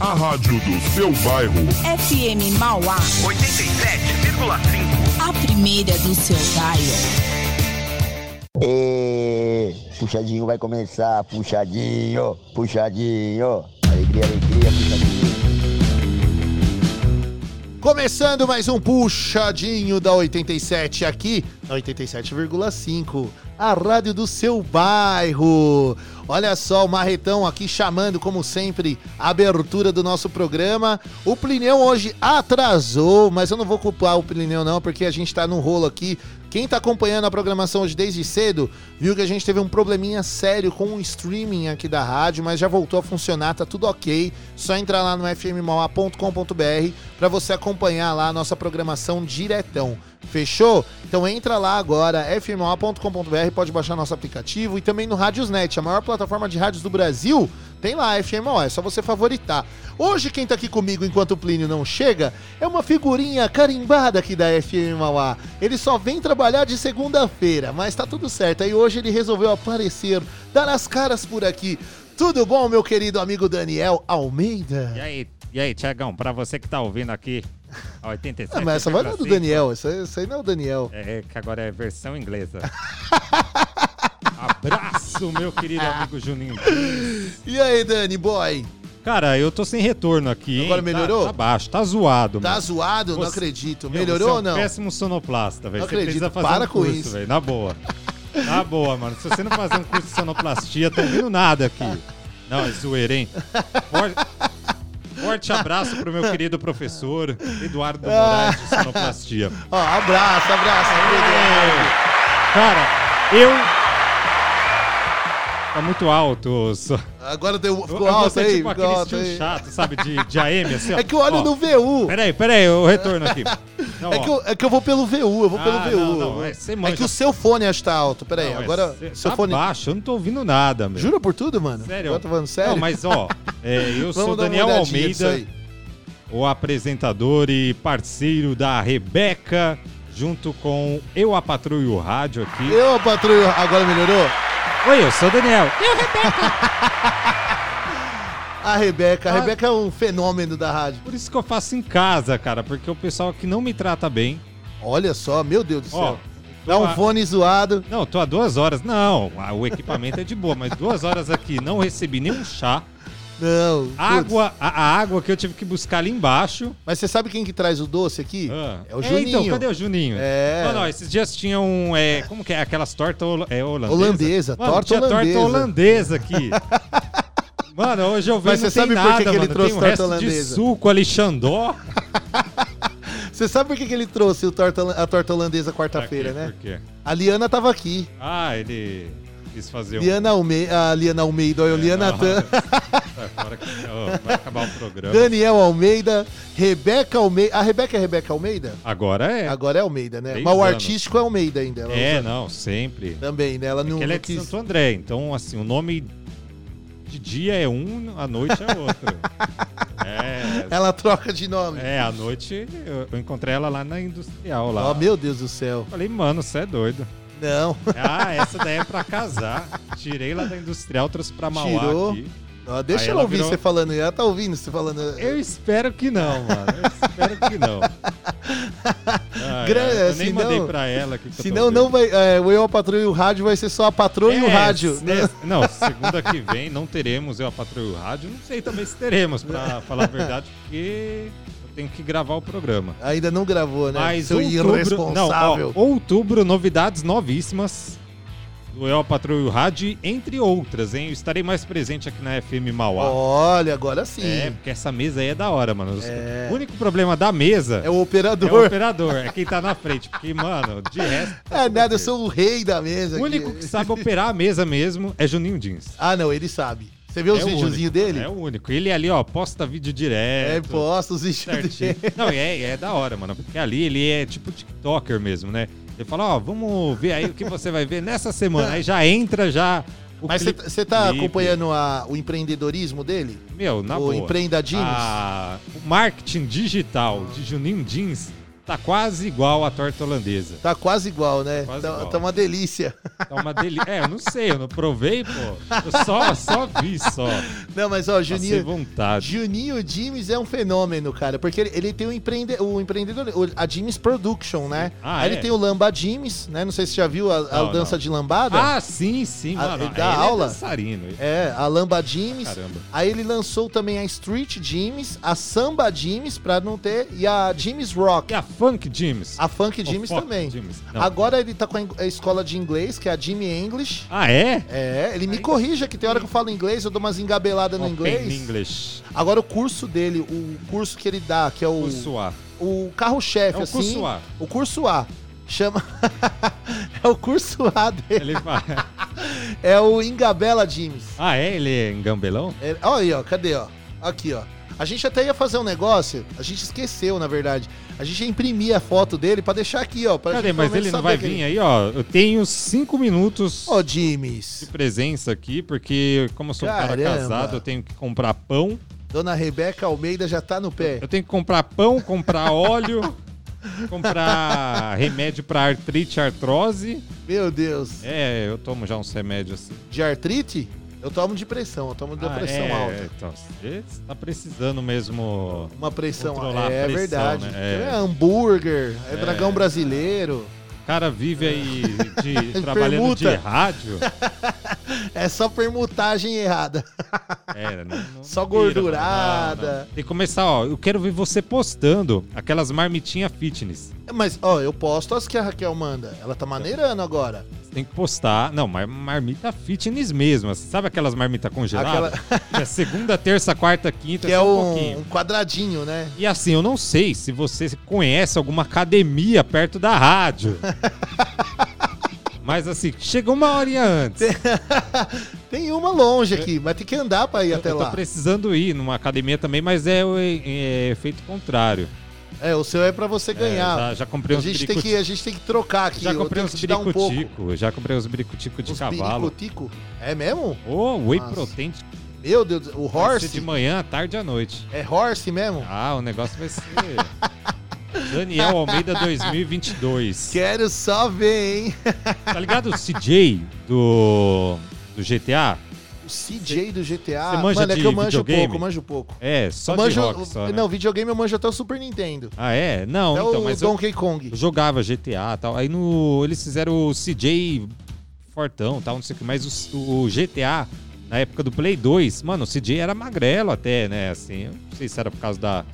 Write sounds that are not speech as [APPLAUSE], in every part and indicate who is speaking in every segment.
Speaker 1: A rádio do seu bairro.
Speaker 2: FM Mauá.
Speaker 3: 87,5.
Speaker 2: A primeira do seu dial.
Speaker 4: E... Puxadinho vai começar, puxadinho, puxadinho. Alegria, alegria, puxadinho.
Speaker 5: Começando mais um puxadinho da 87 aqui na 87,5, a rádio do seu bairro. Olha só, o Marretão aqui chamando, como sempre, a abertura do nosso programa. O Plineu hoje atrasou, mas eu não vou culpar o Plineu não, porque a gente tá num rolo aqui. Quem tá acompanhando a programação hoje desde cedo, viu que a gente teve um probleminha sério com o streaming aqui da rádio, mas já voltou a funcionar, tá tudo ok. Só entrar lá no fmmauá.com.br para você acompanhar lá a nossa programação diretão. Fechou? Então entra lá agora, fma.com.br, pode baixar nosso aplicativo e também no Radiosnet, a maior plataforma de rádios do Brasil. Tem lá, FMO, é só você favoritar. Hoje quem tá aqui comigo enquanto o Plínio não chega é uma figurinha carimbada aqui da FM Mauá. Ele só vem trabalhar de segunda-feira, mas tá tudo certo. Aí hoje ele resolveu aparecer, dar as caras por aqui. Tudo bom, meu querido amigo Daniel Almeida?
Speaker 6: E aí, e aí, Tiagão, pra você que tá ouvindo aqui, a 87.
Speaker 5: Ah, mas essa voz não é do Daniel, isso aí não é o Daniel.
Speaker 6: É que agora é versão inglesa. [LAUGHS] Abraço, meu querido amigo Juninho.
Speaker 5: E aí, Dani, boy?
Speaker 6: Cara, eu tô sem retorno aqui. hein?
Speaker 5: Agora melhorou?
Speaker 6: Tá, tá baixo, tá zoado.
Speaker 5: Tá
Speaker 6: mano.
Speaker 5: zoado? Não
Speaker 6: Você-
Speaker 5: acredito.
Speaker 6: Meu,
Speaker 5: Melhorou
Speaker 6: você é
Speaker 5: ou
Speaker 6: um
Speaker 5: não?
Speaker 6: péssimo sonoplasta, velho.
Speaker 5: Não
Speaker 6: Você
Speaker 5: acredito.
Speaker 6: precisa fazer
Speaker 5: Para
Speaker 6: um
Speaker 5: com
Speaker 6: curso,
Speaker 5: isso.
Speaker 6: velho. Na boa. Na boa, mano. Se você não fazer um curso de sonoplastia, tô ouvindo nada aqui. Não, é zoeira, hein? Forte, forte abraço pro meu querido professor Eduardo Moraes de sonoplastia.
Speaker 5: Ó, abraço, abraço. querido.
Speaker 6: Cara, eu. Tá muito alto. Só...
Speaker 5: Agora deu, ficou
Speaker 6: Eu-
Speaker 5: alto
Speaker 6: é
Speaker 5: aí,
Speaker 6: tipo
Speaker 5: ficou alto aí.
Speaker 6: chato, sabe? De, de AM, assim, [LAUGHS] ó.
Speaker 5: É que eu olho
Speaker 6: Ó,
Speaker 5: no VU.
Speaker 6: Peraí, peraí, o retorno aqui. [LAUGHS] Não,
Speaker 5: É que, eu, é que eu vou pelo VU, eu vou pelo
Speaker 6: Ah,
Speaker 5: VU.
Speaker 6: não, não, é,
Speaker 5: é que o seu fone acho que tá alto. Pera aí,
Speaker 6: Não, é
Speaker 5: agora
Speaker 6: cê-
Speaker 5: seu
Speaker 6: tá
Speaker 5: fone.
Speaker 6: baixo, eu não tô ouvindo nada, meu.
Speaker 5: Jura por tudo, mano?
Speaker 6: Sério?
Speaker 5: Agora tá falando sério?
Speaker 6: Não, mas ó, é, eu [LAUGHS] sou Daniel Almeida, o apresentador e parceiro da Rebeca, junto com Eu a Patrulho o Rádio aqui.
Speaker 5: Eu, patrulha, agora melhorou?
Speaker 6: Oi, eu sou o Daniel. [LAUGHS]
Speaker 5: A Rebeca, a
Speaker 6: Ah.
Speaker 5: Rebeca é um fenômeno da rádio.
Speaker 6: Por isso que eu faço em casa, cara, porque o pessoal aqui não me trata bem.
Speaker 5: Olha só, meu Deus do
Speaker 6: Ó,
Speaker 5: céu. Dá um
Speaker 6: a-
Speaker 5: fone zoado.
Speaker 6: Não, tô há duas horas. Não, o equipamento é de boa, mas duas horas aqui não recebi nenhum chá.
Speaker 5: Não.
Speaker 6: Água, a, a água que eu tive que buscar ali embaixo.
Speaker 5: Mas você sabe quem que traz o doce aqui?
Speaker 6: Ah.
Speaker 5: É o Juninho.
Speaker 6: então, cadê o Juninho?
Speaker 5: É.
Speaker 6: Não, não, esses dias tinham. É, como que é? Aquelas tortas hola- é, holandesa.
Speaker 5: Holandesa,
Speaker 6: Mano,
Speaker 5: torta
Speaker 6: tinha
Speaker 5: holandesa.
Speaker 6: torta holandesa aqui. [LAUGHS] Mano, hoje eu vi
Speaker 5: Mas
Speaker 6: não
Speaker 5: você sabe por
Speaker 6: nada,
Speaker 5: que que ele
Speaker 6: mano.
Speaker 5: trouxe
Speaker 6: tem um
Speaker 5: torta holandesa?
Speaker 6: de suco ali, xandó. [LAUGHS]
Speaker 5: Você sabe por que, que ele trouxe torta, a torta holandesa quarta-feira, né?
Speaker 6: Por quê?
Speaker 5: A Liana tava aqui.
Speaker 6: Ah, ele quis fazer um...
Speaker 5: Liana Almeida, a Liana Almeida, olha, o Liana. Tan, [LAUGHS]
Speaker 6: ó, vai acabar o programa.
Speaker 5: Daniel Almeida, Rebeca Almeida. A Rebeca é Rebeca Almeida?
Speaker 6: Agora é.
Speaker 5: Agora é Almeida, né? Mas o artístico é Almeida ainda. Ela
Speaker 6: É,
Speaker 5: usa
Speaker 6: não, sempre.
Speaker 5: Também, né? Ela não,
Speaker 6: ele
Speaker 5: não
Speaker 6: é de
Speaker 5: quis.
Speaker 6: Santo André, então assim, o nome de dia é um, à noite é outro. [LAUGHS] é,
Speaker 5: Ela troca de nome.
Speaker 6: é, à noite eu, eu encontrei ela lá na Industrial lá.
Speaker 5: Oh, meu Deus do céu.
Speaker 6: Falei, mano, você é doido.
Speaker 5: Não.
Speaker 6: Ah, essa daí é pra casar. Tirei lá da Industrial, trouxe pra Mauá
Speaker 5: Tirou.
Speaker 6: aqui.
Speaker 5: Ó, deixa
Speaker 6: Aí
Speaker 5: ela ouvir
Speaker 6: virou-
Speaker 5: você falando. Ela tá ouvindo você falando.
Speaker 6: Eu espero que não, mano. Eu [LAUGHS] espero que não. Ah,
Speaker 5: Gra-
Speaker 6: é, eu nem
Speaker 5: senão-
Speaker 6: mandei pra ela. Que que
Speaker 5: Senão não vai. É, o Eu a Patrulha e o Rádio vai ser só a Patroa e o
Speaker 6: É,
Speaker 5: Rádio.
Speaker 6: é, não, segunda que vem não teremos eu a Patrulha e o Rádio. Não sei também se teremos, pra [LAUGHS] falar a verdade, porque tenho que gravar o programa.
Speaker 5: Ainda não gravou, né?
Speaker 6: Mas
Speaker 5: Seu
Speaker 6: outubro, não,
Speaker 5: irresponsável.
Speaker 6: ó, outubro, novidades novíssimas do Eu a Patrulha e o Rádio, entre outras, hein? Eu estarei mais presente aqui na FM Mauá.
Speaker 5: Olha, agora sim.
Speaker 6: É, porque essa mesa aí é da hora, mano.
Speaker 5: É.
Speaker 6: O único problema da mesa
Speaker 5: É o
Speaker 6: é
Speaker 5: operador.
Speaker 6: o operador, é quem tá na frente. Porque, mano, de resto. [LAUGHS]
Speaker 5: É nada, eu sou o rei da mesa.
Speaker 6: O
Speaker 5: aqui.
Speaker 6: único que sabe operar a mesa mesmo é Juninho Jeans.
Speaker 5: Ah, não, ele sabe. Você viu os
Speaker 6: É o
Speaker 5: videozinhos dele?
Speaker 6: É o único. Ele ali, ó, posta vídeo
Speaker 5: É,
Speaker 6: direto.
Speaker 5: posta os vídeos
Speaker 6: certinho.
Speaker 5: dele. [LAUGHS]
Speaker 6: Não, é, é da hora, mano. Porque ali ele é tipo TikToker mesmo, né? Ele fala, ó, vamos ver aí o que você vai ver nessa semana. Aí já entra já. o
Speaker 5: Mas você tá
Speaker 6: clipe.
Speaker 5: acompanhando a- o empreendedorismo dele?
Speaker 6: Meu, na
Speaker 5: o
Speaker 6: boa.
Speaker 5: empreendadinhos?
Speaker 6: A- o marketing digital de Juninho Jeans tá quase igual a torta holandesa.
Speaker 5: Tá quase igual, né?
Speaker 6: Quase
Speaker 5: tá,
Speaker 6: igual.
Speaker 5: tá uma delícia.
Speaker 6: Tá uma delícia. É, eu não sei, eu não provei, pô. Eu só, só vi, só.
Speaker 5: Não, mas ó,
Speaker 6: Passei
Speaker 5: Juninho,
Speaker 6: vontade.
Speaker 5: Juninho Jimes é um fenômeno, cara, porque ele, ele tem o, empreende, o empreendedor, a Jimes Production, né?
Speaker 6: Ah,
Speaker 5: Aí
Speaker 6: é?
Speaker 5: ele tem o Lamba Jimes, né? Não sei se você já viu a, a
Speaker 6: Não,
Speaker 5: dança
Speaker 6: não.
Speaker 5: de lambada.
Speaker 6: Ah, sim, sim,
Speaker 5: A-
Speaker 6: mano.
Speaker 5: ele dá
Speaker 6: ele
Speaker 5: aula?
Speaker 6: É dançarino.
Speaker 5: É, a Lamba Jimes.
Speaker 6: Caramba.
Speaker 5: Aí ele lançou também a Street Jimes, a Samba Jimes, pra não ter, e a Jimes Rock.
Speaker 6: E a Funk Jims?
Speaker 5: A Funk Jimes
Speaker 6: Funk
Speaker 5: também.
Speaker 6: Não.
Speaker 5: Agora ele tá com a escola de inglês, que é a Jimmy English.
Speaker 6: Ah, é?
Speaker 5: É, ele me corrija que tem hora que eu falo inglês, eu dou umas engabeladas no
Speaker 6: Open
Speaker 5: inglês.
Speaker 6: English.
Speaker 5: Agora o curso dele, o curso que ele dá, que é o,
Speaker 6: Curso A.
Speaker 5: o carro-chefe,
Speaker 6: É o
Speaker 5: assim.
Speaker 6: curso A.
Speaker 5: O curso A. Chama. [LAUGHS] é o curso A dele.
Speaker 6: Ele vai... [LAUGHS]
Speaker 5: É o Engabela Jimes.
Speaker 6: Ah, é? Ele é em gambelão?
Speaker 5: É, Olha aí, ó. Cadê, ó? Aqui, ó. A gente até ia fazer um negócio, a gente esqueceu, na verdade. A gente ia imprimir a foto dele pra deixar aqui, ó. Pra
Speaker 6: Cadê? Mas ele não vai vir aí, ó. Eu tenho cinco minutos
Speaker 5: Ô,
Speaker 6: de presença aqui, porque como eu sou um cara
Speaker 5: Caramba.
Speaker 6: casado, eu tenho que comprar pão.
Speaker 5: Dona Rebeca Almeida já tá no pé.
Speaker 6: Eu tenho que comprar pão, comprar [LAUGHS] óleo, comprar remédio pra artrite, artrose.
Speaker 5: Meu Deus.
Speaker 6: É, eu tomo já uns remédios assim.
Speaker 5: De artrite? Eu tomo de pressão, eu tomo de
Speaker 6: Ah,
Speaker 5: pressão
Speaker 6: é,
Speaker 5: alta.
Speaker 6: Então, você tá precisando mesmo.
Speaker 5: Uma pressão alta. É
Speaker 6: pressão,
Speaker 5: verdade.
Speaker 6: né?
Speaker 5: É.
Speaker 6: É.
Speaker 5: hambúrguer, é,
Speaker 6: É.
Speaker 5: dragão brasileiro.
Speaker 6: O cara vive aí de, [LAUGHS] trabalhando de rádio.
Speaker 5: É só permutagem errada.
Speaker 6: É, não- não [LAUGHS]
Speaker 5: Só
Speaker 6: vira,
Speaker 5: gordurada.
Speaker 6: Não. Tem que começar, ó. Eu quero ver você postando aquelas marmitinhas fitness.
Speaker 5: Mas, ó, eu posto as que a Raquel manda. Ela tá maneirando agora.
Speaker 6: Você tem que postar. Não, mas marmita fitness mesmo. Sabe aquelas marmitas congeladas? [LAUGHS] Que é segunda, terça, quarta, quinta,
Speaker 5: Que é
Speaker 6: um
Speaker 5: um, quadradinho, né?
Speaker 6: E assim, eu não sei se você conhece alguma academia perto da rádio. [LAUGHS] Mas assim, chega uma horinha antes. [LAUGHS]
Speaker 5: Tem uma longe aqui, mas tem que andar pra ir até
Speaker 6: eu tô
Speaker 5: lá.
Speaker 6: precisando ir numa academia também, mas é o é, efeito contrário.
Speaker 5: É, o seu é pra você
Speaker 6: É,
Speaker 5: ganhar.
Speaker 6: já, já comprei
Speaker 5: a,
Speaker 6: uns
Speaker 5: gente tem que, a gente tem que trocar aqui.
Speaker 6: Já comprei uns
Speaker 5: dar um
Speaker 6: biricutico. já comprei uns biricutico de
Speaker 5: Uns
Speaker 6: cavalo.
Speaker 5: biricutico. É mesmo?
Speaker 6: Ô, whey
Speaker 5: Nossa.
Speaker 6: protein.
Speaker 5: Meu Deus, o horse?
Speaker 6: de manhã, à tarde e à noite.
Speaker 5: É horse mesmo?
Speaker 6: Ah, o negócio vai ser. [LAUGHS] Daniel Almeida 2022.
Speaker 5: Quero só ver, hein?
Speaker 6: Tá ligado o CJ do, do GTA?
Speaker 5: O CJ do GTA.
Speaker 6: Você manja
Speaker 5: Mano, é que eu manjo
Speaker 6: videogame?
Speaker 5: pouco, manjo pouco.
Speaker 6: É, só
Speaker 5: eu
Speaker 6: de
Speaker 5: manjo,
Speaker 6: rock só, né?
Speaker 5: Não, videogame eu manjo até o Super Nintendo.
Speaker 6: Ah, é? Não,
Speaker 5: Até
Speaker 6: então,
Speaker 5: o
Speaker 6: mas
Speaker 5: Donkey Kong.
Speaker 6: eu jogava GTA e tal. Aí no, eles fizeram o CJ Fortão tal, não sei o que. Mas o, o GTA, na época do Play 2, mano, o CJ era magrelo até, né? Assim, eu não sei se era por causa da,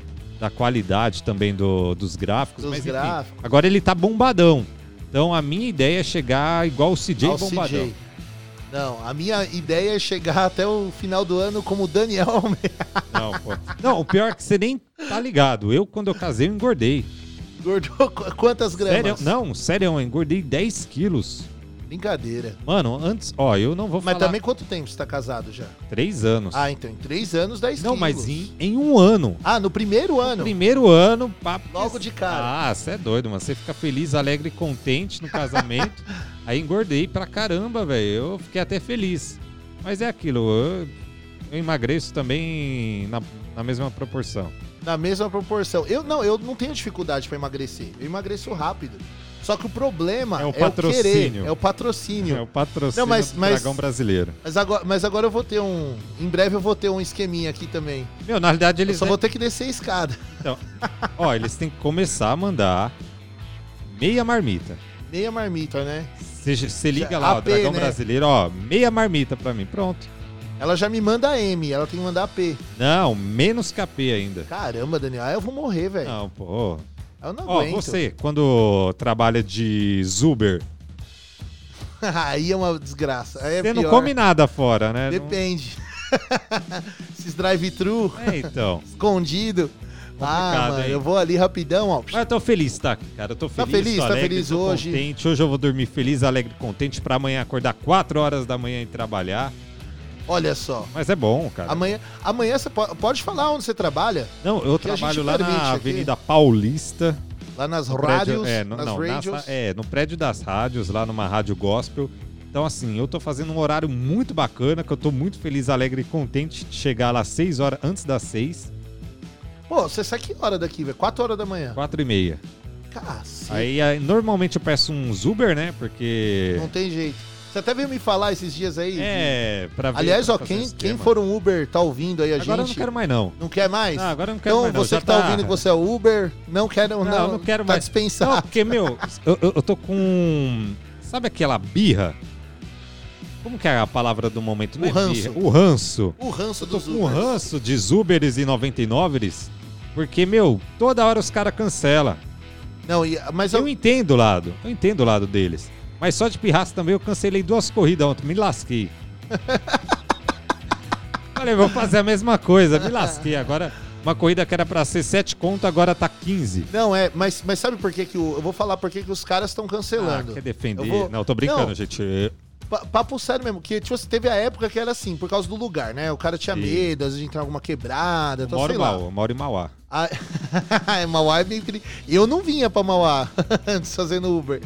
Speaker 6: da qualidade também do, dos gráficos.
Speaker 5: Dos
Speaker 6: mas enfim,
Speaker 5: gráficos.
Speaker 6: agora ele tá bombadão. Então a minha ideia é chegar igual o CJ
Speaker 5: Ao
Speaker 6: bombadão.
Speaker 5: CJ. Não, a minha ideia é chegar até o final do ano como Daniel Almeida.
Speaker 6: Não, pô. Não, o pior é que você nem tá ligado. Eu, quando eu casei, eu engordei.
Speaker 5: Engordou qu- quantas gramas?
Speaker 6: Sério? Não, sério, eu engordei 10 quilos.
Speaker 5: Brincadeira.
Speaker 6: Mano, antes, ó, eu não vou
Speaker 5: Mas
Speaker 6: falar
Speaker 5: também quanto tempo você tá casado já?
Speaker 6: três anos.
Speaker 5: Ah, então em três anos, 10
Speaker 6: não,
Speaker 5: quilos.
Speaker 6: mas em, em um ano.
Speaker 5: Ah, no primeiro ano?
Speaker 6: Primeiro ano, papo.
Speaker 5: Logo de cara.
Speaker 6: Ah, você é doido, mano. Você fica feliz, alegre e contente no casamento. [LAUGHS] Aí engordei pra caramba, velho. Eu fiquei até feliz. Mas é aquilo, eu, eu emagreço também na, na mesma proporção.
Speaker 5: Na mesma proporção. Eu não, eu não tenho dificuldade pra emagrecer. Eu emagreço rápido. Só que o problema
Speaker 6: É o
Speaker 5: é, o
Speaker 6: patrocínio.
Speaker 5: querer, é o patrocínio.
Speaker 6: É o patrocínio
Speaker 5: Não, mas-
Speaker 6: do
Speaker 5: mas-
Speaker 6: dragão brasileiro.
Speaker 5: Mas, agora, mas agora eu vou ter um. Em breve eu vou ter um esqueminha aqui também.
Speaker 6: Meu, na realidade
Speaker 5: Eu
Speaker 6: eles...
Speaker 5: só vou ter que descer a escada.
Speaker 6: Então, ó, eles têm que começar a mandar meia marmita.
Speaker 5: Meia marmita, né?
Speaker 6: Você, liga lá,
Speaker 5: AP,
Speaker 6: Dragão
Speaker 5: né?
Speaker 6: Brasileiro, ó, meia marmita pra mim, pronto.
Speaker 5: Ela já me manda a M, ela tem que mandar a P.
Speaker 6: Não, menos KP ainda.
Speaker 5: Caramba, Daniel, aí eu vou morrer, velho.
Speaker 6: Não, pô.
Speaker 5: Eu não
Speaker 6: Ó,
Speaker 5: aguento.
Speaker 6: você, quando trabalha de Zuber, [LAUGHS]
Speaker 5: aí é uma desgraça. Aí é
Speaker 6: você não
Speaker 5: pior.
Speaker 6: come nada fora, né? Não-
Speaker 5: Depende. [LAUGHS] Esses drive-thru,
Speaker 6: É, então.
Speaker 5: escondido. Ah, mano,
Speaker 6: hein?
Speaker 5: eu vou ali rapidão, ó.
Speaker 6: Mas eu tô feliz, tá, cara? Eu tô
Speaker 5: Tá
Speaker 6: feliz,
Speaker 5: feliz,
Speaker 6: tô
Speaker 5: tá
Speaker 6: alegre,
Speaker 5: feliz
Speaker 6: tô
Speaker 5: hoje.
Speaker 6: contente. Hoje eu vou dormir feliz, alegre e contente pra amanhã acordar 4 horas da manhã e trabalhar.
Speaker 5: Olha só.
Speaker 6: Mas é bom, cara.
Speaker 5: Amanhã, amanhã você pode, pode falar onde você trabalha?
Speaker 6: Não, eu trabalho lá na
Speaker 5: aqui.
Speaker 6: Avenida Paulista.
Speaker 5: Lá nas
Speaker 6: no
Speaker 5: rádios,
Speaker 6: prédio- é, no,
Speaker 5: nas
Speaker 6: não, é, no prédio das rádios, lá numa rádio gospel. Então, assim, eu tô fazendo um horário muito bacana, que eu tô muito feliz, alegre e contente de chegar lá 6 horas antes das 6,
Speaker 5: Pô, você sai que hora daqui, velho? 4 horas da manhã.
Speaker 6: 4 e meia.
Speaker 5: Cacete.
Speaker 6: Aí, aí, normalmente eu peço uns Uber, né? Porque.
Speaker 5: Não tem jeito. Você até veio me falar esses dias aí.
Speaker 6: É, pra ver.
Speaker 5: Aliás, ó,
Speaker 6: pra fazer
Speaker 5: quem,
Speaker 6: esquema.
Speaker 5: quem for um Uber tá ouvindo aí a
Speaker 6: Agora eu
Speaker 5: gente.
Speaker 6: não quero mais, não.
Speaker 5: Não quer mais?
Speaker 6: Ah, agora eu não quero
Speaker 5: então
Speaker 6: mais, não.
Speaker 5: você
Speaker 6: Já
Speaker 5: que tá,
Speaker 6: tá-
Speaker 5: ouvindo que você é o Uber, não quero, não,
Speaker 6: Não, eu não quero
Speaker 5: tá
Speaker 6: mais.
Speaker 5: dispensado.
Speaker 6: Não, porque, meu, eu, eu- eu tô com. Sabe aquela birra? Como que é a palavra do momento? Não
Speaker 5: O
Speaker 6: é
Speaker 5: ranço.
Speaker 6: birra, O ranço.
Speaker 5: O ranço dos
Speaker 6: um
Speaker 5: Ubers.
Speaker 6: ranço de Uberes e 99ers. Porque, meu, toda hora os caras cancelam.
Speaker 5: Não, e- mas
Speaker 6: Eu
Speaker 5: eu,
Speaker 6: entendo o lado. Eu entendo o lado deles. Mas só de pirraça também eu cancelei duas corridas ontem. Me lasquei. [LAUGHS] Falei, vou fazer a mesma coisa. Me lasquei. Agora, uma corrida que era pra ser 7 conto, agora tá 15.
Speaker 5: não é, mas, mas sabe por que que o, eu vou falar por que que os caras estão
Speaker 6: Ah,
Speaker 5: cancelando.
Speaker 6: quer defender?
Speaker 5: Vou-
Speaker 6: Não, eu tô brincando,
Speaker 5: Não.
Speaker 6: gente.
Speaker 5: Pa- Papo sério mesmo, que tipo, assim, teve a época que era assim, por causa do lugar, né? O cara tinha
Speaker 6: Sim.
Speaker 5: medo, às vezes de entrar alguma quebrada,
Speaker 6: Eu
Speaker 5: então,
Speaker 6: moro,
Speaker 5: sei
Speaker 6: em
Speaker 5: lá.
Speaker 6: Mauá, eu moro em Mauá.
Speaker 5: Ah, [LAUGHS] é, Mauá é bem Eu não vinha pra Mauá [LAUGHS] antes fazendo Uber.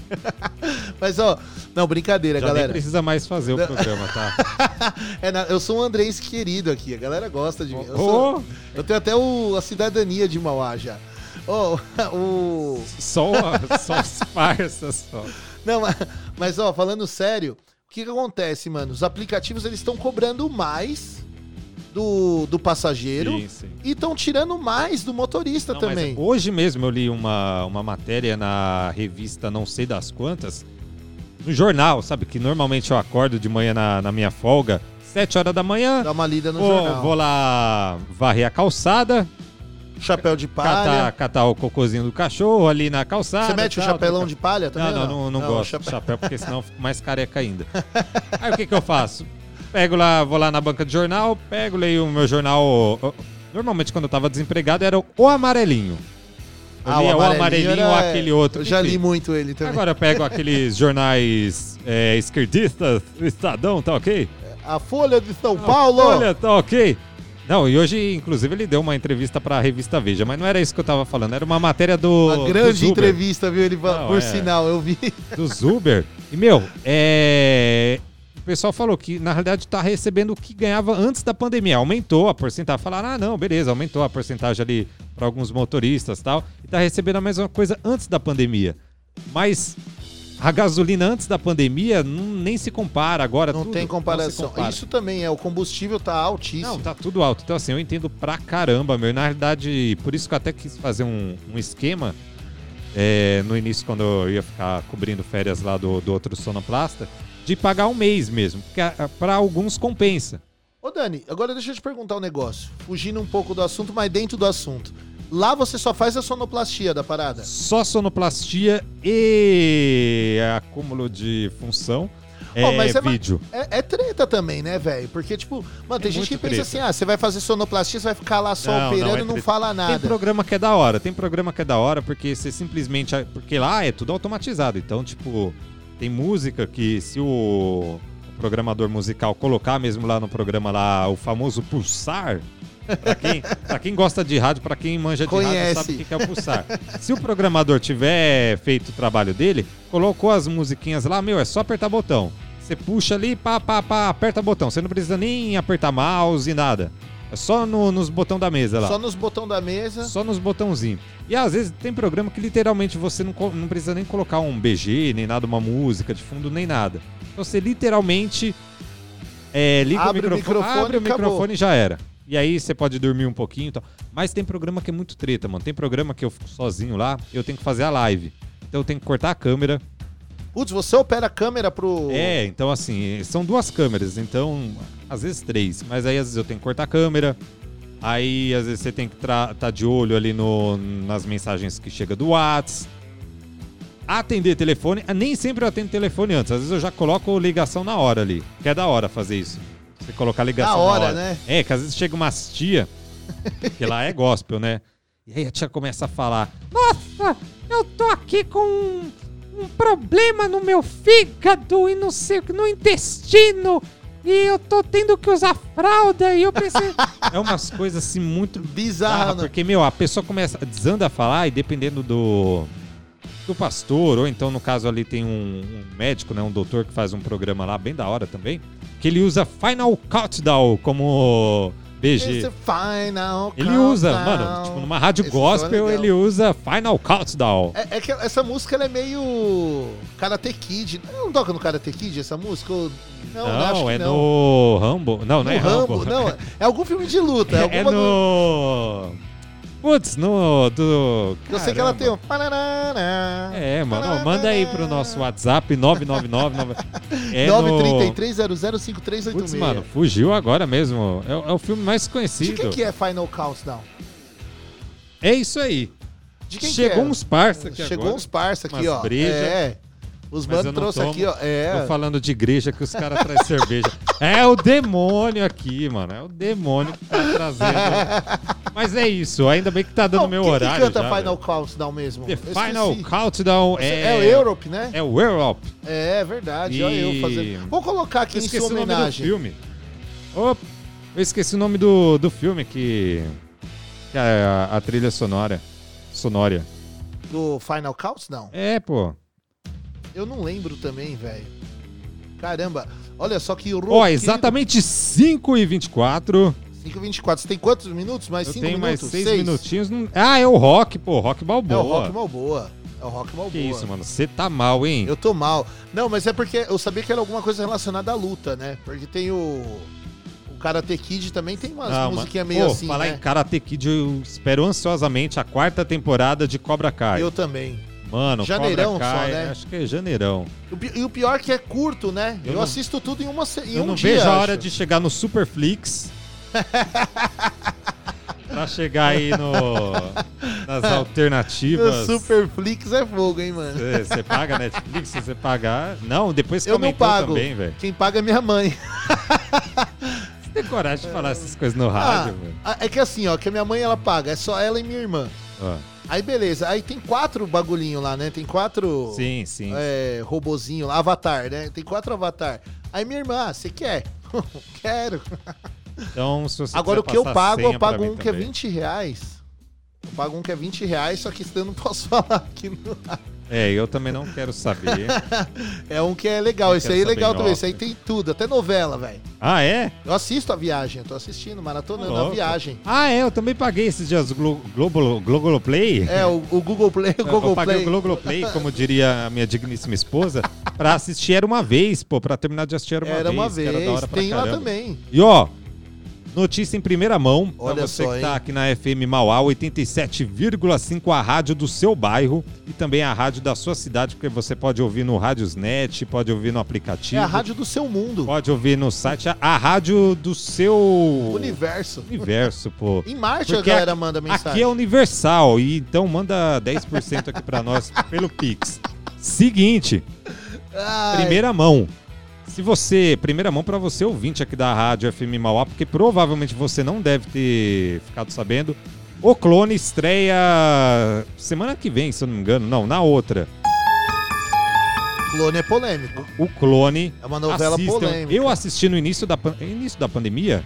Speaker 5: [LAUGHS] Mas, ó, não, brincadeira,
Speaker 6: Já
Speaker 5: galera.
Speaker 6: precisa mais fazer o programa, tá?
Speaker 5: É, na- eu sou um Andrés querido aqui, a galera gosta de mim. Eu, sou- eu tenho até o- a cidadania de Mauá já. Ó, o.
Speaker 6: Só, só os farsas, só.
Speaker 5: Não, mas, ó, falando sério, o que, que acontece, mano? Os aplicativos eles estão cobrando mais do, do passageiro
Speaker 6: Sim, sim.
Speaker 5: e estão tirando mais do motorista
Speaker 6: Não,
Speaker 5: também.
Speaker 6: hoje mesmo eu li uma, uma matéria na revista não sei das quantas, no jornal, sabe? Que normalmente eu acordo de manhã na, na minha folga, 7 horas da manhã,
Speaker 5: Dá uma lida no
Speaker 6: vou,
Speaker 5: jornal.
Speaker 6: vou lá varrer a calçada,
Speaker 5: Chapéu de
Speaker 6: catar,
Speaker 5: palha.
Speaker 6: catar o cocôzinho do cachorro ali na calçada.
Speaker 5: Você mete o
Speaker 6: tal,
Speaker 5: chapelão
Speaker 6: trocar-
Speaker 5: de palha também?
Speaker 6: Não,
Speaker 5: ou
Speaker 6: não, não, não, gosto
Speaker 5: chapéu-
Speaker 6: chapéu, porque senão fico mais careca ainda. [LAUGHS] Aí o que que eu faço? Pego lá, vou lá na banca de jornal, pego, leio o meu jornal. Normalmente quando eu tava desempregado era o amarelinho. Eu
Speaker 5: Ah,
Speaker 6: lia o
Speaker 5: amarelinho
Speaker 6: amarelinho
Speaker 5: era-
Speaker 6: ou aquele outro.
Speaker 5: Eu já li muito ele também.
Speaker 6: Agora eu pego aqueles [LAUGHS] jornais é, esquerdistas, Estadão, tá ok?
Speaker 5: A Folha de São
Speaker 6: Ah,
Speaker 5: Paulo.
Speaker 6: Olha, tá ok. Não, e hoje, inclusive, ele deu uma entrevista pra revista Veja, mas não era isso que eu tava falando, era uma matéria do.
Speaker 5: Uma grande
Speaker 6: Uber.
Speaker 5: entrevista, viu? Ele,
Speaker 6: Não,
Speaker 5: por
Speaker 6: é.
Speaker 5: sinal, eu vi.
Speaker 6: dos Uber. E, meu, é. O pessoal falou que, na realidade, tá recebendo o que ganhava antes da pandemia. Aumentou a porcentagem. Falaram, ah, não, beleza, aumentou a porcentagem ali para alguns motoristas e tal. E tá recebendo a mesma coisa antes da pandemia. Mas a gasolina antes da pandemia não, nem se compara agora.
Speaker 5: Não
Speaker 6: tudo
Speaker 5: tem comparação.
Speaker 6: compara.
Speaker 5: Isso também é, o combustível tá altíssimo.
Speaker 6: Não, tá tudo alto. Então, assim, eu entendo pra caramba, meu. Na realidade, por isso que eu até quis fazer um, um esquema é, no início, quando eu ia ficar cobrindo férias lá do, do outro sonoplasta, de pagar um mês mesmo. Porque ah, pra alguns compensa.
Speaker 5: Ô Dani, agora deixa eu te perguntar um negócio. Fugindo um pouco do assunto, mas dentro do assunto. Lá você só faz a sonoplastia da parada.
Speaker 6: Só sonoplastia e acúmulo de função. É,
Speaker 5: Ó, mas é
Speaker 6: vídeo.
Speaker 5: É, é treta também, né, velho? Porque, tipo, mano, tem
Speaker 6: É
Speaker 5: gente que pensa
Speaker 6: treta.
Speaker 5: assim: ah, você vai fazer sonoplastia, você vai ficar lá só
Speaker 6: Não, não,
Speaker 5: operando
Speaker 6: é
Speaker 5: e não,
Speaker 6: treta.
Speaker 5: fala
Speaker 6: Tem
Speaker 5: nada.
Speaker 6: programa que é da hora, tem programa que é da hora porque você simplesmente. Porque lá é tudo automatizado. Então, tipo, tem música que se o, o programador musical colocar mesmo lá no programa lá o famoso pulsar. Pra quem, pra quem gosta de rádio, pra quem manja de
Speaker 5: Conhece.
Speaker 6: rádio, sabe o que é o pulsar. Se o programador tiver feito o trabalho dele, colocou as musiquinhas lá, meu, é só apertar botão. Você puxa ali, pá, pá, pá, aperta botão. Você não precisa nem apertar mouse e nada. É só no- nos botões da mesa lá.
Speaker 5: Só nos botões da mesa.
Speaker 6: Só nos botãozinhos. E às vezes tem programa que literalmente você não, não precisa nem colocar um BG, nem nada, uma música de fundo, nem nada. Então você literalmente é, liga
Speaker 5: Abre o
Speaker 6: o microfone,
Speaker 5: microfone
Speaker 6: abre o
Speaker 5: acabou.
Speaker 6: microfone e já era. E aí você pode dormir um pouquinho e tal. Mas tem programa que é muito treta, mano. Tem programa que eu fico sozinho lá, eu tenho que fazer a live. Então eu tenho que cortar a câmera.
Speaker 5: Putz, você opera a câmera pro.
Speaker 6: É, então assim, são duas câmeras, então às vezes três, mas aí às vezes eu tenho que cortar a câmera. Aí às vezes você tem que estar de olho ali no, nas mensagens que chega do Whats. Atender telefone, ah, nem sempre eu atendo telefone antes, às vezes eu já coloco ligação na hora ali, que é da hora fazer isso. Você colocar ligação
Speaker 5: Na hora,
Speaker 6: na hora.
Speaker 5: né?
Speaker 6: É, que às vezes chega umas tia, que lá é gospel, né? E aí a tia começa a falar: Nossa, eu tô aqui com um, um problema no meu fígado e não sei o que, no intestino. E eu tô tendo que usar fralda e eu pensei. [LAUGHS] é umas coisas assim muito bizarras,
Speaker 5: né?
Speaker 6: porque, meu, a pessoa começa, desanda a falar e dependendo do, do pastor, ou então no caso ali tem um, um médico, né, um doutor que faz um programa lá bem da hora também, que ele usa Final Countdown como BG.
Speaker 5: Final
Speaker 6: Ele usa,
Speaker 5: countdown.
Speaker 6: mano, tipo, numa rádio
Speaker 5: Esse é
Speaker 6: gospel, ele usa Final Countdown.
Speaker 5: É, é que essa música ela é meio Karate Kid. Não toca no Karate Kid essa música? Não,
Speaker 6: Não,
Speaker 5: acho que
Speaker 6: é
Speaker 5: não.
Speaker 6: no Rambo. Não, não
Speaker 5: No
Speaker 6: é Rambo.
Speaker 5: Não, é algum filme de luta. É, [LAUGHS]
Speaker 6: É,
Speaker 5: alguma do-
Speaker 6: no. Putz, no. Do.
Speaker 5: Eu sei que ela tem um.
Speaker 6: É, mano, ó, manda aí pro nosso WhatsApp 999. [LAUGHS] É no...
Speaker 5: 933005386.
Speaker 6: Putz, mano, fugiu agora mesmo. É, o- é o filme mais
Speaker 5: De
Speaker 6: conhecido.
Speaker 5: quem que é Final Countdown?
Speaker 6: É isso aí.
Speaker 5: De quem
Speaker 6: Chegou
Speaker 5: que é?
Speaker 6: uns parça aqui
Speaker 5: Chegou
Speaker 6: agora.
Speaker 5: uns parça aqui,
Speaker 6: Umas
Speaker 5: ó.
Speaker 6: breja.
Speaker 5: É. Os manos trouxe
Speaker 6: tomo.
Speaker 5: aqui, ó. É.
Speaker 6: Tô falando de igreja que os caras trazem [LAUGHS] cerveja. É o demônio aqui, mano. É o demônio que tá trazendo. [LAUGHS] Mas é isso. Ainda bem que tá dando
Speaker 5: Não,
Speaker 6: meu
Speaker 5: quem
Speaker 6: horário.
Speaker 5: que canta
Speaker 6: já,
Speaker 5: Final
Speaker 6: velho.
Speaker 5: Countdown mesmo?
Speaker 6: The
Speaker 5: Eu
Speaker 6: Final
Speaker 5: esqueci.
Speaker 6: Countdown
Speaker 5: É,
Speaker 6: é.
Speaker 5: o Europe, né?
Speaker 6: É o Europe.
Speaker 5: É, verdade. Olha eu
Speaker 6: E-
Speaker 5: fazendo. Vou colocar aqui
Speaker 6: Eu
Speaker 5: em sua
Speaker 6: o nome do
Speaker 5: homenagem.
Speaker 6: filme. Opa, eu esqueci o nome do, do filme que. que é a, a trilha sonora. Sonória.
Speaker 5: Do Final Countdown?
Speaker 6: É, pô.
Speaker 5: Eu não lembro também, velho. Caramba. Olha só que
Speaker 6: Ó,
Speaker 5: roqueiro.
Speaker 6: exatamente 5 e 24
Speaker 5: 5h24. Você tem quantos minutos? Mais
Speaker 6: Eu
Speaker 5: 5
Speaker 6: tenho
Speaker 5: minutos?
Speaker 6: mais 6
Speaker 5: Seis?
Speaker 6: minutinhos. Ah, é o Rock, pô. Rock
Speaker 5: É
Speaker 6: Balboa.
Speaker 5: o Rock Malboa. É o Rock Malboa.
Speaker 6: Que isso, mano. Você tá mal, hein?
Speaker 5: Eu tô mal. Não, mas é porque eu sabia que era alguma coisa relacionada à luta, né? Porque tem o. O Karate Kid também tem umas
Speaker 6: Não,
Speaker 5: musiquinhas meio
Speaker 6: Pô,
Speaker 5: assim,
Speaker 6: falar
Speaker 5: né?
Speaker 6: em Karate Kid, eu espero ansiosamente a quarta temporada de Cobra Kai.
Speaker 5: Eu também.
Speaker 6: Mano,
Speaker 5: Janeirão só, né?
Speaker 6: acho que é janeirão.
Speaker 5: O E o pior é que é curto, né? Eu,
Speaker 6: Eu não-
Speaker 5: assisto tudo em uma em
Speaker 6: eu
Speaker 5: um
Speaker 6: não
Speaker 5: dia,
Speaker 6: vejo a
Speaker 5: acho.
Speaker 6: hora de chegar no Superflix. [LAUGHS] pra chegar aí no, nas
Speaker 5: O [LAUGHS]
Speaker 6: alternativas.
Speaker 5: Superflix é fogo, hein, mano?
Speaker 6: Você paga Netflix, se você pagar. Não, depois que
Speaker 5: Eu não pago.
Speaker 6: também, velho.
Speaker 5: Quem paga é minha mãe. [LAUGHS]
Speaker 6: Você tem coragem de falar essas coisas no rádio, velho?
Speaker 5: Ah, é que assim, ó, que a minha mãe ela paga, é só ela e minha irmã.
Speaker 6: Ó,
Speaker 5: Aí beleza, aí tem quatro bagulhinho lá, né? Tem quatro
Speaker 6: Sim, sim.
Speaker 5: é, robozinho lá, avatar, né? Tem quatro avatar. Aí minha irmã, ah, você quer? [LAUGHS] Quero.
Speaker 6: Então, se você
Speaker 5: Agora o que eu pago, eu pago um que é
Speaker 6: também.
Speaker 5: 20 reais. Eu pago um que é 20 reais, só que isso eu não posso [LAUGHS] falar aqui. No...
Speaker 6: É, eu também não quero saber. [LAUGHS]
Speaker 5: É um que é legal,
Speaker 6: Não
Speaker 5: esse aí é legal também. Esse aí tem tudo, até novela, velho.
Speaker 6: ah, é?
Speaker 5: Eu assisto a viagem, eu tô assistindo, maratonando a
Speaker 6: Louco.
Speaker 5: viagem.
Speaker 6: Ah, é, eu também paguei esses dias Glo Globo, Globoplay.
Speaker 5: É, o, o Google Play, o
Speaker 6: Eu-
Speaker 5: Google
Speaker 6: eu paguei
Speaker 5: Play.
Speaker 6: o Globoplay, como diria a minha digníssima esposa, pra assistir Era Uma Vez, pô, pra terminar de assistir Era Uma
Speaker 5: Era
Speaker 6: Vez.
Speaker 5: uma
Speaker 6: que era da
Speaker 5: vez, tem lá também.
Speaker 6: E ó, notícia em primeira mão,
Speaker 5: Olha
Speaker 6: pra você
Speaker 5: só,
Speaker 6: que tá
Speaker 5: hein?
Speaker 6: aqui na FM Mauá 87,5, a rádio do seu bairro e também a rádio da sua cidade, porque você pode ouvir no Radiosnet, pode ouvir no aplicativo,
Speaker 5: É a rádio do seu mundo,
Speaker 6: pode ouvir no site, a, a rádio do seu
Speaker 5: universo.
Speaker 6: universo, pô. [LAUGHS]
Speaker 5: Em Marte
Speaker 6: Porque
Speaker 5: a galera
Speaker 6: aqui-
Speaker 5: manda mensagem.
Speaker 6: Aqui é universal, e então manda 10% aqui pra nós pelo Pix. Seguinte, [LAUGHS]
Speaker 5: Ai,
Speaker 6: primeira mão. Se você, primeira mão pra você ouvinte aqui da Rádio FM Mauá, porque provavelmente você não deve ter ficado sabendo, o Clone estreia semana que vem, se eu não me engano, não, na outra.
Speaker 5: Clone é polêmico.
Speaker 6: O Clone.
Speaker 5: É uma novela
Speaker 6: assistam.
Speaker 5: polêmica.
Speaker 6: Eu assisti no início da, início da pandemia,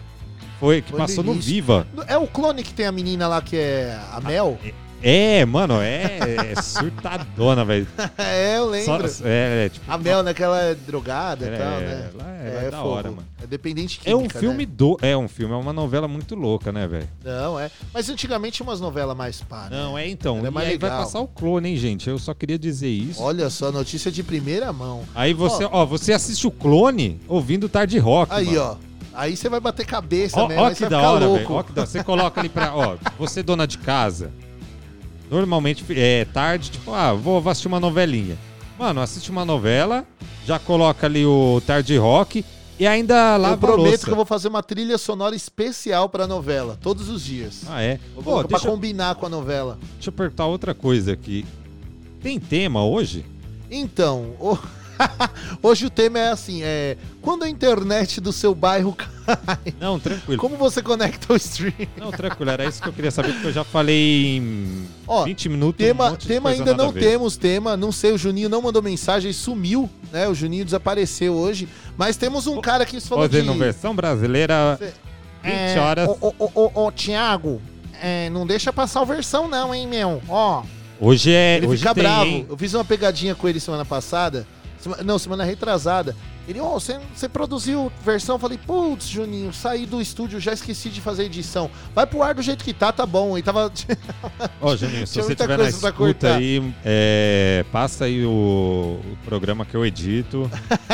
Speaker 6: foi que
Speaker 5: Foi no
Speaker 6: passou no
Speaker 5: início.
Speaker 6: Viva.
Speaker 5: É o clone que tem a menina lá que é a Mel?
Speaker 6: É, mano, é, é surtadona, velho. [LAUGHS]
Speaker 5: é, eu
Speaker 6: Só-
Speaker 5: lembro.
Speaker 6: É, é, tipo,
Speaker 5: A Mel, né? Que ela é drogada
Speaker 6: É,
Speaker 5: e tal, né?
Speaker 6: ela é- ela é da hora, mano.
Speaker 5: É dependente
Speaker 6: é um
Speaker 5: química,
Speaker 6: filme
Speaker 5: né?
Speaker 6: do. É um filme, é uma novela muito louca, né, velho?
Speaker 5: Não, é. Mas antigamente tinha umas novelas mais pá, né?
Speaker 6: Não, é então.
Speaker 5: Ela é
Speaker 6: e
Speaker 5: mais
Speaker 6: aí vai
Speaker 5: legal.
Speaker 6: passar o clone, hein, gente? Eu só queria dizer isso.
Speaker 5: Olha só, notícia de primeira mão.
Speaker 6: Aí você, ó, você assiste o clone ouvindo Tarde Rock.
Speaker 5: Aí,
Speaker 6: mano.
Speaker 5: ó. Aí você vai bater cabeça
Speaker 6: Ó,
Speaker 5: mesmo,
Speaker 6: ó que
Speaker 5: vai
Speaker 6: da hora, velho. Ó que da- Você coloca ali pra. Ó, você dona de casa. Normalmente é tarde, tipo, ah, vou assistir uma novelinha. Mano, assiste uma novela, já coloca ali o Tarde Rock e ainda lava
Speaker 5: eu prometo que eu vou fazer uma trilha sonora especial pra novela, todos os dias.
Speaker 6: Ah, é?
Speaker 5: Vou
Speaker 6: Pô,
Speaker 5: pra
Speaker 6: eu-
Speaker 5: combinar com a novela.
Speaker 6: deixa eu perguntar outra coisa aqui. Tem tema hoje?
Speaker 5: Então, o- [LAUGHS] [LAUGHS] hoje o tema é assim, é quando a internet do seu bairro [LAUGHS] cai,
Speaker 6: Não, tranquilo.
Speaker 5: como você conecta o stream?
Speaker 6: Não, tranquilo, era isso que eu queria saber, porque eu já falei em
Speaker 5: Ó,
Speaker 6: 20 minutos. um
Speaker 5: Tema,
Speaker 6: de
Speaker 5: tema ainda não temos tema, não sei, o Juninho não mandou mensagem, sumiu, né? O Juninho desapareceu hoje, mas temos um cara que falou de...
Speaker 6: Fazendo versão brasileira,
Speaker 5: Cê-
Speaker 6: 20
Speaker 5: É,
Speaker 6: horas.
Speaker 5: Ô, ô, ô, Thiago, é, não deixa passar o versão não, hein, meu? Ó,
Speaker 6: Hoje é.
Speaker 5: ele
Speaker 6: hoje
Speaker 5: fica
Speaker 6: tem,
Speaker 5: bravo.
Speaker 6: hein?
Speaker 5: Eu fiz uma pegadinha com ele semana passada, não, semana retrasada. Ele, ó, você, você produziu versão? Eu falei, putz, Juninho, saí do estúdio, já esqueci de fazer edição. Vai pro ar do jeito que tá, tá bom. E tava. [LAUGHS]
Speaker 6: Ó, Juninho, se você tiver na escuta aí, é, passa aí o, o programa que eu edito.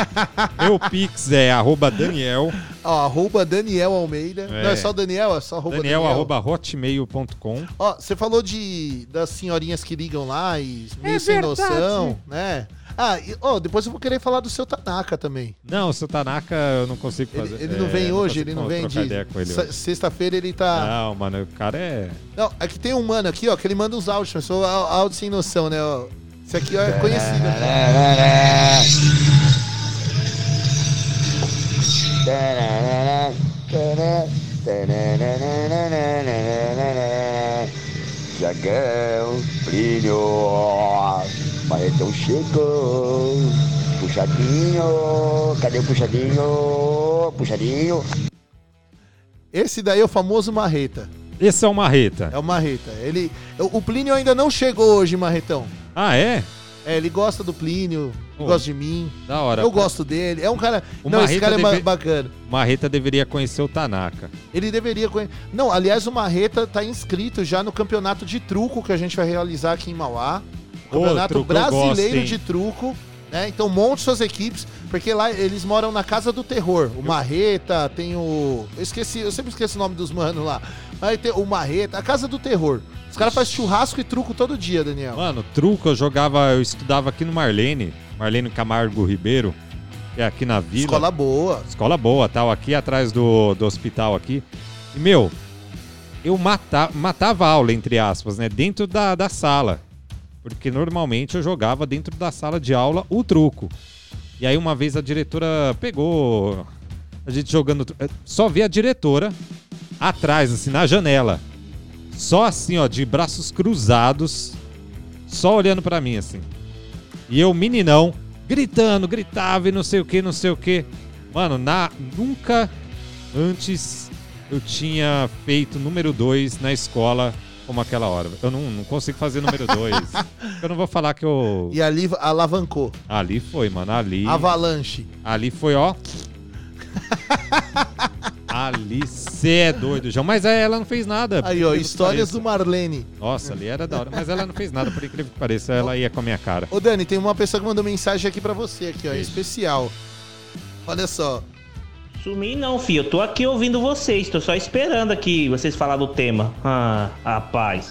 Speaker 6: [LAUGHS] Meu Pix é arroba Daniel,
Speaker 5: ó, arroba Daniel Almeida.
Speaker 6: É.
Speaker 5: Não, é só Daniel, é só arroba
Speaker 6: Daniel, arroba hotmail.com.
Speaker 5: Ó, você falou de das senhorinhas que ligam lá e meio
Speaker 6: É
Speaker 5: sem
Speaker 6: verdade.
Speaker 5: noção, né? Ah, e, ó, depois eu vou querer falar do seu Tanaka também.
Speaker 6: Não, o seu Tanaka eu não consigo
Speaker 5: Ele,
Speaker 6: fazer.
Speaker 5: ele não
Speaker 6: é,
Speaker 5: vem hoje,
Speaker 6: consigo
Speaker 5: ele não vem de. Sexta-feira ele tá.
Speaker 6: Não, mano, o cara é.
Speaker 5: Não, é que tem um mano aqui, ó, que ele manda uns áudios, mas sou áudio sem noção, né? Ó. Esse aqui ó, é conhecido.
Speaker 4: Jagão, brilho, Marretão chegou, puxadinho, cadê o puxadinho? Puxadinho.
Speaker 5: Esse daí é o famoso Marreta.
Speaker 6: Esse é o Marreta.
Speaker 5: É o Marreta. Ele, o Plínio ainda não chegou hoje, Marretão.
Speaker 6: Ah, é?
Speaker 5: É, ele gosta do Plínio,
Speaker 6: Oh,
Speaker 5: gosta de mim.
Speaker 6: Da hora.
Speaker 5: Eu gosto dele. É um cara.
Speaker 6: O
Speaker 5: não, esse
Speaker 6: Marreta
Speaker 5: cara é
Speaker 6: deve-
Speaker 5: bacana.
Speaker 6: Marreta deveria conhecer o Tanaka.
Speaker 5: Ele deveria conhecer. Não, aliás, o Marreta tá inscrito já no campeonato de truco que a gente vai realizar aqui em Mauá. Campeonato
Speaker 6: gosto,
Speaker 5: brasileiro
Speaker 6: hein?
Speaker 5: de truco. Né? Então monte suas equipes, porque lá eles moram na Casa do Terror. O Marreta, tem o. Eu esqueci, eu sempre esqueço o nome dos manos lá. Aí tem o Marreta, a Casa do Terror. Os caras fazem churrasco e truco todo dia, Daniel.
Speaker 6: Mano, truco eu jogava, eu estudava aqui no Marlene, Marlene Camargo Ribeiro, que é aqui na vila.
Speaker 5: Escola boa.
Speaker 6: Escola boa, tal, aqui atrás do, do hospital aqui. E, meu, eu mata, matava a aula, entre aspas, né? Dentro da, da sala. Porque normalmente eu jogava dentro da sala de aula o truco. E aí uma vez a diretora pegou a gente jogando. eh, Só vê a diretora atrás, assim, na janela. Só assim, ó, de braços cruzados. Só olhando pra mim, assim. E eu, meninão, gritando, gritava e não sei o que, não sei o que. Mano, na, nunca antes eu tinha feito número 2 na escola como aquela hora. Eu não, não consigo fazer número 2. [LAUGHS] eu não vou falar que eu.
Speaker 5: E ali alavancou.
Speaker 6: Ali foi, mano. Ali.
Speaker 5: Avalanche.
Speaker 6: Ali foi, ó. ali cê é doido, João. Mas aí ela não fez nada.
Speaker 5: Aí, ó, histórias do. Marlene.
Speaker 6: Nossa, ali era da hora. Mas ela não fez nada, por incrível que pareça. Ela ia com a minha cara.
Speaker 5: Ô, Dani, tem uma pessoa que mandou mensagem aqui pra você, aqui, ó,
Speaker 6: Beijo.
Speaker 5: especial. Olha só.
Speaker 3: Sumi não, filho. Eu tô aqui ouvindo vocês. Tô só esperando aqui vocês falar do tema. Ah, rapaz.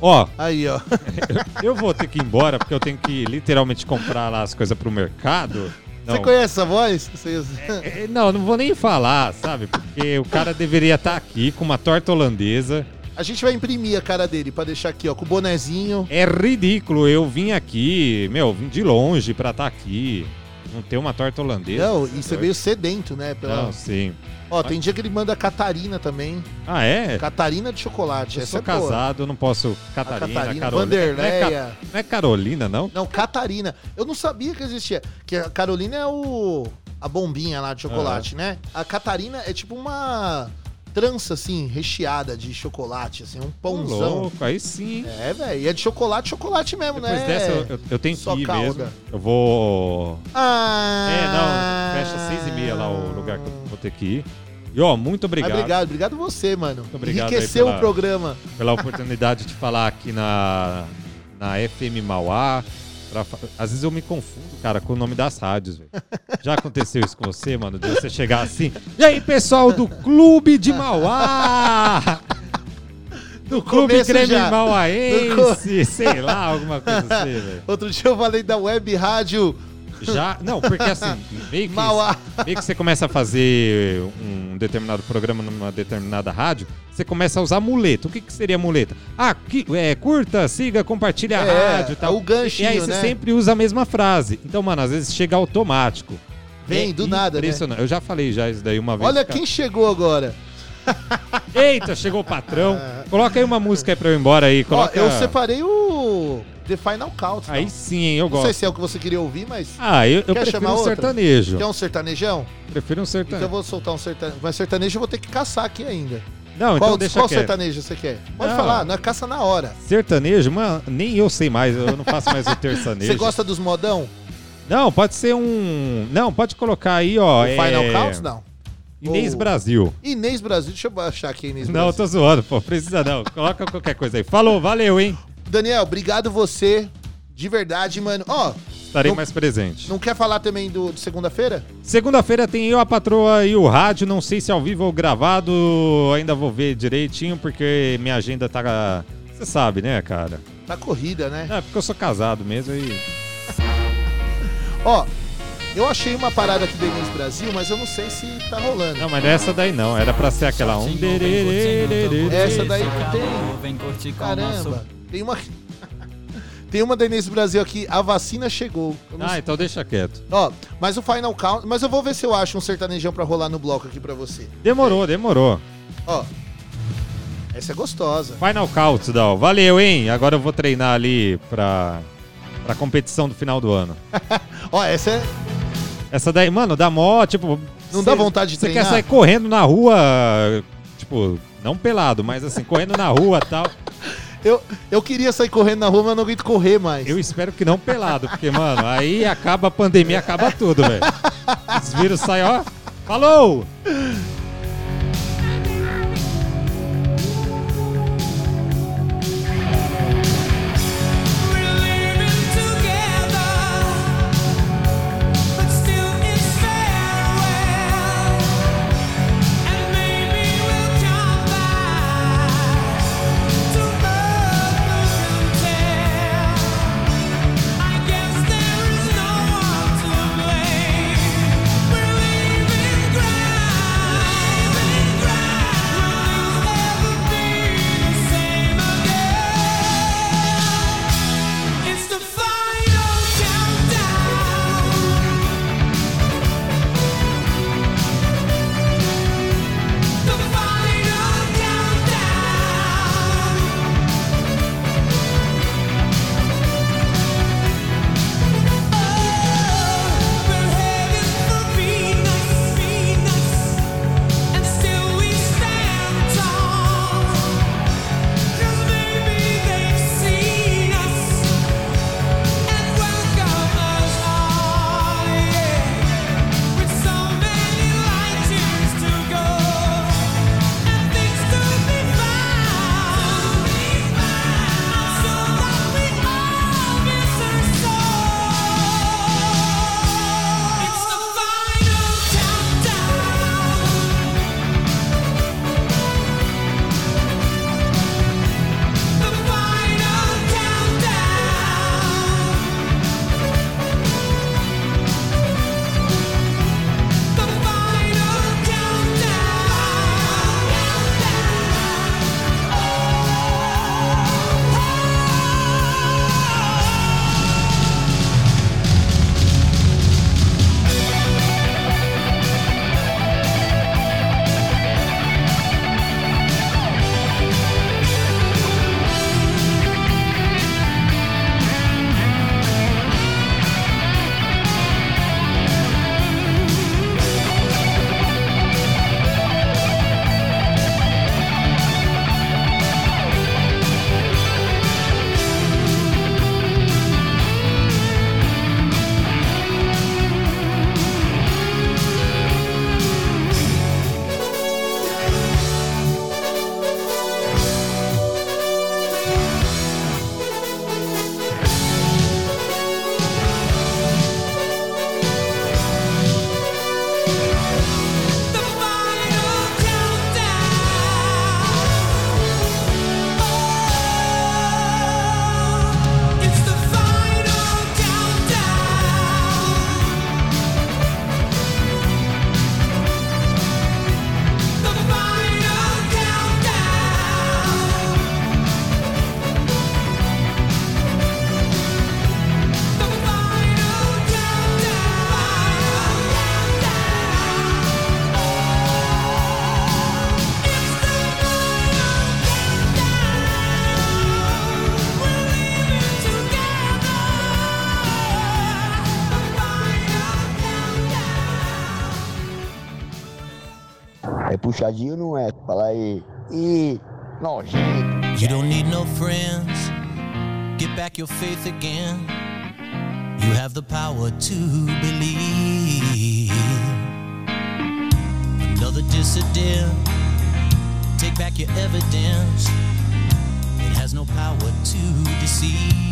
Speaker 6: Ó,
Speaker 5: Aí, ó. [LAUGHS]
Speaker 6: eu vou ter que ir embora porque eu tenho que literalmente comprar lá as coisas pro mercado. Não,
Speaker 5: Você conhece essa voz? Você-
Speaker 6: É, não, não vou nem falar, sabe? Porque o cara deveria estar aqui com uma torta holandesa.
Speaker 5: A gente vai imprimir a cara dele pra deixar aqui, ó, com o bonezinho.
Speaker 6: É ridículo eu vim aqui, meu, vim de longe pra estar aqui. Não ter uma torta holandesa.
Speaker 5: Não, e você veio sedento, né? Pela...
Speaker 6: Não, sim.
Speaker 5: Ó, tem dia que ele manda Catarina também.
Speaker 6: Ah, é?
Speaker 5: Catarina de chocolate.
Speaker 6: Eu
Speaker 5: Essa
Speaker 6: sou
Speaker 5: é boa.
Speaker 6: casado, eu não posso. Catarina,
Speaker 5: Catarina,
Speaker 6: Carolina.
Speaker 5: Vanderleia.
Speaker 6: Não é, Ca- não é Carolina, não?
Speaker 5: Não, Catarina. Eu não sabia que existia. Que a Carolina é o. a bombinha lá de chocolate, né? A Catarina é tipo uma trança, assim, recheada de chocolate, assim, um pãozão.
Speaker 6: louco, aí sim.
Speaker 5: É, velho. E é de chocolate, chocolate mesmo,
Speaker 6: Depois
Speaker 5: né?
Speaker 6: dessa, eu, eu- tenho
Speaker 5: Só
Speaker 6: que ir
Speaker 5: calda.
Speaker 6: mesmo. Eu vou.
Speaker 5: Ah.
Speaker 6: É, não, fecha seis e meia lá o lugar que eu vou ter que ir. E ó, muito
Speaker 5: Ah,
Speaker 6: obrigado,
Speaker 5: obrigado, obrigado você, mano.
Speaker 6: obrigado aí
Speaker 5: Enriqueceu
Speaker 6: pela-
Speaker 5: o programa.
Speaker 6: pela oportunidade de falar aqui na, na FM Mauá. Pra Às vezes eu me confundo, cara, com o nome das rádios, velho. Já aconteceu isso com você, mano? De você chegar assim. E aí, pessoal do Clube de Mauá! Do Clube
Speaker 5: já.
Speaker 6: Mauaense, sei lá, alguma coisa assim, velho. [LAUGHS]
Speaker 5: Outro dia eu falei da web rádio
Speaker 6: Já, não, porque assim, meio que,
Speaker 5: Mauá.
Speaker 6: meio que você começa a fazer um determinado programa numa determinada rádio, você começa a usar muleta. O que, que seria muleta? Ah, que, é, curta, siga, compartilha a
Speaker 5: É,
Speaker 6: rádio e tal.
Speaker 5: é o ganchinho,
Speaker 6: E aí você
Speaker 5: né?
Speaker 6: sempre usa a mesma frase. Então, mano, às vezes chega automático.
Speaker 5: Vem
Speaker 6: É
Speaker 5: do nada, né?
Speaker 6: Impressionante. Eu já falei já isso daí uma vez.
Speaker 5: Olha
Speaker 6: cara.
Speaker 5: quem chegou agora.
Speaker 6: Eita, chegou o patrão. [LAUGHS] Coloca aí uma música aí pra eu ir embora aí.
Speaker 5: Ó,
Speaker 6: Coloca...
Speaker 5: eu separei o The Final Count.
Speaker 6: Aí sim, hein, eu
Speaker 5: não sei
Speaker 6: gosto.
Speaker 5: se é o que você queria ouvir, mas.
Speaker 6: Ah, eu, eu prefiro
Speaker 5: chamar
Speaker 6: um
Speaker 5: outra?
Speaker 6: sertanejo.
Speaker 5: Quer um sertanejão?
Speaker 6: Prefiro um
Speaker 5: Então eu
Speaker 6: sertanejo.
Speaker 5: vou soltar um sertanejo. Mas sertanejo eu vou ter que caçar aqui ainda.
Speaker 6: Não,
Speaker 5: qual
Speaker 6: então deixa
Speaker 5: qual
Speaker 6: quieto.
Speaker 5: sertanejo você quer? Pode
Speaker 6: Não.
Speaker 5: falar, não é caça na hora.
Speaker 6: Sertanejo, mano, nem eu sei mais, eu não faço mais o terçanejo. [LAUGHS]
Speaker 5: Você gosta dos modão?
Speaker 7: Não, pode ser um. Não, pode colocar aí, ó.
Speaker 5: O Final
Speaker 7: é...
Speaker 5: Count, não.
Speaker 7: Inês
Speaker 5: Ou-
Speaker 7: Brasil.
Speaker 5: Inês Brasil, deixa eu achar aqui Inês
Speaker 7: Não,
Speaker 5: Brasil.
Speaker 7: tô zoando, pô. Precisa não. Coloca qualquer coisa aí. Falou, valeu, hein?
Speaker 5: Daniel, obrigado você. De verdade, mano. Ó,
Speaker 7: Estarei
Speaker 5: Não-
Speaker 7: mais presente.
Speaker 5: não quer falar também do, de segunda-feira?
Speaker 7: Segunda-feira tem eu, a patroa e o rádio. Não sei se ao vivo ou gravado. Ainda vou ver direitinho, porque minha agenda tá. Você sabe, né, cara?
Speaker 5: Tá corrida, né?
Speaker 7: É, porque eu sou casado mesmo e.
Speaker 5: Ó, eu achei uma parada aqui da Inês Brasil, mas eu não sei se tá rolando.
Speaker 7: Não, mas é essa daí não. Era pra ser aquela um.
Speaker 5: Essa daí que tem. Caramba. Tem uma. [LAUGHS] tem uma da Inês Brasil aqui, a vacina chegou.
Speaker 7: Ah, então deixa quieto.
Speaker 5: Ó, mas o Final Count. Mas eu vou ver se eu acho um sertanejão pra rolar no bloco aqui pra você.
Speaker 7: Demorou, demorou.
Speaker 5: Ó. Essa é gostosa.
Speaker 7: Final Countdown. Valeu, hein? Agora eu vou treinar ali pra, pra competição do final do ano. [LAUGHS]
Speaker 5: Ó, essa é.
Speaker 7: Essa daí, mano, dá mó, tipo...
Speaker 5: Não
Speaker 7: cê-
Speaker 5: dá vontade de
Speaker 7: Você quer
Speaker 5: treinar?
Speaker 7: sair correndo na rua, tipo, não pelado, mas assim, correndo na rua e tal. [LAUGHS]
Speaker 5: Eu, eu queria sair correndo na rua, mas não aguento correr mais.
Speaker 7: Eu espero que não pelado, porque, mano, aí acaba a pandemia, acaba tudo, velho. Os vírus saem, ó. Falou!
Speaker 8: your faith again.
Speaker 7: You have the power to believe. Another dissident, take back your evidence. It has no power to deceive.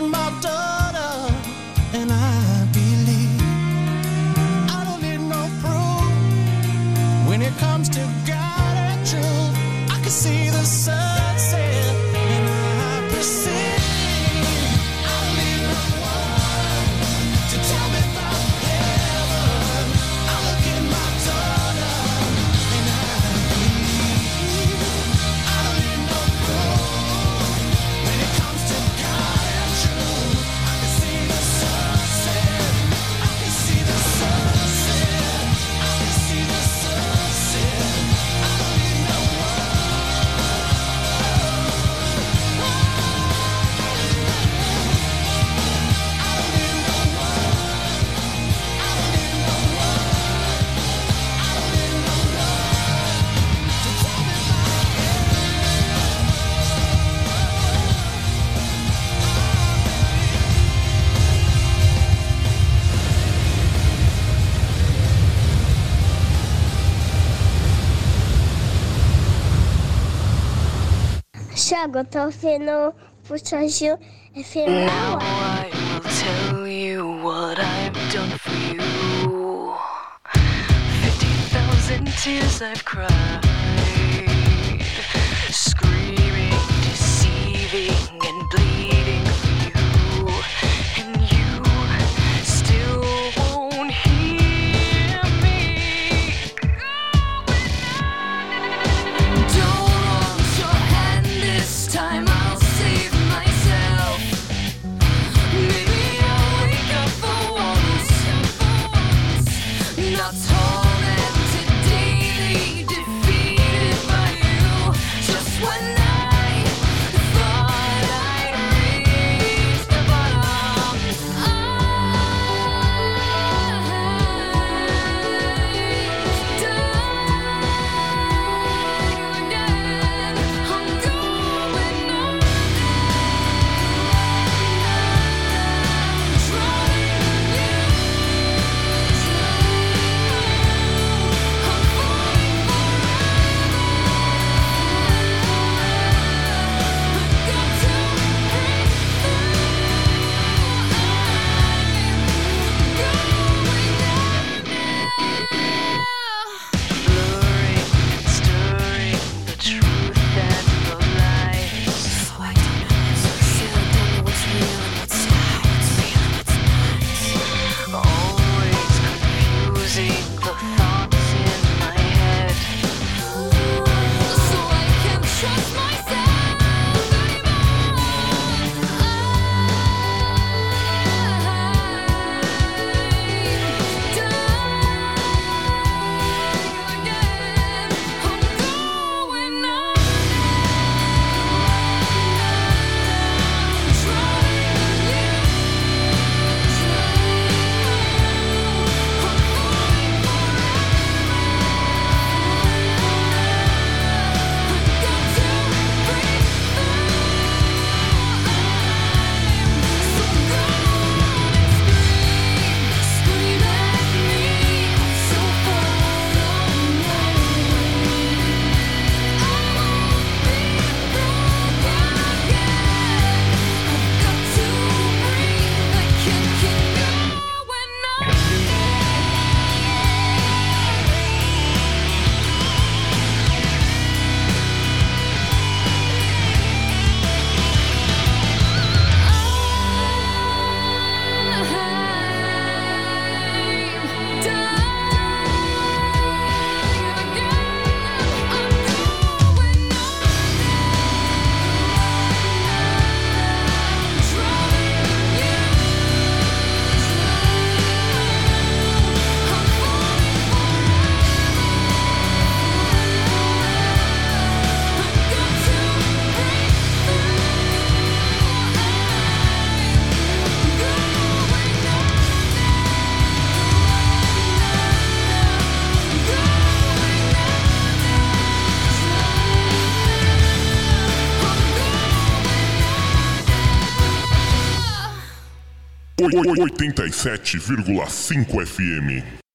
Speaker 7: my done. água até o final é. I
Speaker 9: will tell you what I've done for you. Fifty thousand tears I've cried, screaming, deceiving, and bleeding.
Speaker 7: 87,5 FM.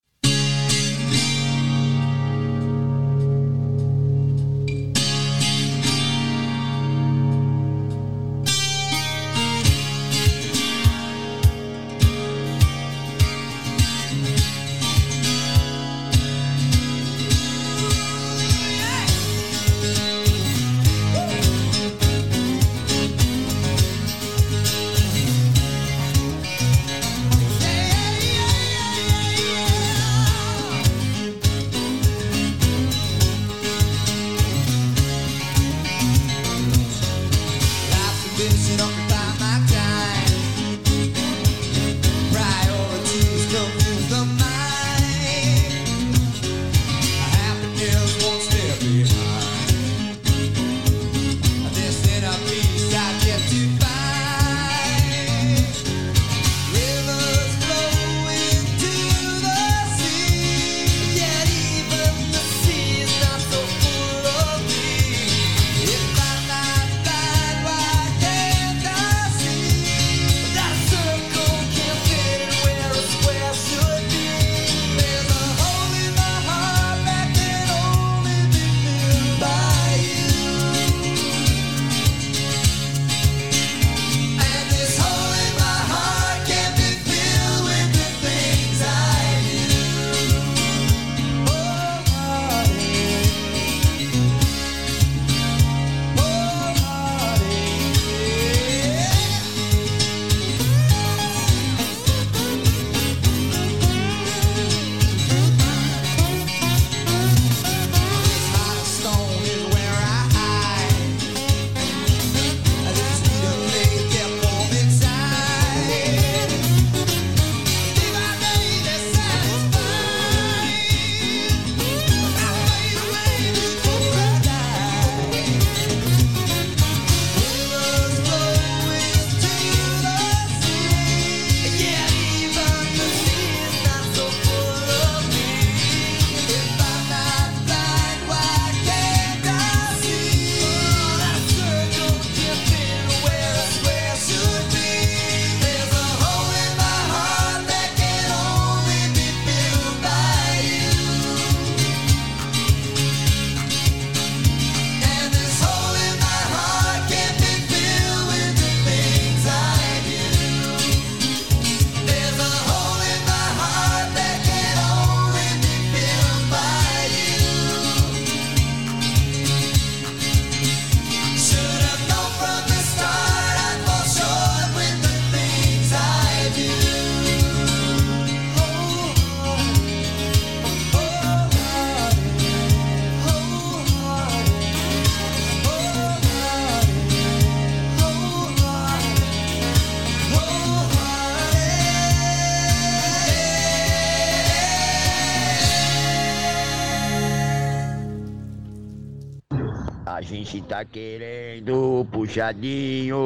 Speaker 10: Tá querendo o puxadinho.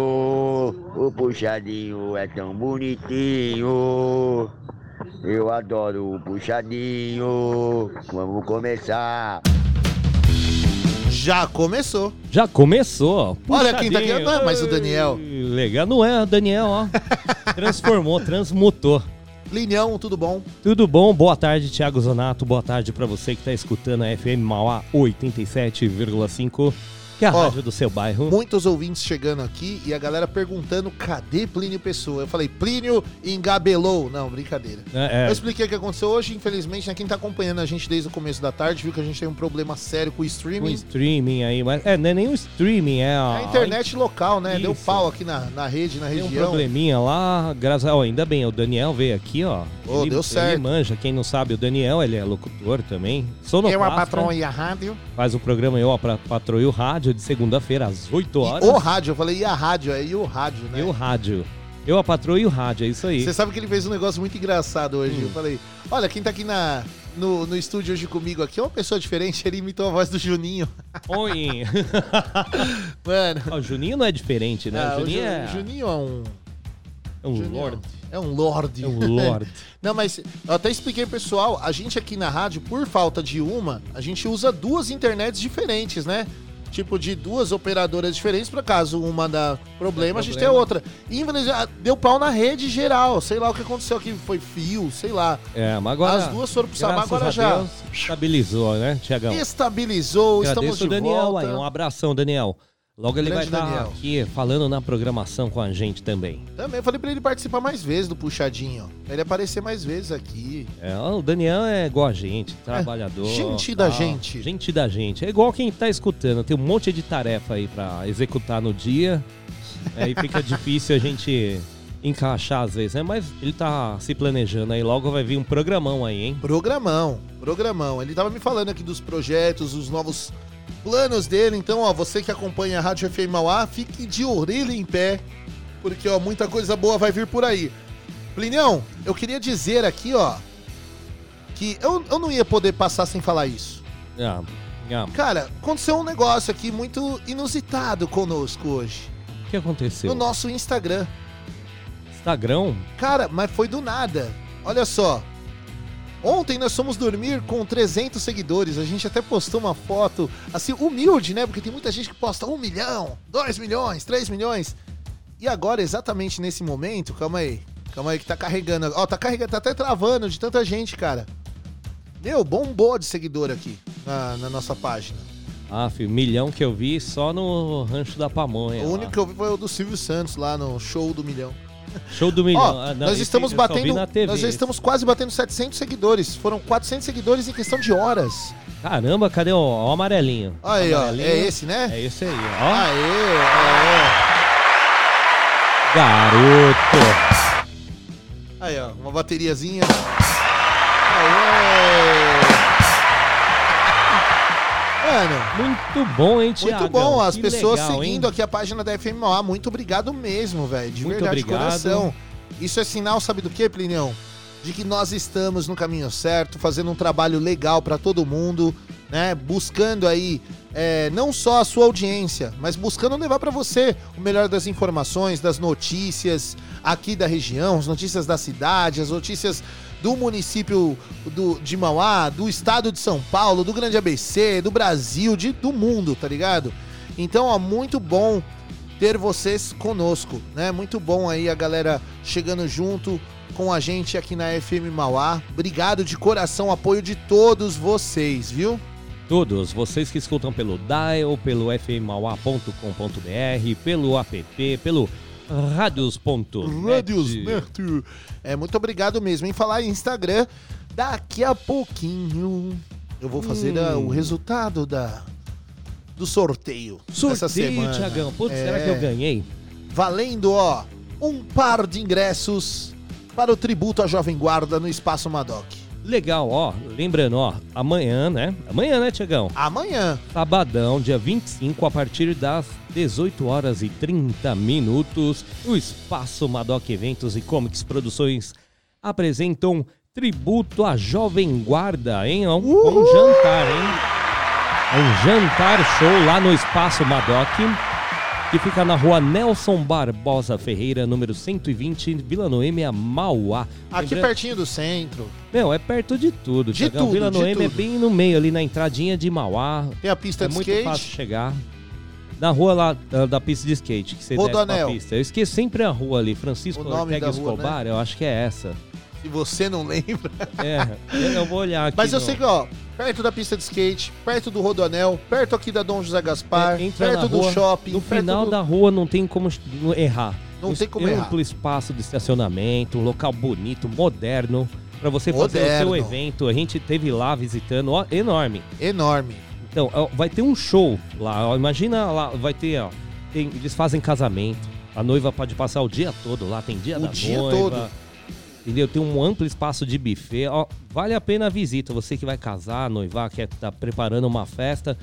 Speaker 10: O puxadinho é tão bonitinho. Eu adoro o puxadinho. Vamos começar.
Speaker 5: Já começou.
Speaker 11: Já começou.
Speaker 5: Olha quem tá aqui.
Speaker 11: Puxadinho.
Speaker 5: Não é mais o Daniel.
Speaker 11: Legal, não é o Daniel, ó. [LAUGHS] Transformou, transmutou.
Speaker 5: Linhão, tudo bom?
Speaker 11: Tudo bom? Boa tarde, Thiago Zonato. Boa tarde pra você que tá escutando a FM Mauá 87,5, que é a
Speaker 5: Ó,
Speaker 11: rádio do seu bairro.
Speaker 5: Muitos ouvintes chegando aqui e a galera perguntando cadê Plínio Pessoa. Eu falei, Plínio engabelou. Não, brincadeira.
Speaker 11: É, é.
Speaker 5: Eu expliquei o que aconteceu hoje, infelizmente, né, quem tá acompanhando a gente desde o começo da tarde viu que a gente tem um problema sério com o
Speaker 11: Um
Speaker 5: streaming.
Speaker 11: streaming aí, mas é, não é nem um streaming, é a,
Speaker 5: A internet local, né? Deu
Speaker 11: Isso.
Speaker 5: pau aqui na, na rede, na
Speaker 11: Tem um
Speaker 5: região.
Speaker 11: probleminha lá, graças ó, ainda bem, o Daniel veio aqui, ó.
Speaker 5: Ô,
Speaker 11: ele,
Speaker 5: deu certo.
Speaker 11: Ele manja, quem não sabe, o Daniel, ele é locutor também. Sonoplasta,
Speaker 5: Eu, a patrão e a rádio.
Speaker 11: Faz o programa Eu, a pra- Patroa o Rádio, de segunda-feira às 8
Speaker 5: E
Speaker 11: horas.
Speaker 5: o rádio, eu falei, e a rádio? É, e o rádio, né?
Speaker 11: E o rádio. Eu, a Patroa e o Rádio, é isso aí.
Speaker 5: Você sabe que ele fez um negócio muito engraçado hoje.
Speaker 11: Hum.
Speaker 5: Eu falei, olha, quem tá aqui na, no, no estúdio hoje comigo aqui é uma pessoa diferente. Ele imitou a voz do Juninho. [LAUGHS]
Speaker 11: Oi. [LAUGHS]
Speaker 5: Mano.
Speaker 11: Ó, o Juninho não é diferente, né?
Speaker 5: Ah,
Speaker 11: o
Speaker 5: o
Speaker 11: Juninho
Speaker 5: Ju-
Speaker 11: é,
Speaker 5: Juninho é um.
Speaker 11: é um
Speaker 5: Juninho
Speaker 11: lord.
Speaker 5: É um lorde.
Speaker 11: É um lord. [LAUGHS]
Speaker 5: Não, mas eu até expliquei pessoal, a gente aqui na rádio, por falta de uma, a gente usa duas internets diferentes, né? Tipo de duas operadoras diferentes, por caso uma dá problema, a gente tem
Speaker 11: problema.
Speaker 5: outra. E deu pau na rede geral, sei lá o que aconteceu aqui, foi fio, sei lá.
Speaker 11: É, mas agora.
Speaker 5: As duas foram pro Samar, agora
Speaker 11: a
Speaker 5: já
Speaker 11: Deus, estabilizou, né, Tiagão?
Speaker 5: estabilizou, estamos
Speaker 11: Agradeço
Speaker 5: de
Speaker 11: o Daniel
Speaker 5: volta.
Speaker 11: aí, um abração, Daniel. Logo ele vai estar
Speaker 5: Daniel.
Speaker 11: aqui falando na programação com a gente também.
Speaker 5: Também falei pra ele participar mais vezes do Puxadinho. Pra ele aparecer mais vezes aqui.
Speaker 11: É, o Daniel é igual a gente, trabalhador.
Speaker 5: gente da gente.
Speaker 11: Gente da gente. É igual quem tá escutando, tem um monte de tarefa aí pra executar no dia. Aí fica [LAUGHS] difícil a gente encaixar às vezes, né? Mas ele tá se planejando aí, logo vai vir um programão aí, hein?
Speaker 5: Programão, programão. Ele tava me falando aqui dos projetos, os novos planos dele. Então, ó, você que acompanha a Rádio FM Mauá, fique de orelha em pé, porque, ó, muita coisa boa vai vir por aí. Plinião, eu queria dizer aqui, ó, que eu, eu não ia poder passar sem falar isso.
Speaker 11: Ah, ah,
Speaker 5: Cara, aconteceu um negócio aqui muito inusitado conosco hoje.
Speaker 11: o que aconteceu?
Speaker 5: No nosso Instagram.
Speaker 11: Instagram?
Speaker 5: Cara, mas foi do nada. Olha só. Ontem nós fomos dormir com 300 seguidores. A gente até postou uma foto, assim, humilde, né? Porque tem muita gente que posta 1 milhão, 2 milhões, 3 milhões. E agora, exatamente nesse momento, calma aí. Calma aí que tá carregando. Ó, tá carregando, tá até travando de tanta gente, cara. Meu, bombou de seguidor aqui na, na nossa página.
Speaker 11: Ah, filho, milhão que eu vi só no Rancho da Pamonha.
Speaker 5: o
Speaker 11: lá.
Speaker 5: único que eu vi foi o do Silvio Santos lá no show do milhão.
Speaker 11: Show do milhão.
Speaker 5: Ó,
Speaker 11: Ah, não,
Speaker 5: nós estamos batendo,
Speaker 11: TV.
Speaker 5: nós já estamos quase batendo 700 seguidores. Foram 400 seguidores em questão de horas.
Speaker 11: Caramba, cadê o, o amarelinho?
Speaker 5: Aí, ó,
Speaker 11: Amarelinho.
Speaker 5: é esse, né?
Speaker 11: É esse aí, ó.
Speaker 5: Aê, aê.
Speaker 11: Garoto.
Speaker 5: Aí, ó, uma bateriazinha. Aê. Mano,
Speaker 11: Muito bom, hein, Thiago?
Speaker 5: muito bom. As
Speaker 11: Que
Speaker 5: pessoas
Speaker 11: legal,
Speaker 5: seguindo
Speaker 11: hein?
Speaker 5: aqui a página da FM Mauá. Muito obrigado mesmo, velho. De
Speaker 11: Muito
Speaker 5: verdade, de
Speaker 11: obrigado.
Speaker 5: coração. Isso é sinal, sabe do que, Plinião? De que nós estamos no caminho certo, fazendo um trabalho legal pra todo mundo, né? Buscando aí é, não só a sua audiência, mas buscando levar pra você o melhor das informações, das notícias aqui da região, as notícias da cidade, as notícias do município do, de Mauá, do estado de São Paulo, do Grande ABC, do Brasil, de, do mundo, tá ligado? Então, ó, muito bom ter vocês conosco, né? Muito bom aí a galera chegando junto com a gente aqui na FM Mauá. Obrigado de coração, apoio de todos vocês, viu?
Speaker 11: Todos, vocês que escutam pelo Dial, pelo fmmauá.com.br, pelo app, pelo radios.net.
Speaker 5: Radios Neto. É, muito obrigado mesmo. Em falar em Instagram, daqui a pouquinho eu vou fazer ah, o resultado da do sorteio dessa
Speaker 11: Hum. Sorteio,
Speaker 5: semana.
Speaker 11: Tiagão. Putz,
Speaker 5: É,
Speaker 11: será que eu ganhei?
Speaker 5: Valendo, ó, um par de ingressos para o tributo à Jovem Guarda no Espaço Madoc.
Speaker 11: Legal, ó. Lembrando, ó, amanhã, né? Amanhã, né, Tiagão?
Speaker 5: Amanhã.
Speaker 11: Sabadão, dia 25, a partir das 18 horas e 30 minutos, o Espaço Madoc Eventos e Comics Produções apresentam tributo à Jovem Guarda, hein? Um, um jantar, hein? Um jantar show lá no Espaço Madoc, que fica na rua Nelson Barbosa Ferreira, número 120, Vila Noêmia, Mauá.
Speaker 5: Aqui
Speaker 11: Lembra-
Speaker 5: pertinho do centro.
Speaker 11: Meu, é perto de tudo.
Speaker 5: De tudo,
Speaker 11: Vila Noêmia é bem no meio, ali na entradinha de Mauá.
Speaker 5: Tem a pista
Speaker 11: É
Speaker 5: de
Speaker 11: muito
Speaker 5: skate.
Speaker 11: fácil chegar. Na rua lá da, pista de skate, que você pra pista. Eu esqueci sempre a rua ali, Francisco Ortega
Speaker 5: rua, né?
Speaker 11: Escobar, eu acho que é essa.
Speaker 5: Se você não lembra.
Speaker 11: É, eu- eu vou olhar aqui.
Speaker 5: Mas eu
Speaker 11: no-
Speaker 5: sei que, ó, perto da pista de skate, perto do Rodoanel, perto aqui da Dom José Gaspar,
Speaker 11: É,
Speaker 5: perto do
Speaker 11: rua,
Speaker 5: shopping,
Speaker 11: No final
Speaker 5: do-
Speaker 11: da rua não tem como errar.
Speaker 5: Não
Speaker 11: Um
Speaker 5: tem como
Speaker 11: amplo
Speaker 5: errar.
Speaker 11: espaço de estacionamento, um local bonito, moderno, pra você fazer o
Speaker 5: Moderno.
Speaker 11: seu evento. A gente teve lá visitando, ó, enorme.
Speaker 5: Enorme.
Speaker 11: Então, ó, vai ter um show lá. ó, imagina lá, vai ter, ó. tem- eles fazem casamento. A noiva pode passar o dia todo lá, tem dia
Speaker 5: O
Speaker 11: da
Speaker 5: dia
Speaker 11: noiva.
Speaker 5: todo.
Speaker 11: Entendeu? Tem um amplo espaço de buffet. Ó, vale a pena a visita. Você que vai casar, noivar, quer estar preparando uma festa.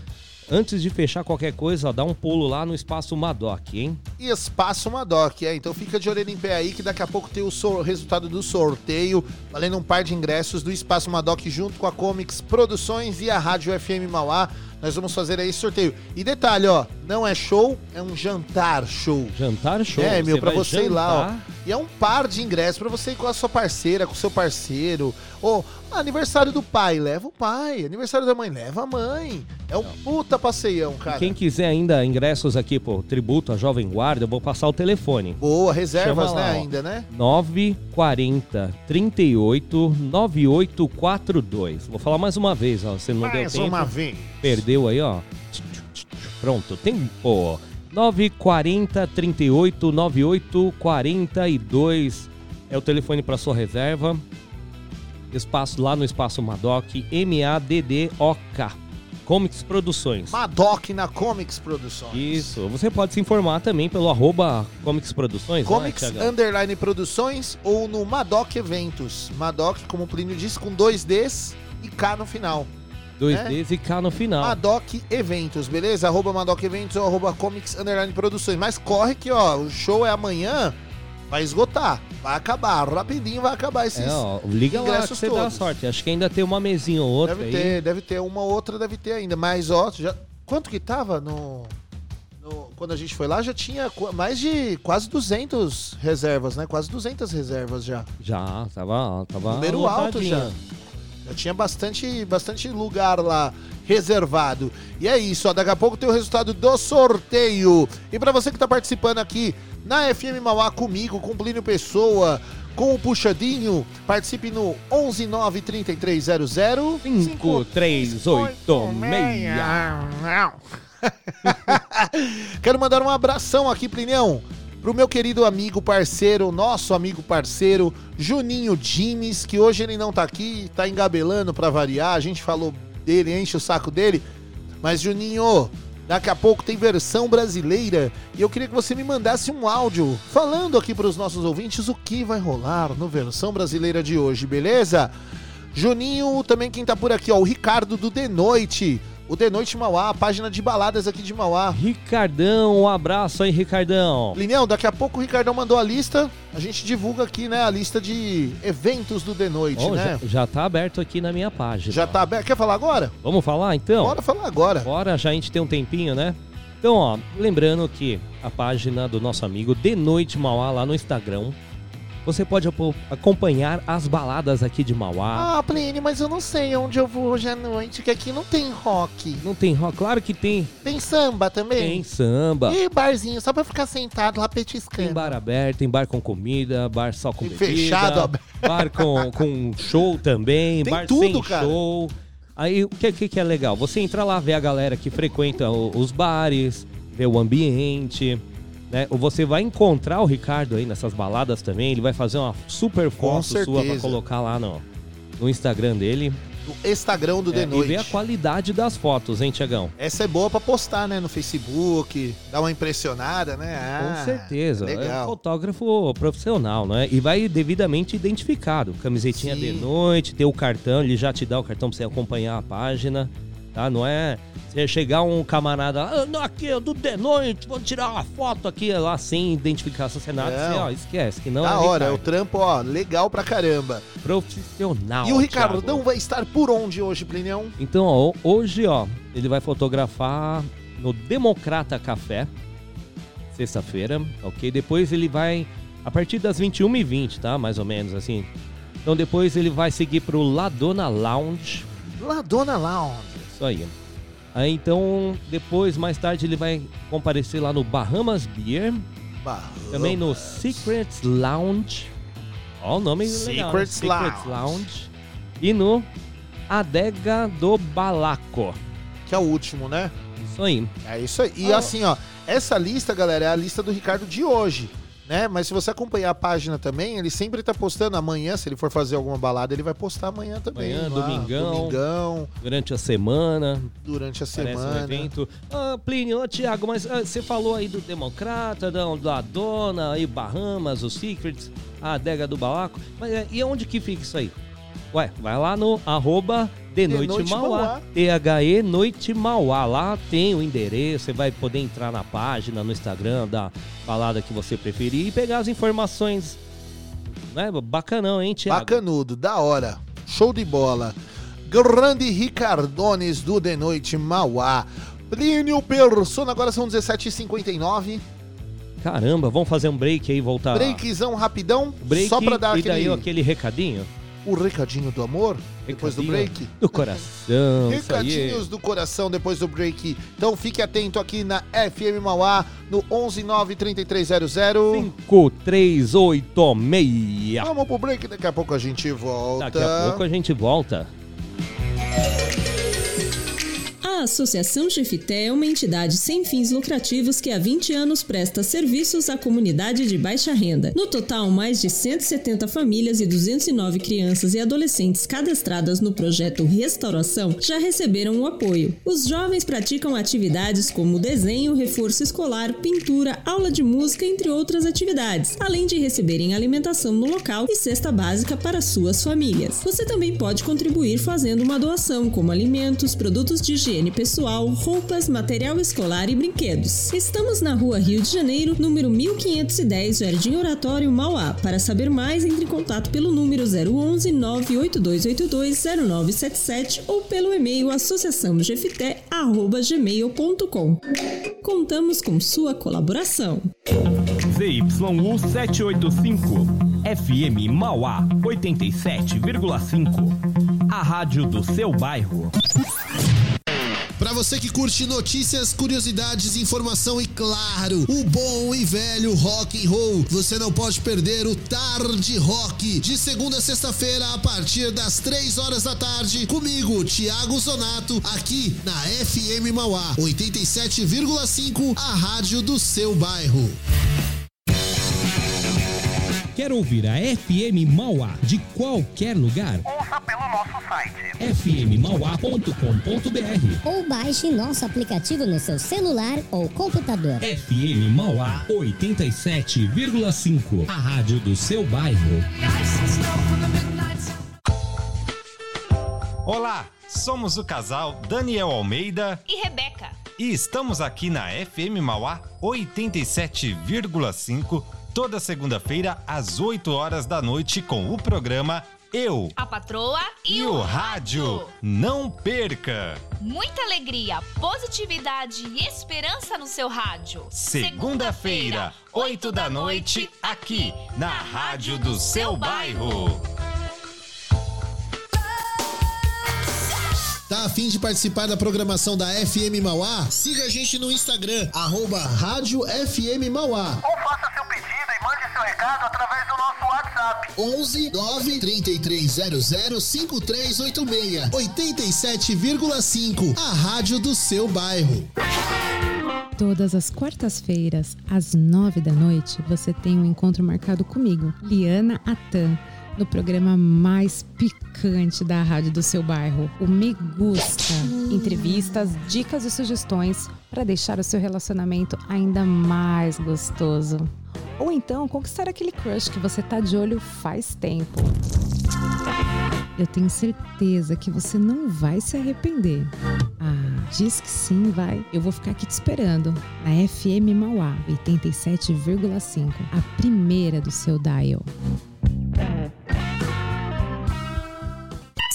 Speaker 11: Antes de fechar qualquer coisa, ó, dá um pulo lá no espaço Madoc, hein?
Speaker 5: E Espaço Madoc, é. Então fica de orelha em pé aí que daqui a pouco tem o sor- resultado do sorteio, valendo um par de ingressos do Espaço Madoc junto com a Comics Produções e a Rádio FM Mauá. Nós vamos fazer aí sorteio. E detalhe, ó, não é show, é um jantar show.
Speaker 11: Jantar show.
Speaker 5: É, meu,
Speaker 11: Você
Speaker 5: pra você ir lá, ó. E é um par de ingressos pra você ir com a sua parceira, com o seu parceiro. Ou aniversário do pai, leva o pai. Aniversário da mãe, leva a mãe. É um puta passeião, cara.
Speaker 11: Quem quiser ainda ingressos aqui, pô, tributo à Jovem Guarda, eu vou passar o telefone.
Speaker 5: Boa, reservas, né,
Speaker 11: lá, ó.
Speaker 5: ainda, né?
Speaker 11: 940 38 9842. Vou falar mais uma vez, ó. Você não deu
Speaker 5: Mais
Speaker 11: tempo.
Speaker 5: uma vez.
Speaker 11: Perdeu aí, ó. Pronto, tempo. 940 38 98 42 é o telefone para sua reserva. Espaço lá no Espaço Madoc, M-A-D-D-O-K. Comics Produções.
Speaker 5: Madoc na Comics Produções.
Speaker 11: Isso. Você pode se informar também pelo arroba Comics Produções. não é,
Speaker 5: Comics
Speaker 11: Thiagão?
Speaker 5: Underline Produções ou no Madoc Eventos. Madoc, como o Plínio disse, com dois Ds e K no final.
Speaker 11: Dois
Speaker 5: né?
Speaker 11: Ds e K no final.
Speaker 5: Madoc Eventos, beleza? Arroba Madoc Eventos ou arroba Comics Underline Produções. Mas corre que, ó, o show é amanhã, vai esgotar. Vai acabar, rapidinho vai acabar esses
Speaker 11: É, ó, liga lá que
Speaker 5: ingressos
Speaker 11: você dá
Speaker 5: todos.
Speaker 11: sorte. Acho que ainda tem uma mesinha ou outra
Speaker 5: Deve
Speaker 11: aí.
Speaker 5: ter, deve ter. Uma outra deve ter ainda. Mas, ó, já... quanto que tava no... no- Quando a gente foi lá, já tinha mais de quase 200 reservas, né? Quase 200 reservas já.
Speaker 11: Já, tava, tava
Speaker 5: Número alto já. Já tinha bastante, bastante lugar lá reservado. E é isso, ó, daqui a pouco tem o resultado do sorteio. E pra você que tá participando aqui na FM Mauá comigo, com Plínio Pessoa, com o Puxadinho, participe no 1193300
Speaker 11: 5386. [LAUGHS]
Speaker 5: Quero mandar um abração aqui, Plinião, pro meu querido amigo parceiro, nosso amigo parceiro, Juninho Dimes, que hoje ele não tá aqui, tá engabelando pra variar. A gente falou dele, enche o saco dele. Mas, Juninho, daqui a pouco tem versão brasileira e eu queria que você me mandasse um áudio falando aqui pros nossos ouvintes o que vai rolar no versão brasileira de hoje, beleza? Juninho, também quem tá por aqui, ó, o Ricardo do De Noite. O De Noite Mauá, a página de baladas aqui de Mauá.
Speaker 11: Ricardão, um abraço aí, Ricardão.
Speaker 5: Linhão, daqui a pouco o Ricardão mandou a lista. A gente divulga aqui, né, a lista de eventos do The Noite,
Speaker 11: Ó,
Speaker 5: né?
Speaker 11: já, já tá aberto aqui na minha página.
Speaker 5: Já tá aberto. Quer falar agora?
Speaker 11: Vamos falar então?
Speaker 5: Bora falar agora.
Speaker 11: Bora, já a gente tem um tempinho, né? Então, ó, lembrando que a página do nosso amigo De Noite Mauá lá no Instagram, você pode acompanhar as baladas aqui de Mauá.
Speaker 5: Ah, Plínio, mas eu não sei onde eu vou hoje à noite, que aqui não tem rock.
Speaker 11: Não tem rock? Claro que tem.
Speaker 5: Tem samba também?
Speaker 11: Tem samba.
Speaker 5: E barzinho, só pra ficar sentado lá petiscando.
Speaker 11: Tem bar aberto, tem bar com comida, bar só com
Speaker 5: Tem
Speaker 11: bebida.
Speaker 5: fechado, aberto.
Speaker 11: Bar com, com show também,
Speaker 5: Tem
Speaker 11: bar
Speaker 5: tudo,
Speaker 11: sem
Speaker 5: cara.
Speaker 11: show. Aí o que, que, que é legal? Você entra lá, vê a galera que frequenta os bares, vê o ambiente, né? Você vai encontrar o Ricardo aí nessas baladas também, ele vai fazer uma super foto sua pra colocar lá no, no Instagram dele.
Speaker 5: No Instagram do
Speaker 11: É,
Speaker 5: The
Speaker 11: e
Speaker 5: Noite.
Speaker 11: ver a qualidade das fotos, hein, Tiagão?
Speaker 5: Essa é boa pra postar, né, no Facebook, dar uma impressionada, né? Ah,
Speaker 11: Com certeza. É
Speaker 5: Legal.
Speaker 11: fotógrafo profissional, né? E vai devidamente identificado. Camisetinha
Speaker 5: Sim.
Speaker 11: de noite, ter o cartão, ele já te dá o cartão pra você acompanhar a página. Tá? Não é você chegar um camarada, ah, não, aqui é do de noite, vou tirar uma foto aqui lá sem identificar você.
Speaker 5: Não.
Speaker 11: Você, ó, esquece que não
Speaker 5: da
Speaker 11: é
Speaker 5: hora, o
Speaker 11: Ricardo.
Speaker 5: trampo, ó, legal pra caramba.
Speaker 11: profissional.
Speaker 5: e o Ricardão
Speaker 11: Thiago.
Speaker 5: vai estar por onde hoje, Plinião?
Speaker 11: Então, ó, hoje, ó, ele vai fotografar no Democrata Café, sexta-feira, ok? Depois ele vai, a partir das 21h20, tá? Mais ou menos, assim. Então depois ele vai seguir pro Ladona Lounge,
Speaker 5: Ladona Lounge.
Speaker 11: isso aí. Aí então, depois, mais tarde, ele vai comparecer lá no Bahamas Beer,
Speaker 5: Bahamas.
Speaker 11: também no Secrets Lounge. Ó, o nome legal, né?
Speaker 5: Secrets
Speaker 11: Secrets
Speaker 5: Lounge.
Speaker 11: Lounge. E no Adega do Balaco.
Speaker 5: Que é o último, né?
Speaker 11: Isso aí.
Speaker 5: É isso aí. E
Speaker 11: Ah.
Speaker 5: assim, ó, essa lista, galera, é a lista do Ricardo de hoje, né? Mas se você acompanhar a página também, ele sempre tá postando amanhã, se ele for fazer alguma balada, ele vai postar amanhã também.
Speaker 11: Amanhã,
Speaker 5: lá,
Speaker 11: domingão.
Speaker 5: Domingão,
Speaker 11: Durante a semana,
Speaker 5: durante a
Speaker 11: parece um
Speaker 5: semana.
Speaker 11: evento. Ah, Plínio, ô, Thiago, mas ah, você falou aí do Democrata, da, da Dona, aí Bahamas, os Secrets, a adega do Balaco. Mas é, e onde que fica isso aí? Ué, vai lá no arroba de Noite
Speaker 5: Noite
Speaker 11: Mauá.
Speaker 5: Mauá.
Speaker 11: THE Noite Mauá. Lá tem o endereço, você vai poder entrar na página, no Instagram da balada que você preferir e pegar as informações. Né? Bacanão, hein, Thiago?
Speaker 5: Bacanudo, da hora. Show de bola. Grande Ricardones do De Noite Mauá. Plínio Persona, agora são 17h59.
Speaker 12: Caramba, vamos fazer um break aí e voltar.
Speaker 13: Breakzão rapidão,
Speaker 12: Break
Speaker 13: só pra dar
Speaker 12: e daí
Speaker 13: aquele,
Speaker 12: aquele recadinho.
Speaker 13: O recadinho do amor, depois do
Speaker 12: Recadinho
Speaker 13: break.
Speaker 12: Do coração.
Speaker 13: Recadinhos do coração depois do break. Então fique atento aqui na FM Mauá, no 1193300.
Speaker 12: 5386.
Speaker 13: Vamos pro break, daqui a pouco a gente volta.
Speaker 12: Daqui a pouco a gente volta.
Speaker 14: A Associação Chefité é uma entidade sem fins lucrativos que há 20 anos presta serviços à comunidade de baixa renda. No total, mais de 170 famílias e 209 crianças e adolescentes cadastradas no projeto Restauração já receberam o apoio. Os jovens praticam atividades como desenho, reforço escolar, pintura, aula de música, entre outras atividades, além de receberem alimentação no local e cesta básica para suas famílias. Você também pode contribuir fazendo uma doação, como alimentos, produtos de higiene pessoal, roupas, material escolar e brinquedos. Estamos na rua Rio de Janeiro, número 1510, Jardim Oratório, Mauá. Para saber mais, entre em contato pelo número 011 98282 0977 ou pelo e-mail associaçãogefité.gmail.com. Contamos com sua colaboração.
Speaker 15: ZYU 785, FM Mauá 87,5. A rádio do seu bairro.
Speaker 5: Pra você que curte notícias, curiosidades, informação e claro, o bom e velho rock and roll, você não pode perder o Tarde Rock de segunda a sexta-feira a partir das três horas da tarde comigo, Thiago Zonato, aqui na FM Mauá 87,5, a rádio do seu bairro.
Speaker 11: Quer ouvir a FM Mauá de qualquer lugar?
Speaker 16: Site.
Speaker 11: fmmauá.com.br
Speaker 17: Ou baixe nosso aplicativo no seu celular ou computador.
Speaker 11: FM Mauá 87,5. A rádio do seu bairro.
Speaker 6: Olá, somos o casal Daniel Almeida
Speaker 18: E Rebeca.
Speaker 6: e estamos aqui na FM Mauá 87,5 toda segunda-feira às 8 horas da noite com o programa Eu
Speaker 18: A patroa e,
Speaker 6: e o rádio. Não perca!
Speaker 18: Muita alegria, positividade e esperança no seu rádio.
Speaker 6: Segunda-feira, 8 da noite, aqui na Rádio do seu bairro.
Speaker 5: Tá afim de participar da programação da FM Mauá? Siga a gente no Instagram, arroba Rádio FM Mauá.
Speaker 16: Ou faça seu pedido seu recado através do nosso WhatsApp.
Speaker 5: 11 9 3300 5386 87,5 A rádio do seu bairro.
Speaker 19: Todas as quartas-feiras, às nove da noite, você tem um encontro marcado comigo, Liana Atan, no programa mais picante da rádio do seu bairro, o Me Gusta. Entrevistas, dicas e sugestões para deixar o seu relacionamento ainda mais gostoso. Ou então conquistar aquele crush que você tá de olho faz tempo. Eu tenho certeza que você não vai se arrepender. Ah, diz que sim, vai. Eu vou ficar aqui te esperando na FM Mauá 87,5, a primeira do seu dial.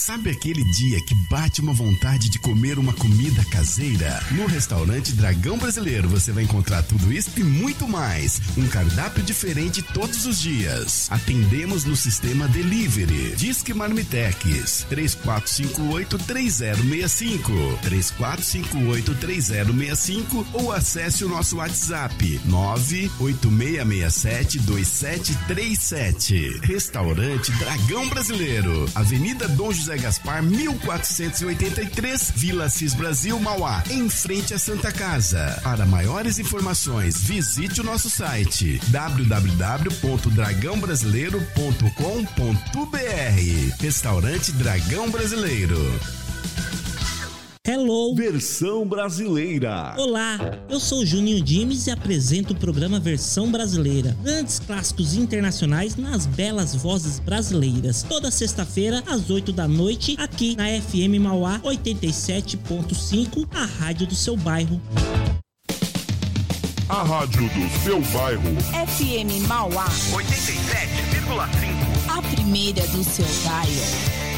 Speaker 20: Sabe aquele dia que bate uma vontade de comer uma comida caseira? No restaurante Dragão Brasileiro você vai encontrar tudo isso e muito mais. Um cardápio diferente todos os dias. Atendemos no sistema Delivery. Disque Marmitex 3458-3065. 3458-3065 ou acesse o nosso WhatsApp 986672737. Restaurante Dragão Brasileiro. Avenida Dom José Gaspar, 1483, Vila Cis Brasil, Mauá, em frente à Santa Casa. Para maiores informações, visite o nosso site www.dragãobrasileiro.com.br. Restaurante Dragão Brasileiro.
Speaker 21: Hello! Versão brasileira.
Speaker 22: Olá, eu sou o Juninho Dimes e apresento o programa Versão Brasileira. Grandes clássicos internacionais nas belas vozes brasileiras. Toda sexta-feira, às 8 da noite, aqui na FM Mauá 87.5, a rádio do seu bairro.
Speaker 1: A rádio do seu bairro.
Speaker 2: FM Mauá
Speaker 16: 87,5.
Speaker 2: A primeira do seu dial.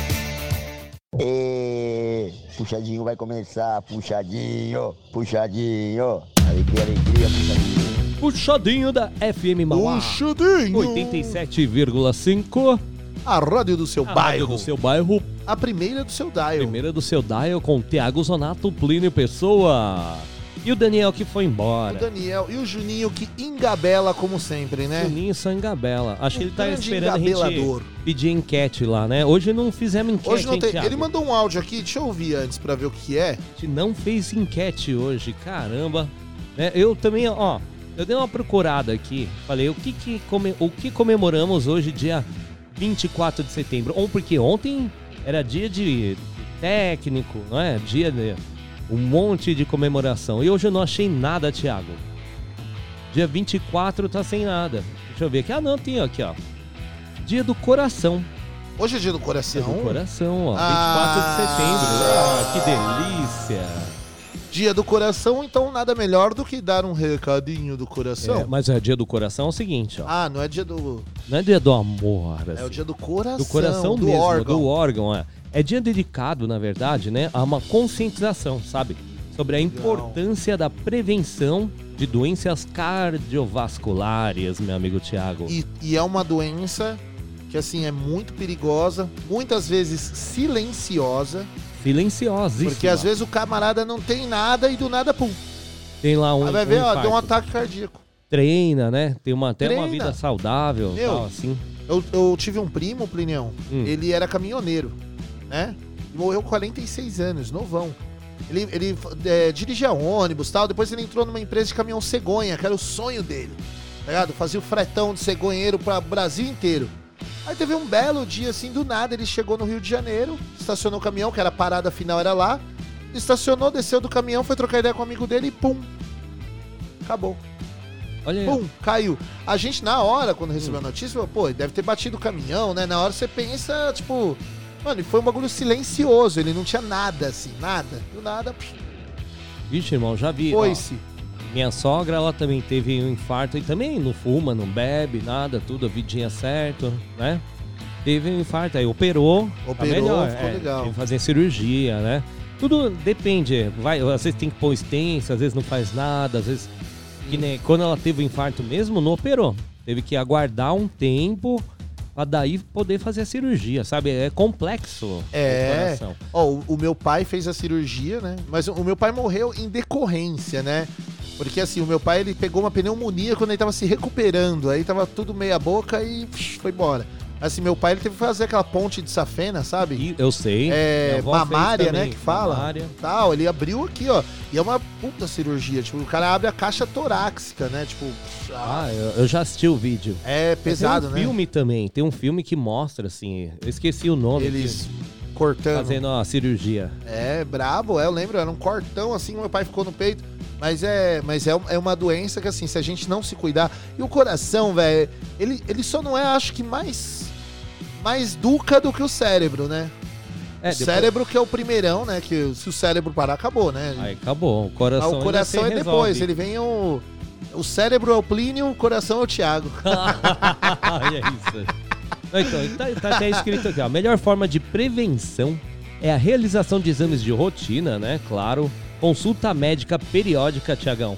Speaker 10: Ê, puxadinho vai começar, puxadinho, puxadinho. Alegria, alegria, puxadinho.
Speaker 11: Puxadinho da FM Mauá.
Speaker 5: Puxadinho.
Speaker 11: 87,5.
Speaker 5: A rádio do seu
Speaker 11: A
Speaker 5: bairro.
Speaker 11: rádio do seu bairro.
Speaker 5: A primeira do seu dial.
Speaker 11: Primeira do seu dial com Tiago Zonato, Plínio Pessoa. E o Daniel que foi
Speaker 5: O
Speaker 11: embora.
Speaker 5: Daniel e o Juninho que engabela como sempre, né?
Speaker 11: Juninho Sangabela. Acho que ele tá esperando a gente pedir enquete lá, né? Hoje não fizemos enquete,
Speaker 5: Hoje não tem.
Speaker 11: Thiago?
Speaker 5: Ele mandou um áudio aqui, deixa eu ouvir antes pra ver o que é.
Speaker 11: A gente não fez enquete hoje, caramba. Né, Eu também, ó, eu dei uma procurada aqui. Falei, o que, que come- o que comemoramos hoje, dia 24 de setembro? Ou porque ontem era dia de técnico, não é? Dia de um monte de comemoração. E hoje eu não achei nada, Thiago. Dia 24 tá sem nada. Deixa eu ver aqui. Ah, não, tem aqui, ó. Dia do coração.
Speaker 5: Hoje é dia do coração.
Speaker 11: Dia do coração, ó. 24
Speaker 5: Ah.
Speaker 11: de setembro. Ah, que delícia.
Speaker 5: Dia do coração, então nada melhor do que dar um recadinho do coração.
Speaker 11: É, mas é dia do coração é o seguinte, ó.
Speaker 5: Ah, não é dia do.
Speaker 11: Não é dia do amor,
Speaker 5: É
Speaker 11: assim.
Speaker 5: o dia do coração.
Speaker 11: do coração
Speaker 5: do
Speaker 11: mesmo,
Speaker 5: órgão.
Speaker 11: do órgão, é. É dia dedicado, na verdade, né, a uma conscientização, sabe? Sobre a importância da prevenção de doenças cardiovasculares, meu amigo Tiago.
Speaker 5: E, e é uma doença que, assim, é muito perigosa, muitas vezes silenciosa,
Speaker 11: Silenciosíssima.
Speaker 5: porque às vezes o camarada não tem nada e do nada, pum.
Speaker 11: Tem lá um,
Speaker 5: Aí vai
Speaker 11: um
Speaker 5: ver, ó,
Speaker 11: infarto.
Speaker 5: deu um ataque cardíaco.
Speaker 11: Treina, né? Tem uma, até uma
Speaker 5: Treina.
Speaker 11: vida saudável,
Speaker 5: Meu,
Speaker 11: tal, assim.
Speaker 5: Eu, eu tive um primo, Plinião,
Speaker 11: Hum.
Speaker 5: ele era caminhoneiro, né? E morreu com 46 anos, novão. Ele, ele é, dirigia ônibus e tal, depois ele entrou numa empresa de caminhão cegonha, que era o sonho dele. Tá ligado? Fazia o fretão de cegonheiro para o Brasil inteiro. Aí teve um belo dia, assim, do nada, ele chegou no Rio de Janeiro, estacionou o caminhão, que era a parada final, era lá. Estacionou, desceu do caminhão, foi trocar ideia com um amigo dele e pum. Acabou.
Speaker 11: Olha aí.
Speaker 5: Pum, caiu. A gente, na hora, quando recebeu a notícia, falou, pô, deve ter batido o caminhão, né? Na hora você pensa, tipo. Mano, e foi um bagulho silencioso, ele não tinha nada, assim, nada. Do nada,
Speaker 11: Vixe, irmão, já vi.
Speaker 5: foi-se.
Speaker 11: Minha sogra, ela também teve um infarto e também não fuma, não bebe, nada, tudo, a vidinha certo, né? Teve um infarto, aí operou, tá
Speaker 5: Operou,
Speaker 11: melhor,
Speaker 5: ficou
Speaker 11: é,
Speaker 5: legal.
Speaker 11: teve que fazer cirurgia, né? Tudo depende, vai, às vezes tem que pôr extensa, às vezes não faz nada, às vezes... Que nem, quando ela teve o infarto mesmo, não operou. Teve que aguardar um tempo pra daí poder fazer a cirurgia, sabe? É complexo
Speaker 5: É. Ó, o, o meu pai fez a cirurgia, né? Mas o, o meu pai morreu em decorrência, né? Porque assim, o meu pai ele pegou uma pneumonia quando ele tava se recuperando. Aí tava tudo meia boca e psh, foi embora. Assim, meu pai ele teve que fazer aquela ponte de safena, sabe?
Speaker 11: E eu sei.
Speaker 5: É, mamária, né, que fala.
Speaker 11: mamária.
Speaker 5: Tal, ele abriu aqui, ó. E é uma puta cirurgia. Tipo, o cara abre a caixa torácica, né? Tipo,
Speaker 11: Ah, eu, eu já assisti o vídeo.
Speaker 5: é pesado,
Speaker 11: tem um
Speaker 5: né?
Speaker 11: filme também, tem um filme que mostra, assim, eu esqueci o nome.
Speaker 5: Eles
Speaker 11: que-
Speaker 5: cortando.
Speaker 11: Fazendo a cirurgia.
Speaker 5: É, brabo, é, eu lembro, era um cortão assim, meu pai ficou no peito. Mas é, mas é, é uma doença que assim, se a gente não se cuidar. E o coração, velho, ele, ele só não é, acho que mais mais duca do que o cérebro, né?
Speaker 11: É,
Speaker 5: o
Speaker 11: depois-
Speaker 5: cérebro que é o primeirão, né? Que se o cérebro parar, acabou, né?
Speaker 11: Aí acabou. O
Speaker 5: Mas
Speaker 11: coração,
Speaker 5: o
Speaker 11: ainda
Speaker 5: coração é depois,
Speaker 11: resolve.
Speaker 5: ele vem o. O cérebro é o Plínio, o coração é o Thiago. [LAUGHS]
Speaker 11: Olha isso. Então, tá, tá até escrito aqui, ó. A melhor forma de prevenção é a realização de exames de rotina, né? Claro. Consulta médica periódica, Tiagão.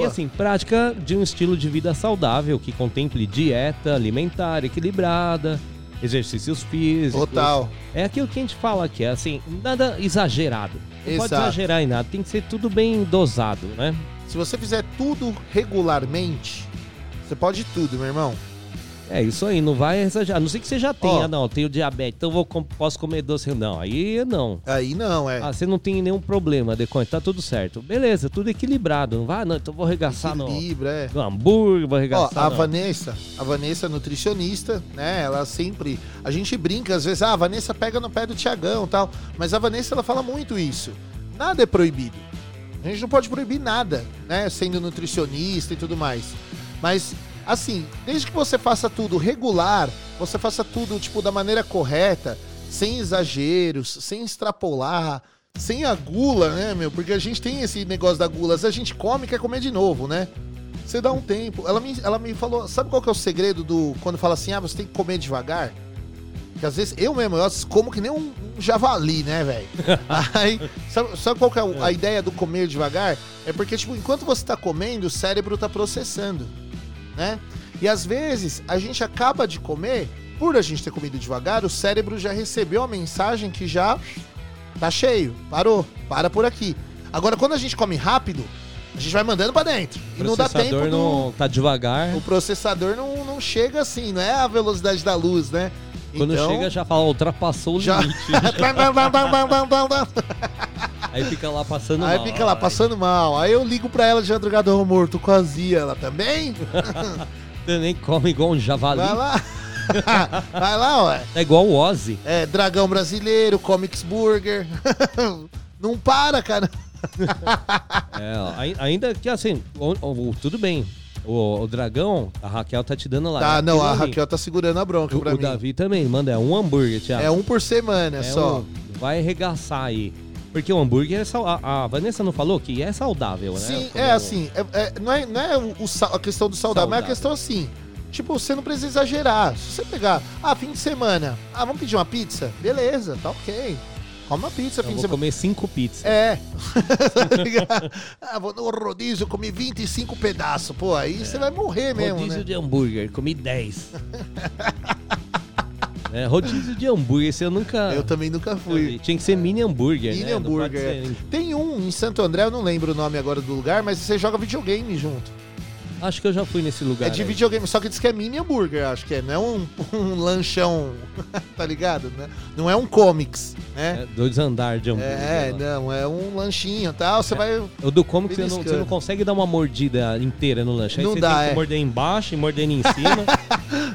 Speaker 11: E assim, prática de um estilo de vida saudável que contemple dieta alimentar equilibrada, exercícios físicos.
Speaker 5: Total.
Speaker 11: É aquilo que a gente fala aqui, assim, nada exagerado. Não pode
Speaker 5: Exato.
Speaker 11: exagerar em nada, tem que ser tudo bem dosado, né?
Speaker 5: Se você fizer tudo regularmente, você pode tudo, meu irmão.
Speaker 11: É isso aí, não vai exagerar. A não sei que você já
Speaker 5: Ó.
Speaker 11: tenha, não. Tenho diabetes, então vou, posso comer doce. Não, aí não.
Speaker 5: Aí não, é.
Speaker 11: Ah, você não tem nenhum problema, Deconte, tá tudo certo. Beleza, tudo equilibrado. Não vai, não, então vou arregaçar no,
Speaker 5: é.
Speaker 11: no hambúrguer, vou
Speaker 5: Ó,
Speaker 11: arregaçar
Speaker 5: a
Speaker 11: no-
Speaker 5: Vanessa, a Vanessa é nutricionista, né? Ela sempre. A gente brinca, às vezes, ah, a Vanessa pega no pé do Tiagão e tal. Mas a Vanessa, ela fala muito isso. Nada é proibido. A gente não pode proibir nada, né? Sendo nutricionista e tudo mais. Mas, assim, desde que você faça tudo regular, você faça tudo, tipo, da maneira correta, sem exageros, sem extrapolar, sem a gula, né, meu? Porque a gente tem esse negócio da gula. Às vezes a gente come e quer comer de novo, né? Você dá um tempo. Ela me, ela me falou, sabe qual que é o segredo do quando fala assim, ah, você tem que comer devagar? Que às vezes eu mesmo, eu como que nem um, um javali, né, velho? [LAUGHS] Aí, sabe, sabe qual que é a ideia do comer devagar? É porque, tipo, enquanto você tá comendo, o cérebro tá processando, né? E às vezes a gente acaba de comer, por a gente ter comido devagar, o cérebro já recebeu a mensagem que já tá cheio, parou, para por aqui. Agora, quando a gente come rápido, a gente vai mandando pra dentro. E
Speaker 11: O
Speaker 5: não dá tempo
Speaker 11: processador
Speaker 5: do...
Speaker 11: não tá devagar.
Speaker 5: O processador não, não chega assim, não é a velocidade da luz, né?
Speaker 11: Quando
Speaker 5: Então,
Speaker 11: chega já fala, ultrapassou o
Speaker 5: Já-
Speaker 11: limite. [LAUGHS] Aí fica lá passando
Speaker 5: Aí
Speaker 11: mal.
Speaker 5: fica lá passando mal. Aí eu ligo pra ela de madrugada, ô tô com azia. Ela também? [LAUGHS]
Speaker 11: Você nem come igual um javali.
Speaker 5: Vai lá. [LAUGHS] Vai lá, ué.
Speaker 11: É igual o Ozzy.
Speaker 5: É, Dragão Brasileiro, Comics Burger. Não para, cara.
Speaker 11: É, ainda que assim, tudo bem. O, o dragão, a Raquel tá te dando lá.
Speaker 5: Tá, não, a. Raquel tá segurando a bronca
Speaker 11: O,
Speaker 5: pra
Speaker 11: o
Speaker 5: mim.
Speaker 11: Davi também, manda, é um hambúrguer, Thiago.
Speaker 5: É um por semana
Speaker 11: É
Speaker 5: só.
Speaker 11: um- vai arregaçar aí. Porque o hambúrguer é sal... a, Vanessa não falou que é saudável, né?
Speaker 5: Sim,
Speaker 11: Comer
Speaker 5: é assim, é- é- não é, não é o, o a questão do saudável, mas é a
Speaker 11: Saudável.
Speaker 5: questão assim. Tipo, você não precisa exagerar. Se você pegar, ah, fim de semana, ah, vamos pedir uma pizza? Beleza, tá ok. Come uma pizza,
Speaker 11: Eu
Speaker 5: fim
Speaker 11: vou comer cinco pizzas.
Speaker 5: É. [LAUGHS] Tá ah, vou no rodízio, comi 25 pedaços. Pô, aí você vai morrer mesmo,
Speaker 11: Rodízio
Speaker 5: né?
Speaker 11: de hambúrguer, comi 10. é, rodízio de hambúrguer, esse eu nunca.
Speaker 5: Eu também nunca fui.
Speaker 11: Tinha que ser mini hambúrguer,
Speaker 5: Mini
Speaker 11: né?
Speaker 5: Hambúrguer.
Speaker 11: ser-
Speaker 5: é. Tem um em Santo André, eu não lembro o nome agora do lugar, mas você joga videogame junto.
Speaker 11: Acho que eu já fui nesse lugar.
Speaker 5: É de
Speaker 11: aí.
Speaker 5: videogame, só que diz que é mini hambúrguer, acho que é. Não é um, [LAUGHS] um lanchão, [LAUGHS] tá ligado? Né? Não é um comics, né?
Speaker 11: É, dois andares de hambúrguer.
Speaker 5: É,
Speaker 11: lá.
Speaker 5: não, é um lanchinho e tal, você vai...
Speaker 11: O do Comics você não, você não consegue dar uma mordida inteira no lanche. Aí
Speaker 5: Não
Speaker 11: você
Speaker 5: dá,
Speaker 11: tem que
Speaker 5: é.
Speaker 11: morder embaixo e morder em cima.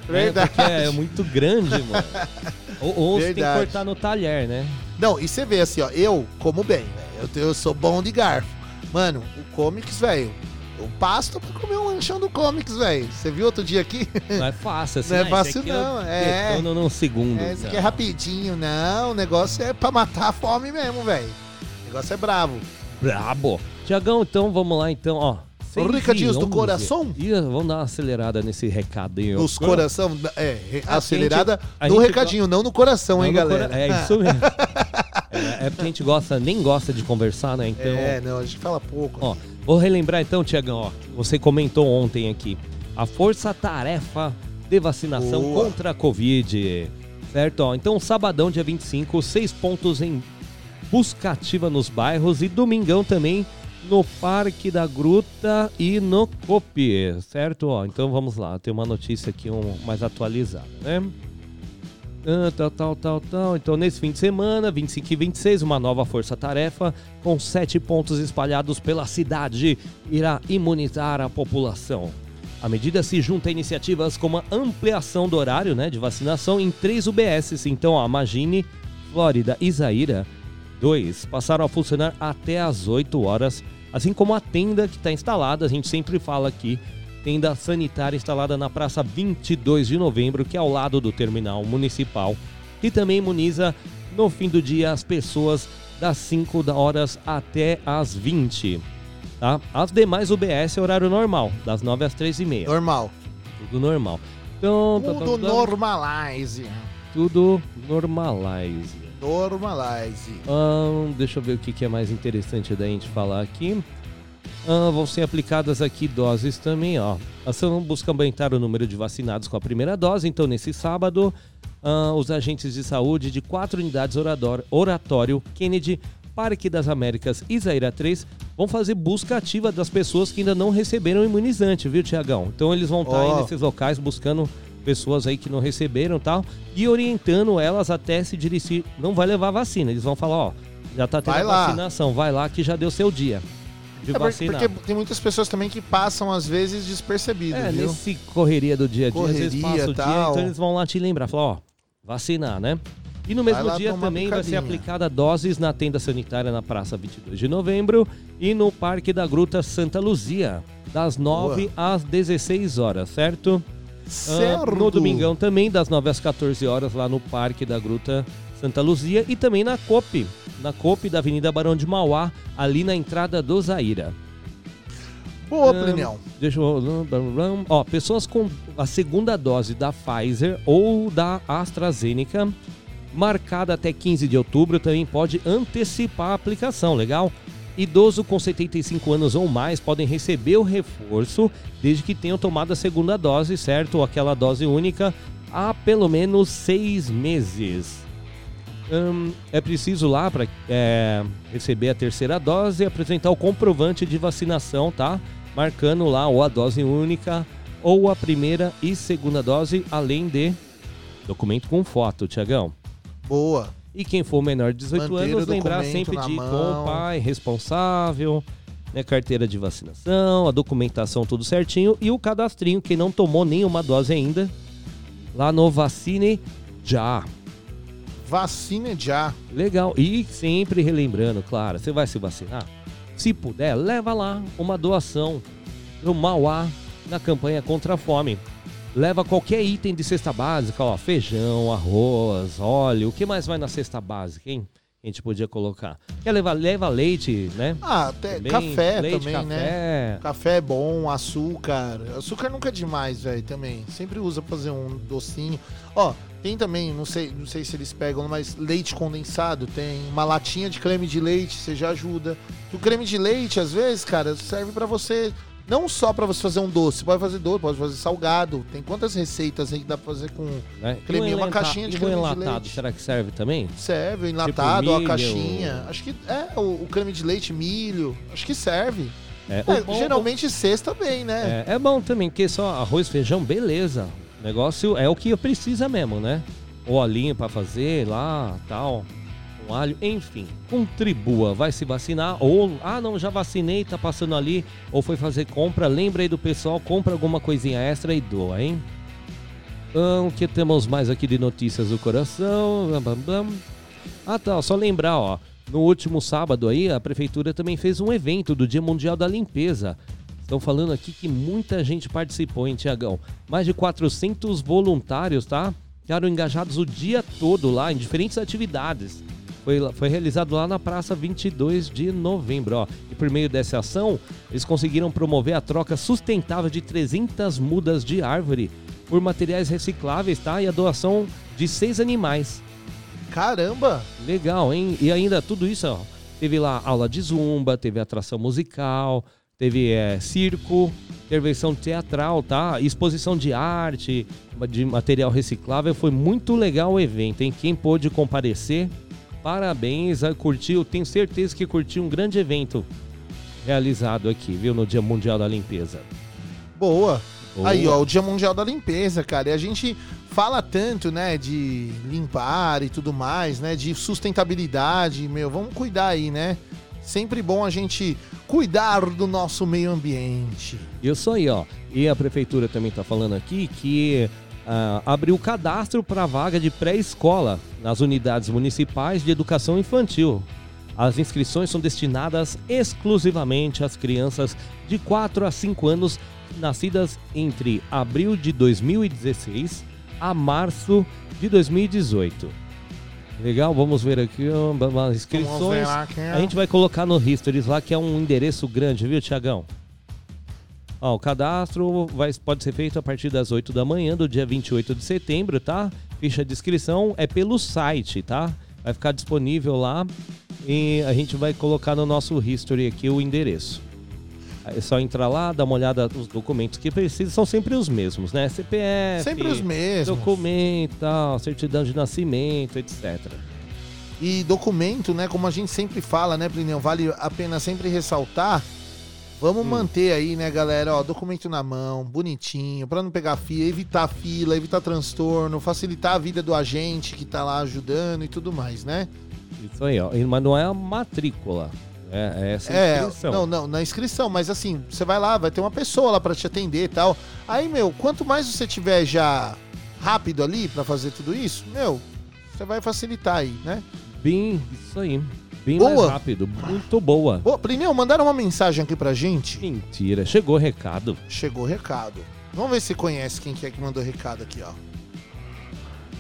Speaker 5: Verdade. [LAUGHS]
Speaker 11: É, porque é muito grande, mano. Ou, ou você tem que
Speaker 5: Verdade.
Speaker 11: cortar no talher, né?
Speaker 5: Não, e você vê assim, ó, eu como bem, velho. Eu, eu sou bom de garfo. Mano, o comics, velho, eu pasto pra comer um lanchão do comics, velho. Você viu outro dia aqui?
Speaker 11: Não é fácil assim.
Speaker 5: Não é
Speaker 11: esse
Speaker 5: fácil
Speaker 11: eu
Speaker 5: não, é.
Speaker 11: detono num segundo.
Speaker 5: É, esse aqui
Speaker 11: Não.
Speaker 5: é rapidinho. Não, o negócio é pra matar a fome mesmo, velho. O negócio é bravo.
Speaker 11: Brabo. Tiagão, então vamos lá, então, ó. e
Speaker 5: Recadinhos do coração?
Speaker 11: Ih, vamos dar uma acelerada nesse recadinho.
Speaker 5: Nos coração, é,
Speaker 11: A
Speaker 5: acelerada
Speaker 11: gente-
Speaker 5: no recadinho, não no coração,
Speaker 11: Não,
Speaker 5: hein,
Speaker 11: no
Speaker 5: galera.
Speaker 11: cora- É isso [LAUGHS] mesmo. é, é porque a gente gosta, nem gosta de conversar, né? Então.
Speaker 5: É, não, a gente fala pouco.
Speaker 11: Ó, vou relembrar então, Tiagão, ó. Você comentou ontem aqui. A força-tarefa de vacinação
Speaker 5: Boa.
Speaker 11: contra a Covid. Certo? Ó, então, sabadão, dia 25, seis pontos em busca ativa nos bairros e domingão também no Parque da Gruta e no Copi, certo? Ó, então vamos lá, tem uma notícia aqui um, mais atualizada, né? Ah, tal, tal, tal, tal. Então, nesse fim de semana, 25 e 26, uma nova força-tarefa com sete pontos espalhados pela cidade irá imunizar a população. A medida se junta a iniciativas como a ampliação do horário né, de vacinação em três UBSs. Então, ó, Magine, Flórida e Zaira, dois, passaram a funcionar até às 8 horas, assim como a tenda que está instalada, a gente sempre fala aqui, tenda sanitária instalada na Praça 22 de Novembro, que é ao lado do terminal municipal, e também imuniza no fim do dia as pessoas das 5 da horas até às 20. Tá? As demais UBS é horário normal, das 9 às 3 e meia.
Speaker 5: Normal.
Speaker 11: Tudo normal. Então, tá, tá,
Speaker 5: Tudo
Speaker 11: tá,
Speaker 5: normalize.
Speaker 11: tudo normalize.
Speaker 5: Normalize.
Speaker 11: Ahn, deixa eu ver o que, que é mais interessante da gente falar aqui. Ah, vão ser aplicadas aqui doses também, ó. A ação busca aumentar o número de vacinados com a primeira dose. Então, nesse sábado, ah, os agentes de saúde de quatro unidades orador- Oratório, Kennedy, Parque das Américas e Zaira 3 vão fazer busca ativa das pessoas que ainda não receberam imunizante, viu, Tiagão? Então, eles vão estar aí
Speaker 5: Ó.
Speaker 11: nesses locais buscando pessoas aí que não receberam e tal, e orientando elas até se dirigir. Não vai levar vacina, eles vão falar, ó, já tá tendo
Speaker 5: Vai
Speaker 11: a
Speaker 5: lá.
Speaker 11: vacinação, vai lá que já deu seu dia de
Speaker 5: É
Speaker 11: vacinar.
Speaker 5: porque tem muitas pessoas também que passam, às vezes, despercebido,
Speaker 11: É,
Speaker 5: viu?
Speaker 11: nesse correria do dia a dia, às vezes
Speaker 5: Correria,
Speaker 11: passa o dia,
Speaker 5: tal.
Speaker 11: então eles vão lá te lembrar, falar, ó, vacinar, né? E no mesmo dia também vai ser aplicada doses na tenda sanitária na Praça 22 de Novembro e no Parque da Gruta Santa Luzia, das 9 às 16 horas, certo? Ah,
Speaker 5: Certo.
Speaker 11: no domingão também, das 9 às 14 horas, lá no Parque da Gruta Santa Luzia e também na COP, na COP da Avenida Barão de Mauá, ali na entrada do Zaira.
Speaker 5: Boa, Plinião.
Speaker 11: Deixa eu. Ó, pessoas com a segunda dose da Pfizer ou da AstraZeneca, marcada até 15 de outubro, também pode antecipar a aplicação, legal? Idoso com 75 anos ou mais podem receber o reforço desde que tenham tomado a segunda dose, certo? Ou aquela dose única há pelo menos seis meses. Hum, é preciso lá para receber a terceira dose e apresentar o comprovante de vacinação, tá? Marcando lá ou a dose única ou a primeira e segunda dose, além de documento com foto, Tiagão.
Speaker 5: Boa.
Speaker 11: E quem for menor de 18
Speaker 5: Manter
Speaker 11: anos, lembrar sempre de ir com o pai responsável, né, carteira de vacinação, a documentação tudo certinho e o cadastrinho, quem não tomou nenhuma dose ainda, lá no Vacine Já.
Speaker 5: Vacina já.
Speaker 11: Legal. E sempre relembrando, claro, você vai se vacinar? Se puder, leva lá uma doação do Mauá na campanha contra a fome. Leva qualquer item de cesta básica, ó, feijão, arroz, óleo, o que mais vai na cesta básica, hein? A gente podia colocar. Quer levar, leva leite, né?
Speaker 5: Ah, até
Speaker 11: Também,
Speaker 5: café
Speaker 11: leite,
Speaker 5: também, né?
Speaker 11: café.
Speaker 5: Café é bom, açúcar. Açúcar nunca é demais, velho, também. Sempre usa pra fazer um docinho. Ó, tem também, não sei, não sei se eles pegam, mas leite condensado tem. Uma latinha de creme de leite, você já ajuda. O creme de leite, às vezes, cara, serve pra você. Não só pra você fazer um doce, pode fazer doce, pode fazer salgado. Tem quantas receitas aí que dá pra fazer com
Speaker 11: Né?
Speaker 5: creme, uma caixinha de creme de
Speaker 11: enlatado,
Speaker 5: leite.
Speaker 11: será que serve também?
Speaker 5: Serve, o enlatado, a
Speaker 11: milho.
Speaker 5: caixinha. Acho que é, o, o creme de leite, milho. Acho que serve.
Speaker 11: É,
Speaker 5: É,
Speaker 11: bom-
Speaker 5: geralmente cesta bem, né?
Speaker 11: É, é bom também, porque só arroz, feijão, beleza. Negócio é o que precisa mesmo, né? O olhinho pra fazer lá, tal. Um alho, enfim. Contribua, vai se vacinar. Ou, ah, não, já vacinei, tá passando ali. Ou foi fazer compra. Lembra aí do pessoal, compra alguma coisinha extra e doa, hein? Ah, O que temos mais aqui de notícias do coração? Ah, tá. Só lembrar, ó. No último sábado aí, a prefeitura também fez um evento do Dia Mundial da Limpeza. Estão falando aqui que muita gente participou, hein, Tiagão? Mais de 400 voluntários, tá? Ficaram engajados o dia todo lá em diferentes atividades. Foi, foi realizado lá na Praça 22 de Novembro, ó. E por meio dessa ação, eles conseguiram promover a troca sustentável de 300 mudas de árvore por materiais recicláveis, tá? E a doação de seis animais.
Speaker 5: Caramba!
Speaker 11: Legal, hein? E ainda tudo isso, ó. Teve lá aula de zumba, teve atração musical, teve é, circo, intervenção teatral, tá? Exposição de arte, de material reciclável. Foi muito legal o evento, hein? Quem pôde comparecer, parabéns, ah, curtiu. Tenho certeza que curtiu um grande evento realizado aqui, viu? No Dia Mundial da Limpeza.
Speaker 5: Boa.
Speaker 11: Boa.
Speaker 5: Aí, ó, o Dia Mundial da Limpeza, cara. E a gente fala tanto, né, de limpar e tudo mais, né, de sustentabilidade, meu, vamos cuidar aí, né? Sempre bom a gente cuidar do nosso meio ambiente.
Speaker 11: Isso aí, ó. E a prefeitura também tá falando aqui que ah, abriu cadastro para vaga de pré-escola nas unidades municipais de educação infantil. As inscrições são destinadas exclusivamente às crianças de 4 a 5 anos nascidas entre abril de 2016 a março de 2018. Legal, vamos ver aqui as inscrições.
Speaker 5: ver é.
Speaker 11: A gente vai colocar no Histories lá, que é um endereço grande, viu, Tiagão? Ó, o cadastro vai, pode ser feito a partir das 8 da manhã do dia 28 de setembro, tá? Ficha de inscrição é pelo site, tá? Vai ficar disponível lá e a gente vai colocar no nosso history aqui o endereço. É só entrar lá, dar uma olhada nos documentos que precisa, são sempre os mesmos, né? CPF,
Speaker 5: Sempre os mesmos.
Speaker 11: documento, tal, certidão de nascimento, etc.
Speaker 5: E documento, né, como a gente sempre fala, né, Plineu, vale a pena sempre ressaltar. Vamos
Speaker 11: Hum.
Speaker 5: manter aí, né, galera, ó, documento na mão, bonitinho, pra não pegar fila, evitar fila, evitar transtorno, facilitar a vida do agente que tá lá ajudando e tudo mais, né?
Speaker 11: Isso aí, ó. Mas não é a matrícula. É, é essa
Speaker 5: É,
Speaker 11: inscrição.
Speaker 5: não, não, na inscrição, mas assim, você vai lá, vai ter uma pessoa lá pra te atender e tal. Aí, meu, quanto mais você tiver já rápido ali pra fazer tudo isso, meu, você vai facilitar aí, né?
Speaker 11: Bem, isso aí. Bem
Speaker 5: Boa.
Speaker 11: mais rápido. Muito boa.
Speaker 5: Ô, Plineu, mandaram uma mensagem aqui pra gente.
Speaker 11: Mentira. Chegou o recado.
Speaker 5: Chegou o recado. Vamos ver se conhece quem que é que mandou recado aqui, ó.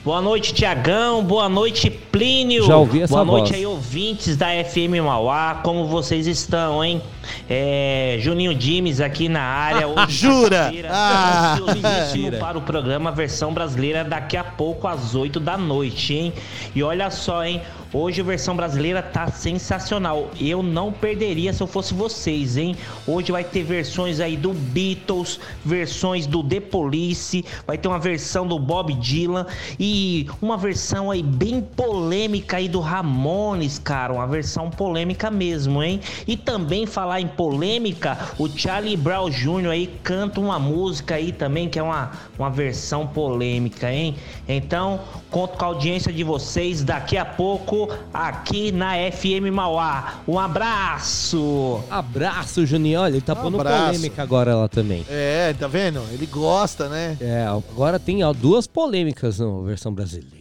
Speaker 22: Boa noite, Tiagão. Boa noite, Plínio.
Speaker 11: Já ouvi essa
Speaker 22: Boa noite
Speaker 11: voz.
Speaker 22: aí, ouvintes da FM Mauá. Como vocês estão, hein? É, Juninho Dimes aqui na área. [LAUGHS] Hoje,
Speaker 5: Jura?
Speaker 22: quarta-feira,
Speaker 5: Ah.
Speaker 22: ansiosíssimo
Speaker 11: Mentira.
Speaker 22: para o programa Versão Brasileira daqui a pouco às 8 da noite, hein? E olha só, hein? Hoje a versão brasileira tá sensacional. Eu não perderia se eu fosse vocês, hein? Hoje vai ter versões aí do Beatles, versões do The Police, vai ter uma versão do Bob Dylan e uma versão aí bem polêmica aí do Ramones, cara, uma versão polêmica mesmo, hein? E também falar em polêmica, o Charlie Brown Jr. aí canta uma música aí também que é uma, uma versão polêmica, hein? Então, conto com a audiência de vocês daqui a pouco aqui na FM Mauá. Um abraço!
Speaker 11: Abraço, Juninho. Olha, ele tá pondo
Speaker 5: abraço.
Speaker 11: polêmica agora lá também.
Speaker 5: É, tá vendo? Ele gosta, né?
Speaker 11: É, agora tem ó, duas polêmicas na versão brasileira.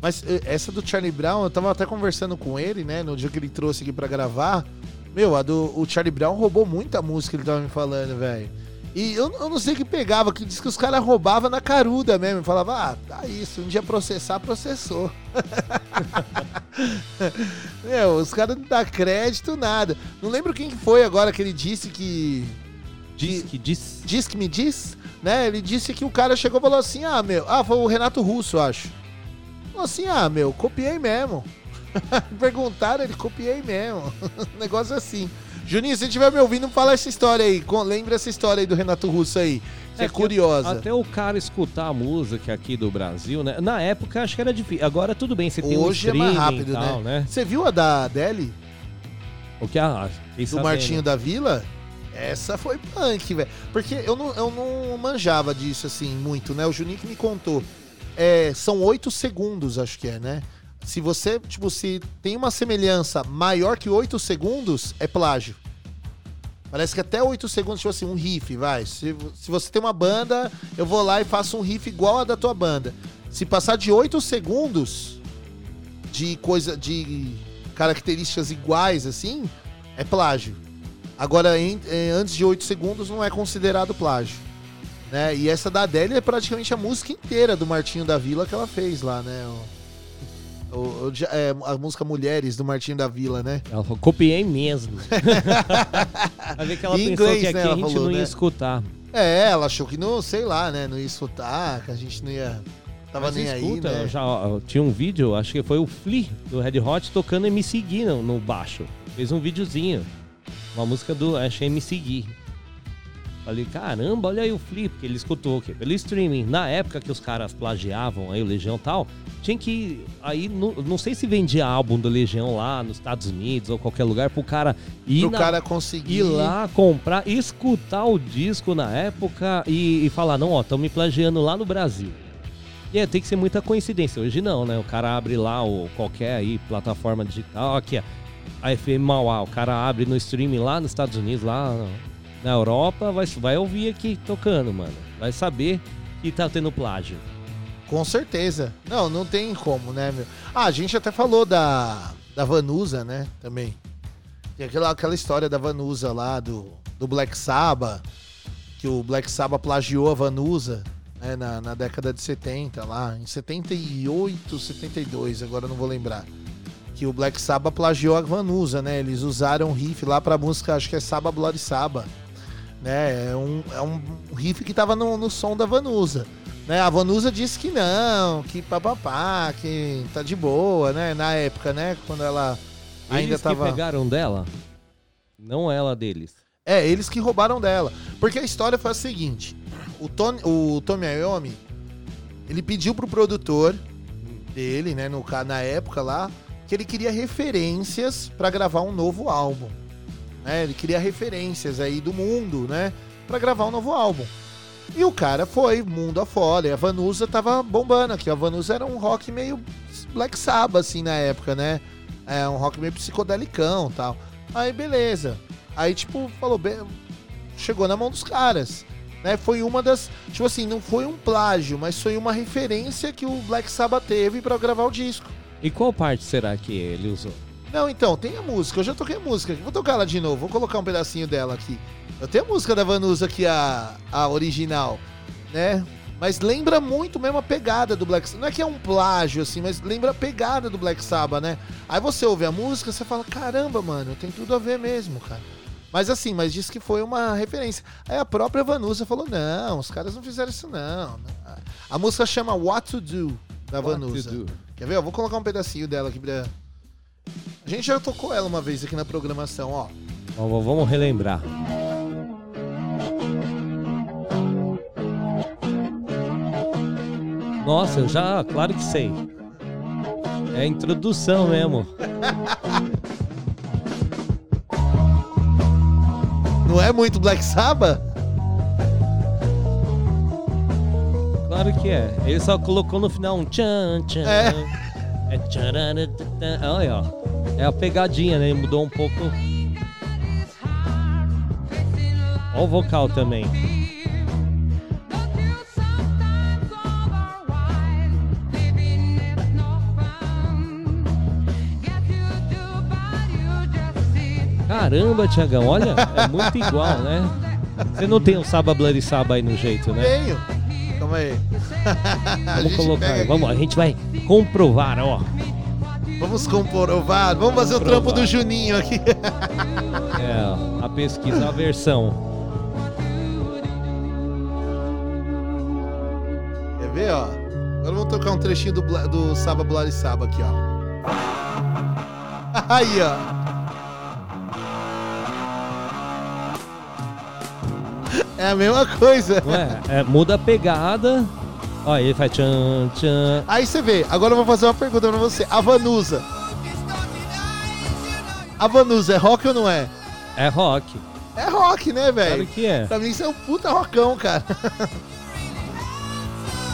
Speaker 5: Mas eh, essa do Charlie Brown, eu tava até conversando com ele, né? No dia que ele trouxe aqui pra gravar. Meu, a do o Charlie Brown roubou muita música, ele tava me falando, velho. E eu, eu não sei o que pegava, que diz que os caras roubavam na caruda mesmo. Falava, ah, tá isso, um dia processar, processou. [LAUGHS] Meu, os caras não dão crédito, nada. Não lembro quem que foi agora que ele disse que.
Speaker 11: Diz que diz.
Speaker 5: Diz que me diz, né? Ele disse que o cara chegou e falou assim: ah, meu. Ah, foi o Renato Russo, acho. Falou assim: ah, meu, copiei mesmo. [LAUGHS] Perguntaram, ele copiei mesmo. [LAUGHS] Negócio assim. Juninho, se você estiver me ouvindo, fala essa história aí. Lembra essa história aí do Renato Russo aí. É,
Speaker 11: que
Speaker 5: curiosa.
Speaker 11: Até o cara escutar a música aqui do Brasil, né? Na época acho que era difícil. Agora tudo bem, você tem um
Speaker 5: Hoje é mais rápido,
Speaker 11: tal,
Speaker 5: né?
Speaker 11: né?
Speaker 5: Você viu a da Adele?
Speaker 11: O que a
Speaker 5: do Martinho da Vila? Essa foi punk, velho. Porque eu não, eu não manjava disso assim muito, né? O Juninho que me contou. É, são oito segundos, acho que é, né? Se você, tipo, se tem uma semelhança maior que oito segundos, é plágio. Parece que até 8 segundos, tipo assim, um riff, vai. Se, se você tem uma banda, eu vou lá e faço um riff igual a da tua banda. Se passar de 8 segundos de coisa, de características iguais, assim, é plágio. Agora, em- eh, antes de 8 segundos, não é considerado plágio. Né? E essa da Adele é praticamente a música inteira do Martinho da Vila que ela fez lá, né? O, o- é, a música Mulheres do Martinho da Vila, né?
Speaker 11: Ela falou, copiei mesmo. [LAUGHS] Vai ver que ela
Speaker 5: Em
Speaker 11: pensou
Speaker 5: inglês,
Speaker 11: que aqui
Speaker 5: né,
Speaker 11: a gente
Speaker 5: falou,
Speaker 11: não ia
Speaker 5: né?
Speaker 11: escutar.
Speaker 5: É, ela achou que não, sei lá, né? Não ia escutar, que a gente não ia. Tava
Speaker 11: Mas
Speaker 5: nem
Speaker 11: escuta,
Speaker 5: aí, né?
Speaker 11: já, ó, tinha um vídeo, acho que foi o Flea do Red Hot tocando MC Gui no, no baixo. Fez um videozinho. Uma música do, acho que é MC Gui. Falei, caramba, olha aí o Flea, porque ele escutou o quê? Pelo streaming. Na época que os caras plagiavam aí o Legião e tal, tinha que. Aí, não, não sei se vendia álbum do Legião lá nos Estados Unidos ou qualquer lugar pro cara ir.
Speaker 5: Pro
Speaker 11: na-
Speaker 5: cara conseguir.
Speaker 11: ir lá, comprar, escutar o disco na época e, e falar, não, ó, estão me plagiando lá no Brasil. E é, tem que ser muita coincidência. Hoje não, né? O cara abre lá o qualquer aí plataforma digital, aqui, ó, a FM Mauá, o cara abre no streaming lá nos Estados Unidos, lá na Europa, vai, vai ouvir aqui tocando, mano. Vai saber que tá tendo plágio.
Speaker 5: Com certeza. Não, não tem como, né, meu? Ah, a gente até falou da, da Vanusa, né? Também. Tem aquela, aquela história da Vanusa lá, do, do Black Sabbath, que o Black Sabbath plagiou a Vanusa né, na, na década de 70, lá, em 78, 72, agora não vou lembrar. Que o Black Sabbath plagiou a Vanusa, né? Eles usaram um riff lá pra música, acho que é Saba Bloody Saba. Né? É um, é um riff que tava no, no som da Vanusa. Né? A Vanusa disse que não, que papapá, que tá de boa, né? Na época, né? Quando ela ainda
Speaker 11: Eles
Speaker 5: tava.
Speaker 11: que pegaram dela, não ela deles.
Speaker 5: É, eles que roubaram dela. Porque a história foi a seguinte: o, Tony, o Tommy Iommi, ele pediu pro produtor dele, né, no, na época lá, que ele queria referências pra gravar um novo álbum. Né? Ele queria referências aí do mundo, né? Pra gravar um novo álbum. E o cara foi mundo afora. E a Vanusa tava bombando aqui. A Vanusa era um rock meio Black Sabbath, assim, na época, né? É um rock meio psicodelicão tal. Aí, beleza. Aí, tipo, falou, bem, chegou na mão dos caras. Né? Foi uma das. Tipo assim, não foi um plágio, mas foi uma referência que o Black Sabbath teve pra gravar o disco.
Speaker 11: E qual parte será que ele usou?
Speaker 5: Não, então, tem a música. Eu já toquei a música. aqui. Vou tocar ela de novo. Vou colocar um pedacinho dela aqui. Eu tenho a música da Vanusa aqui, a, a original, né? Mas lembra muito mesmo a pegada do Black Sabbath. Não é que é um plágio, assim, mas lembra a pegada do Black Sabbath, né? Aí você ouve a música, você fala, caramba, mano, tem tudo a ver mesmo, cara. Mas assim, mas disse que foi uma referência. Aí a própria Vanusa falou, não, os caras não fizeram isso, não. A música chama What to Do, da
Speaker 11: What
Speaker 5: Vanusa.
Speaker 11: Do.
Speaker 5: Quer ver? Eu vou colocar um pedacinho dela aqui pra... A gente já tocou ela uma vez aqui na programação, ó.
Speaker 11: Vamos, vamos relembrar. Nossa, eu já, claro que sei. É a introdução mesmo.
Speaker 5: Não é muito Black Sabbath?
Speaker 11: Claro que é. Ele só colocou no final um tchan, tchan.
Speaker 5: É.
Speaker 11: É tchararatatã. Olha, ó. É a pegadinha, né? Mudou um pouco. Ó o vocal também. Caramba, Tiagão, olha, é muito igual, né? Você não tem um Saba Bloody Saba aí no jeito, né?
Speaker 5: Tenho. Calma aí. [LAUGHS]
Speaker 11: Vamos colocar, vamos, a gente vai comprovar, ó.
Speaker 5: Vamos comprovar. Vamos fazer o trampo do Juninho aqui. [LAUGHS]
Speaker 11: É, a pesquisa, a versão.
Speaker 5: Quer ver, ó? Agora vamos tocar um trechinho do, do Saba Bloody Saba aqui, ó. [LAUGHS] Aí, ó. É a mesma coisa.
Speaker 11: Ué, é, muda a pegada. Ó, ele faz tchan, tchan.
Speaker 5: Aí você vê, agora eu vou fazer uma pergunta pra você. A Vanusa. A Vanusa é rock ou não é?
Speaker 11: É rock.
Speaker 5: É rock, né, velho?
Speaker 11: Claro que é.
Speaker 5: Pra mim isso é um puta rockão, cara.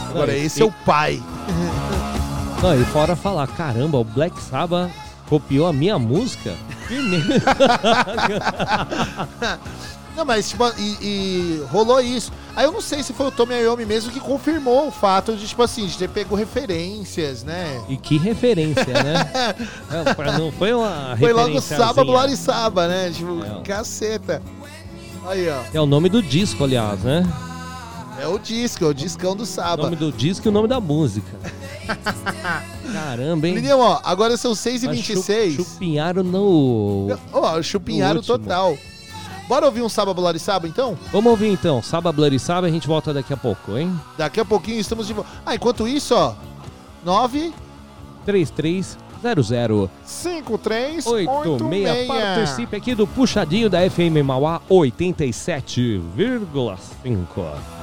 Speaker 5: Agora,
Speaker 11: Não,
Speaker 5: esse
Speaker 11: e-
Speaker 5: é o pai.
Speaker 11: Não, e fora falar, caramba, o Black Sabbath copiou a minha música. [LAUGHS]
Speaker 5: Não, mas tipo, e, e rolou isso. Aí eu não sei se foi o Tommy Iommi mesmo que confirmou o fato de, tipo assim, de ter pego referências, né?
Speaker 11: e que referência, né? [LAUGHS] Pra- não foi uma
Speaker 5: Foi logo. Saba, Bloody Saba, né? Tipo,
Speaker 11: É.
Speaker 5: caceta. Aí, ó.
Speaker 11: É o nome do disco, aliás, né?
Speaker 5: É o disco, é o discão do
Speaker 11: O
Speaker 5: Saba.
Speaker 11: nome do disco e o nome da música. [LAUGHS] Caramba, hein?
Speaker 5: Menino, ó, agora são
Speaker 11: Mas
Speaker 5: 6h26.
Speaker 11: chu- Chupinharam no.
Speaker 5: Ó, chupinharam
Speaker 11: No
Speaker 5: total. Bora ouvir um Saba, Bloody Saba, então?
Speaker 11: Vamos ouvir então. Saba Bloody Saba, a gente volta daqui a pouco, hein?
Speaker 5: Daqui a pouquinho estamos de volta. Ah, enquanto isso, ó. 9
Speaker 11: 3300
Speaker 5: 53
Speaker 11: 86. Participe aqui do Puxadinho da FM Mauá 87,5.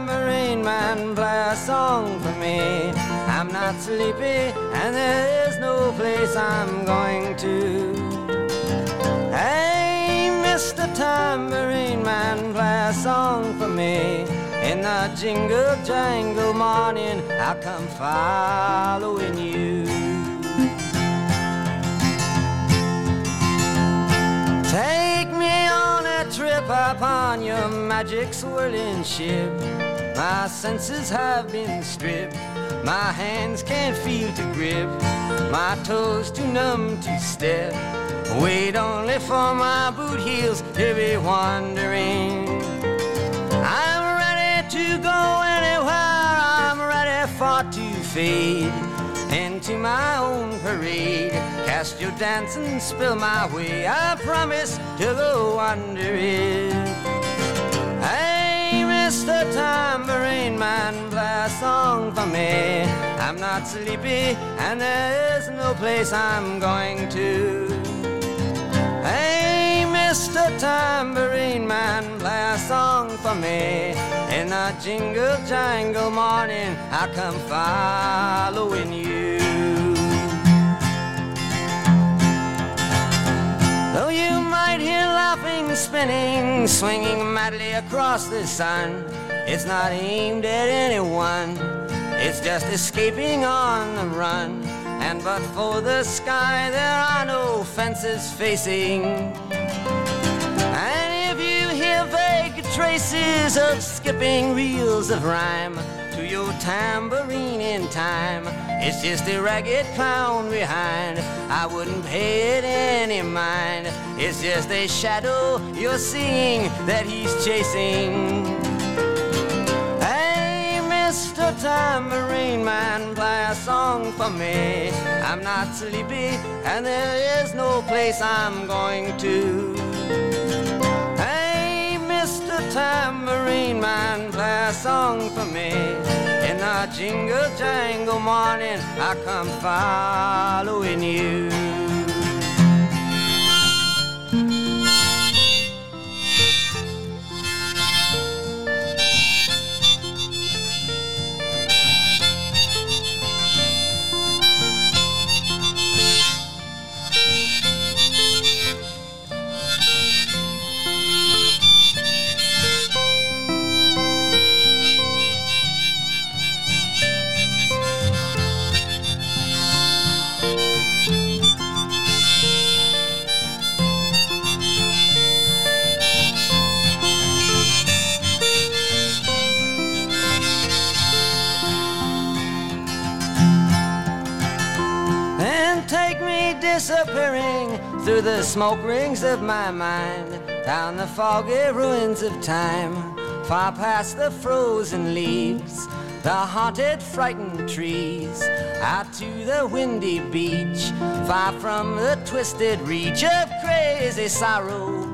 Speaker 23: Man, play a song for me. I'm not sleepy, and there is no place I'm going to. Hey, Mr. Tambourine Man, play a song for me. In the jingle jangle morning, I'll come following you. Take me on a trip upon your magic swirling ship. My senses have been stripped. My hands can't feel to grip. My toes too numb to step. Wait only for my boot heels to be wandering. I'm ready to go anywhere. I'm ready for to fade into my own parade. Cast your dance and spill my way. I promise to go under it. Mr. Tambourine Man, play a song for me. I'm not sleepy, and there is no place I'm going to. Hey, Mr. Tambourine Man, play a song for me. In a jingle jangle morning, I come following you. Though you might hear laughing, spinning, swinging madly across the sun, it's not aimed at anyone. It's just escaping on the run. And but for the sky, there are no fences facing. And if you hear vague traces of skipping reels of rhyme to your tambourine in time, it's just a ragged clown behind. I wouldn't pay it any mind. It's just a shadow you're seeing that he's chasing. Tambourine Man, play a song for me. I'm not sleepy, and there is no place I'm going to. Hey, Mr. Tambourine Man, play a song for me. In the jingle jangle morning, I come following you. Disappearing through the smoke rings of my mind, down the foggy ruins of time, far past the frozen leaves, the haunted, frightened trees, out to the windy beach, far from the twisted reach of crazy sorrow.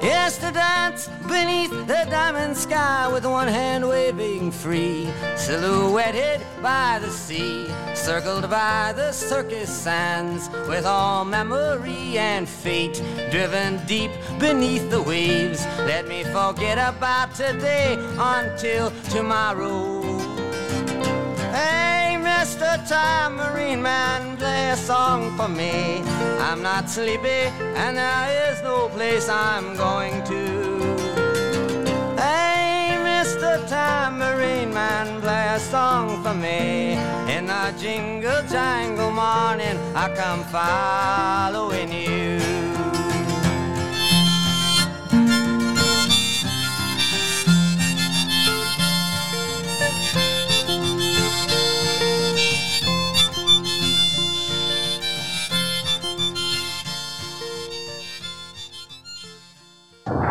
Speaker 23: Yes, to dance beneath the diamond sky with one hand waving free, silhouetted by the sea, circled by the circus sands, with all memory and fate driven deep beneath the waves. Let me forget about today until tomorrow. Hey, Mr. Tambourine Man, play a song for me. I'm not sleepy, and there is no place I'm going to. Hey, Mr. Tambourine Man, play a song for me. In a jingle jangle morning, I come following you.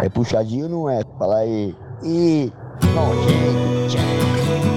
Speaker 7: É puxadinho, não é? fala aí. E. Maldito, tchau.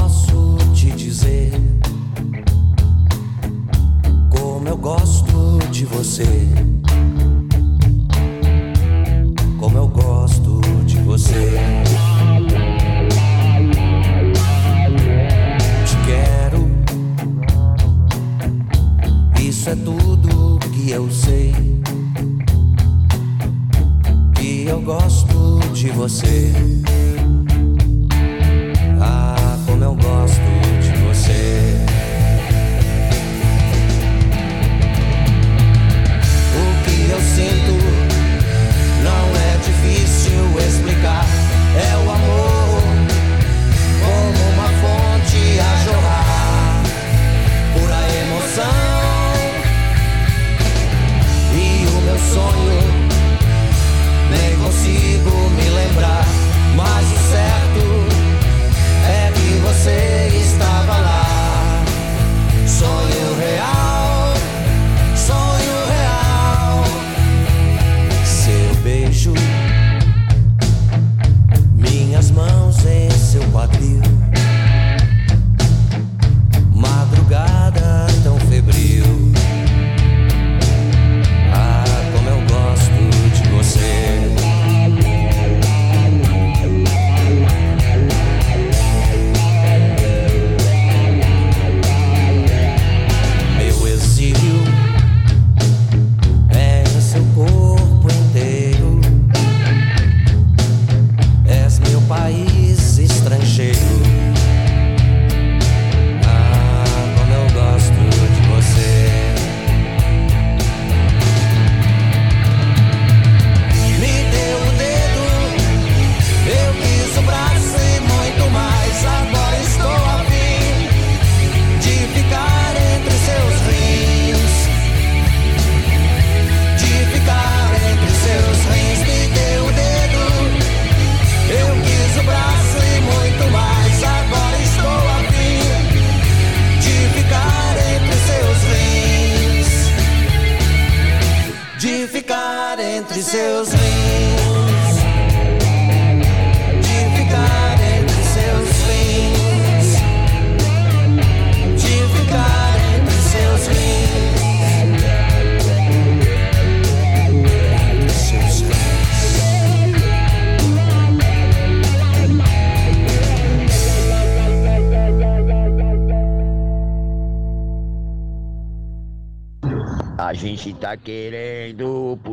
Speaker 4: Yeah.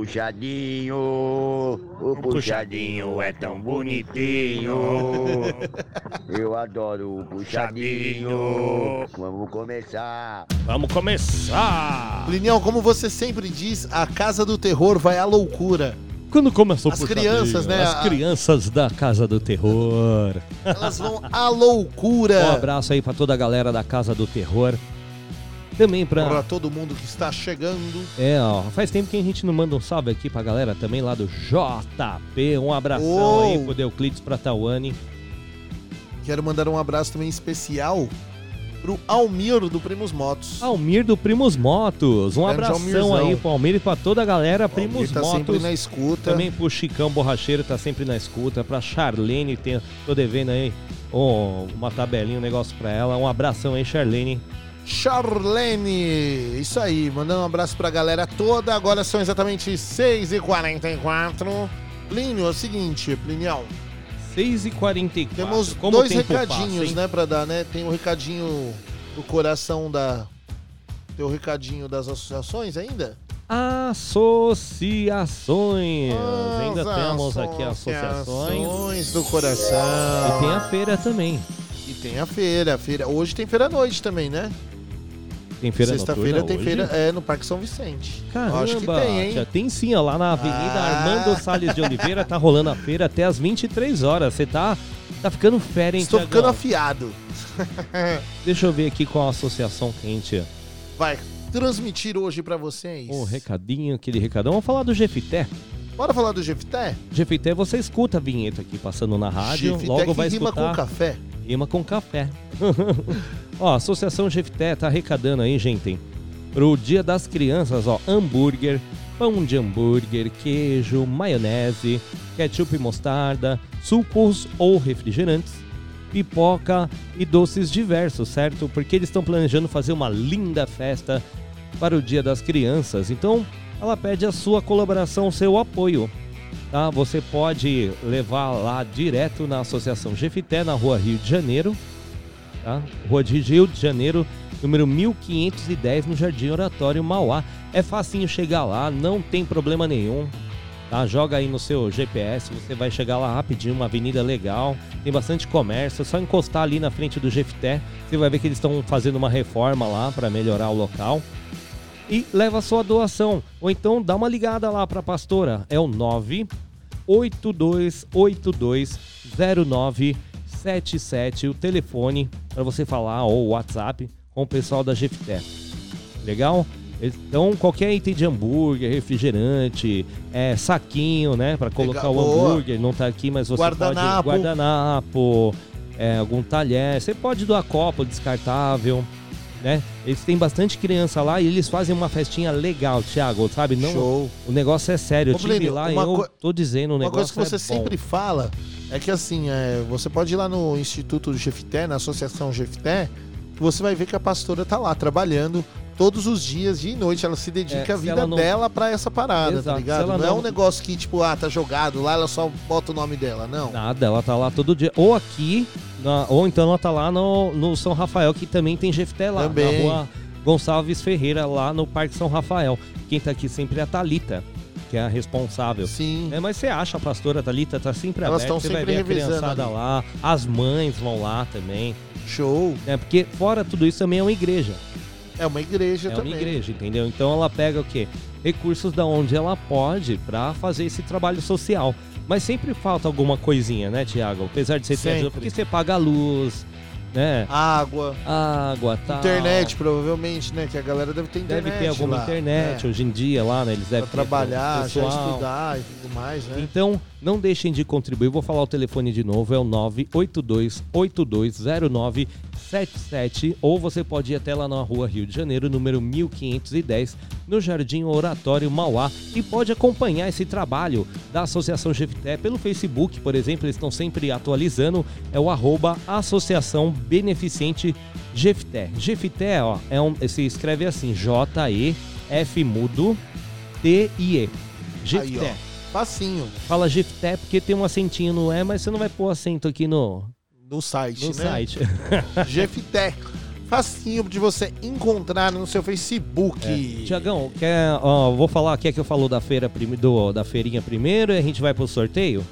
Speaker 4: Puxadinho. O puxadinho é tão bonitinho. Eu adoro o puxadinho. Vamos começar.
Speaker 11: Vamos começar!
Speaker 5: Linião, como você sempre diz, a Casa do Terror vai à loucura.
Speaker 11: Quando começou
Speaker 5: As crianças, né,
Speaker 11: As
Speaker 5: a-
Speaker 11: crianças da Casa do Terror.
Speaker 5: Elas vão à loucura.
Speaker 11: Um abraço aí pra toda a galera da Casa do Terror. Também pra.
Speaker 5: Pra todo mundo que está chegando.
Speaker 11: É, ó, faz tempo que a gente não manda um salve aqui pra galera também lá do JP. Um abração
Speaker 5: Oh.
Speaker 11: aí pro Deuclides pra Tawane.
Speaker 5: Quero mandar um abraço também especial pro Almir do Primos Motos.
Speaker 11: Almir do Primos Motos. Um
Speaker 5: Grande
Speaker 11: abração aí pro Almir e pra toda a galera. Primos
Speaker 5: tá
Speaker 11: Motos.
Speaker 5: sempre na escuta.
Speaker 11: Também pro Chicão Borracheiro, tá sempre na escuta. Pra Charlene, tem, tô devendo aí ó, uma tabelinha, um negócio pra ela. Um abração aí, Charlene.
Speaker 5: Charlene, isso aí, mandando um abraço pra galera toda. Agora são exatamente 6h44. Plínio, é o seguinte, Plinião.
Speaker 11: 6h44.
Speaker 5: Temos
Speaker 11: Como
Speaker 5: dois recadinhos,
Speaker 11: passa,
Speaker 5: né, pra dar, né? Tem o recadinho do coração da. Tem o recadinho das associações ainda?
Speaker 11: Associações. Ainda temos aqui associações.
Speaker 5: Associações do coração.
Speaker 11: E tem a feira também.
Speaker 5: E tem a feira, a feira. Hoje tem feira à noite também, né?
Speaker 11: Tem feira
Speaker 5: Sexta-feira tem
Speaker 11: hoje?
Speaker 5: feira é, no Parque São Vicente.
Speaker 11: Caramba,
Speaker 5: Acho que tem, hein?
Speaker 11: já tem sim, ó, lá na Avenida
Speaker 5: Ah.
Speaker 11: Armando Salles de Oliveira, tá rolando a feira até as 23 horas. Você tá, tá ficando fera, hein,
Speaker 5: Estou ficando afiado. [LAUGHS]
Speaker 11: Deixa eu ver aqui qual a associação que a gente...
Speaker 5: Vai transmitir hoje pra vocês.
Speaker 11: Um recadinho, aquele recadão. Vamos falar do Jefité.
Speaker 5: Bora falar do Jefité?
Speaker 11: Jefité, você escuta a vinheta aqui passando na rádio,
Speaker 5: Jefité
Speaker 11: logo
Speaker 5: que
Speaker 11: vai
Speaker 5: rima
Speaker 11: escutar...
Speaker 5: com café.
Speaker 11: Rima com café. [LAUGHS] ó, a Associação Jefité tá arrecadando aí, gente, pro Dia das Crianças, ó, hambúrguer, pão de hambúrguer, queijo, maionese, ketchup e mostarda, sucos ou refrigerantes, pipoca e doces diversos, certo? Porque eles estão planejando fazer uma linda festa para o Dia das Crianças. Então, ela pede a sua colaboração, seu apoio. Tá? Você pode levar lá direto na Associação Jefité, na rua Rio de Janeiro. Tá? Rua de Rio de Janeiro, número 1510, no Jardim Oratório Mauá. É facinho chegar lá, não tem problema nenhum. Tá? Joga aí no seu GPS, você vai chegar lá rapidinho, uma avenida legal, tem bastante comércio, é só encostar ali na frente do Jefté, você vai ver que eles estão fazendo uma reforma lá para melhorar o local. E leva a sua doação, ou então dá uma ligada lá para a pastora, é o 982820977, o telefone para você falar ou o WhatsApp com o pessoal da Jefté. Legal? Então, qualquer item de hambúrguer, refrigerante, é, saquinho, né? Pra colocar
Speaker 5: Legal,
Speaker 11: o hambúrguer, não tá aqui, mas você
Speaker 5: Guardanapo.
Speaker 11: pode... Guardanapo. é, algum talher. Você pode doar copo descartável, né? Eles têm bastante criança lá e eles fazem uma festinha legal, Thiago, sabe? Não,
Speaker 5: Show.
Speaker 11: O negócio é sério. Eu
Speaker 5: Ô,
Speaker 11: tive
Speaker 5: Plínio,
Speaker 11: lá e
Speaker 5: uma
Speaker 11: eu
Speaker 5: co-
Speaker 11: tô dizendo, o
Speaker 5: Uma
Speaker 11: negócio
Speaker 5: coisa que você
Speaker 11: é bom.
Speaker 5: sempre fala é que assim, é, você pode ir lá no Instituto Jefité, na Associação Jefité, que você vai ver que a pastora tá lá trabalhando todos os dias, dia e noite. Ela se dedica
Speaker 11: É,
Speaker 5: a vida
Speaker 11: não-
Speaker 5: dela pra essa parada,
Speaker 11: Exato,
Speaker 5: tá ligado?
Speaker 11: ela
Speaker 5: Não, é
Speaker 11: não-
Speaker 5: um negócio que, tipo, ah, tá jogado lá, ela só bota o nome dela, não.
Speaker 11: Nada, ela tá lá todo dia. Ou aqui, na- ou então ela tá lá no, no São Rafael, que também tem Jefté lá,
Speaker 5: Também.
Speaker 11: na rua Gonçalves Ferreira, lá no Parque São Rafael. Quem tá aqui sempre é a Thalita. que é a responsável.
Speaker 5: Sim.
Speaker 11: mas você acha a pastora Thalita tá sempre
Speaker 5: Elas
Speaker 11: aberta, você vai
Speaker 5: sempre
Speaker 11: ver a criançada
Speaker 5: ali.
Speaker 11: lá, as mães vão lá também.
Speaker 5: Show.
Speaker 11: É, porque fora tudo isso também é uma igreja.
Speaker 5: É uma igreja
Speaker 11: É
Speaker 5: também.
Speaker 11: uma igreja, entendeu? Então ela pega o quê? Recursos da onde ela pode pra fazer esse trabalho social. Mas sempre falta alguma coisinha, né, Tiago? Apesar de você ter ajuda, porque você paga a luz, né?
Speaker 5: Água.
Speaker 11: Água, tal.
Speaker 5: Internet, provavelmente, né? Que a galera deve ter internet.
Speaker 11: Deve ter alguma
Speaker 5: lá.
Speaker 11: internet
Speaker 5: É.
Speaker 11: hoje em dia lá, né? Eles devem
Speaker 5: Pra trabalhar, já estudar e tudo mais, né?
Speaker 11: Então, não deixem de contribuir. Vou falar o telefone de novo, é o 982-820977 ou você pode ir até lá na rua Rio de Janeiro, número 1510, no Jardim Oratório Mauá e pode acompanhar esse trabalho da Associação Jefté pelo Facebook, por exemplo, eles estão sempre atualizando, é o arroba Associação Beneficente Jefté. Jefté, ó, é um, se escreve assim, J-E-F mudo T-I-E.
Speaker 5: Aí,
Speaker 11: Jefté.
Speaker 5: Facinho.
Speaker 11: Fala Jefté porque tem um acentinho no E, mas você não vai pôr acento aqui no,
Speaker 5: No site,
Speaker 11: no
Speaker 5: né?
Speaker 11: site. [LAUGHS]
Speaker 5: Jefté. Facinho de você encontrar no seu Facebook.
Speaker 11: É. Tiagão, quer, ó, vou falar, quer que eu falo da feira do, da feirinha primeiro e a gente vai pro sorteio?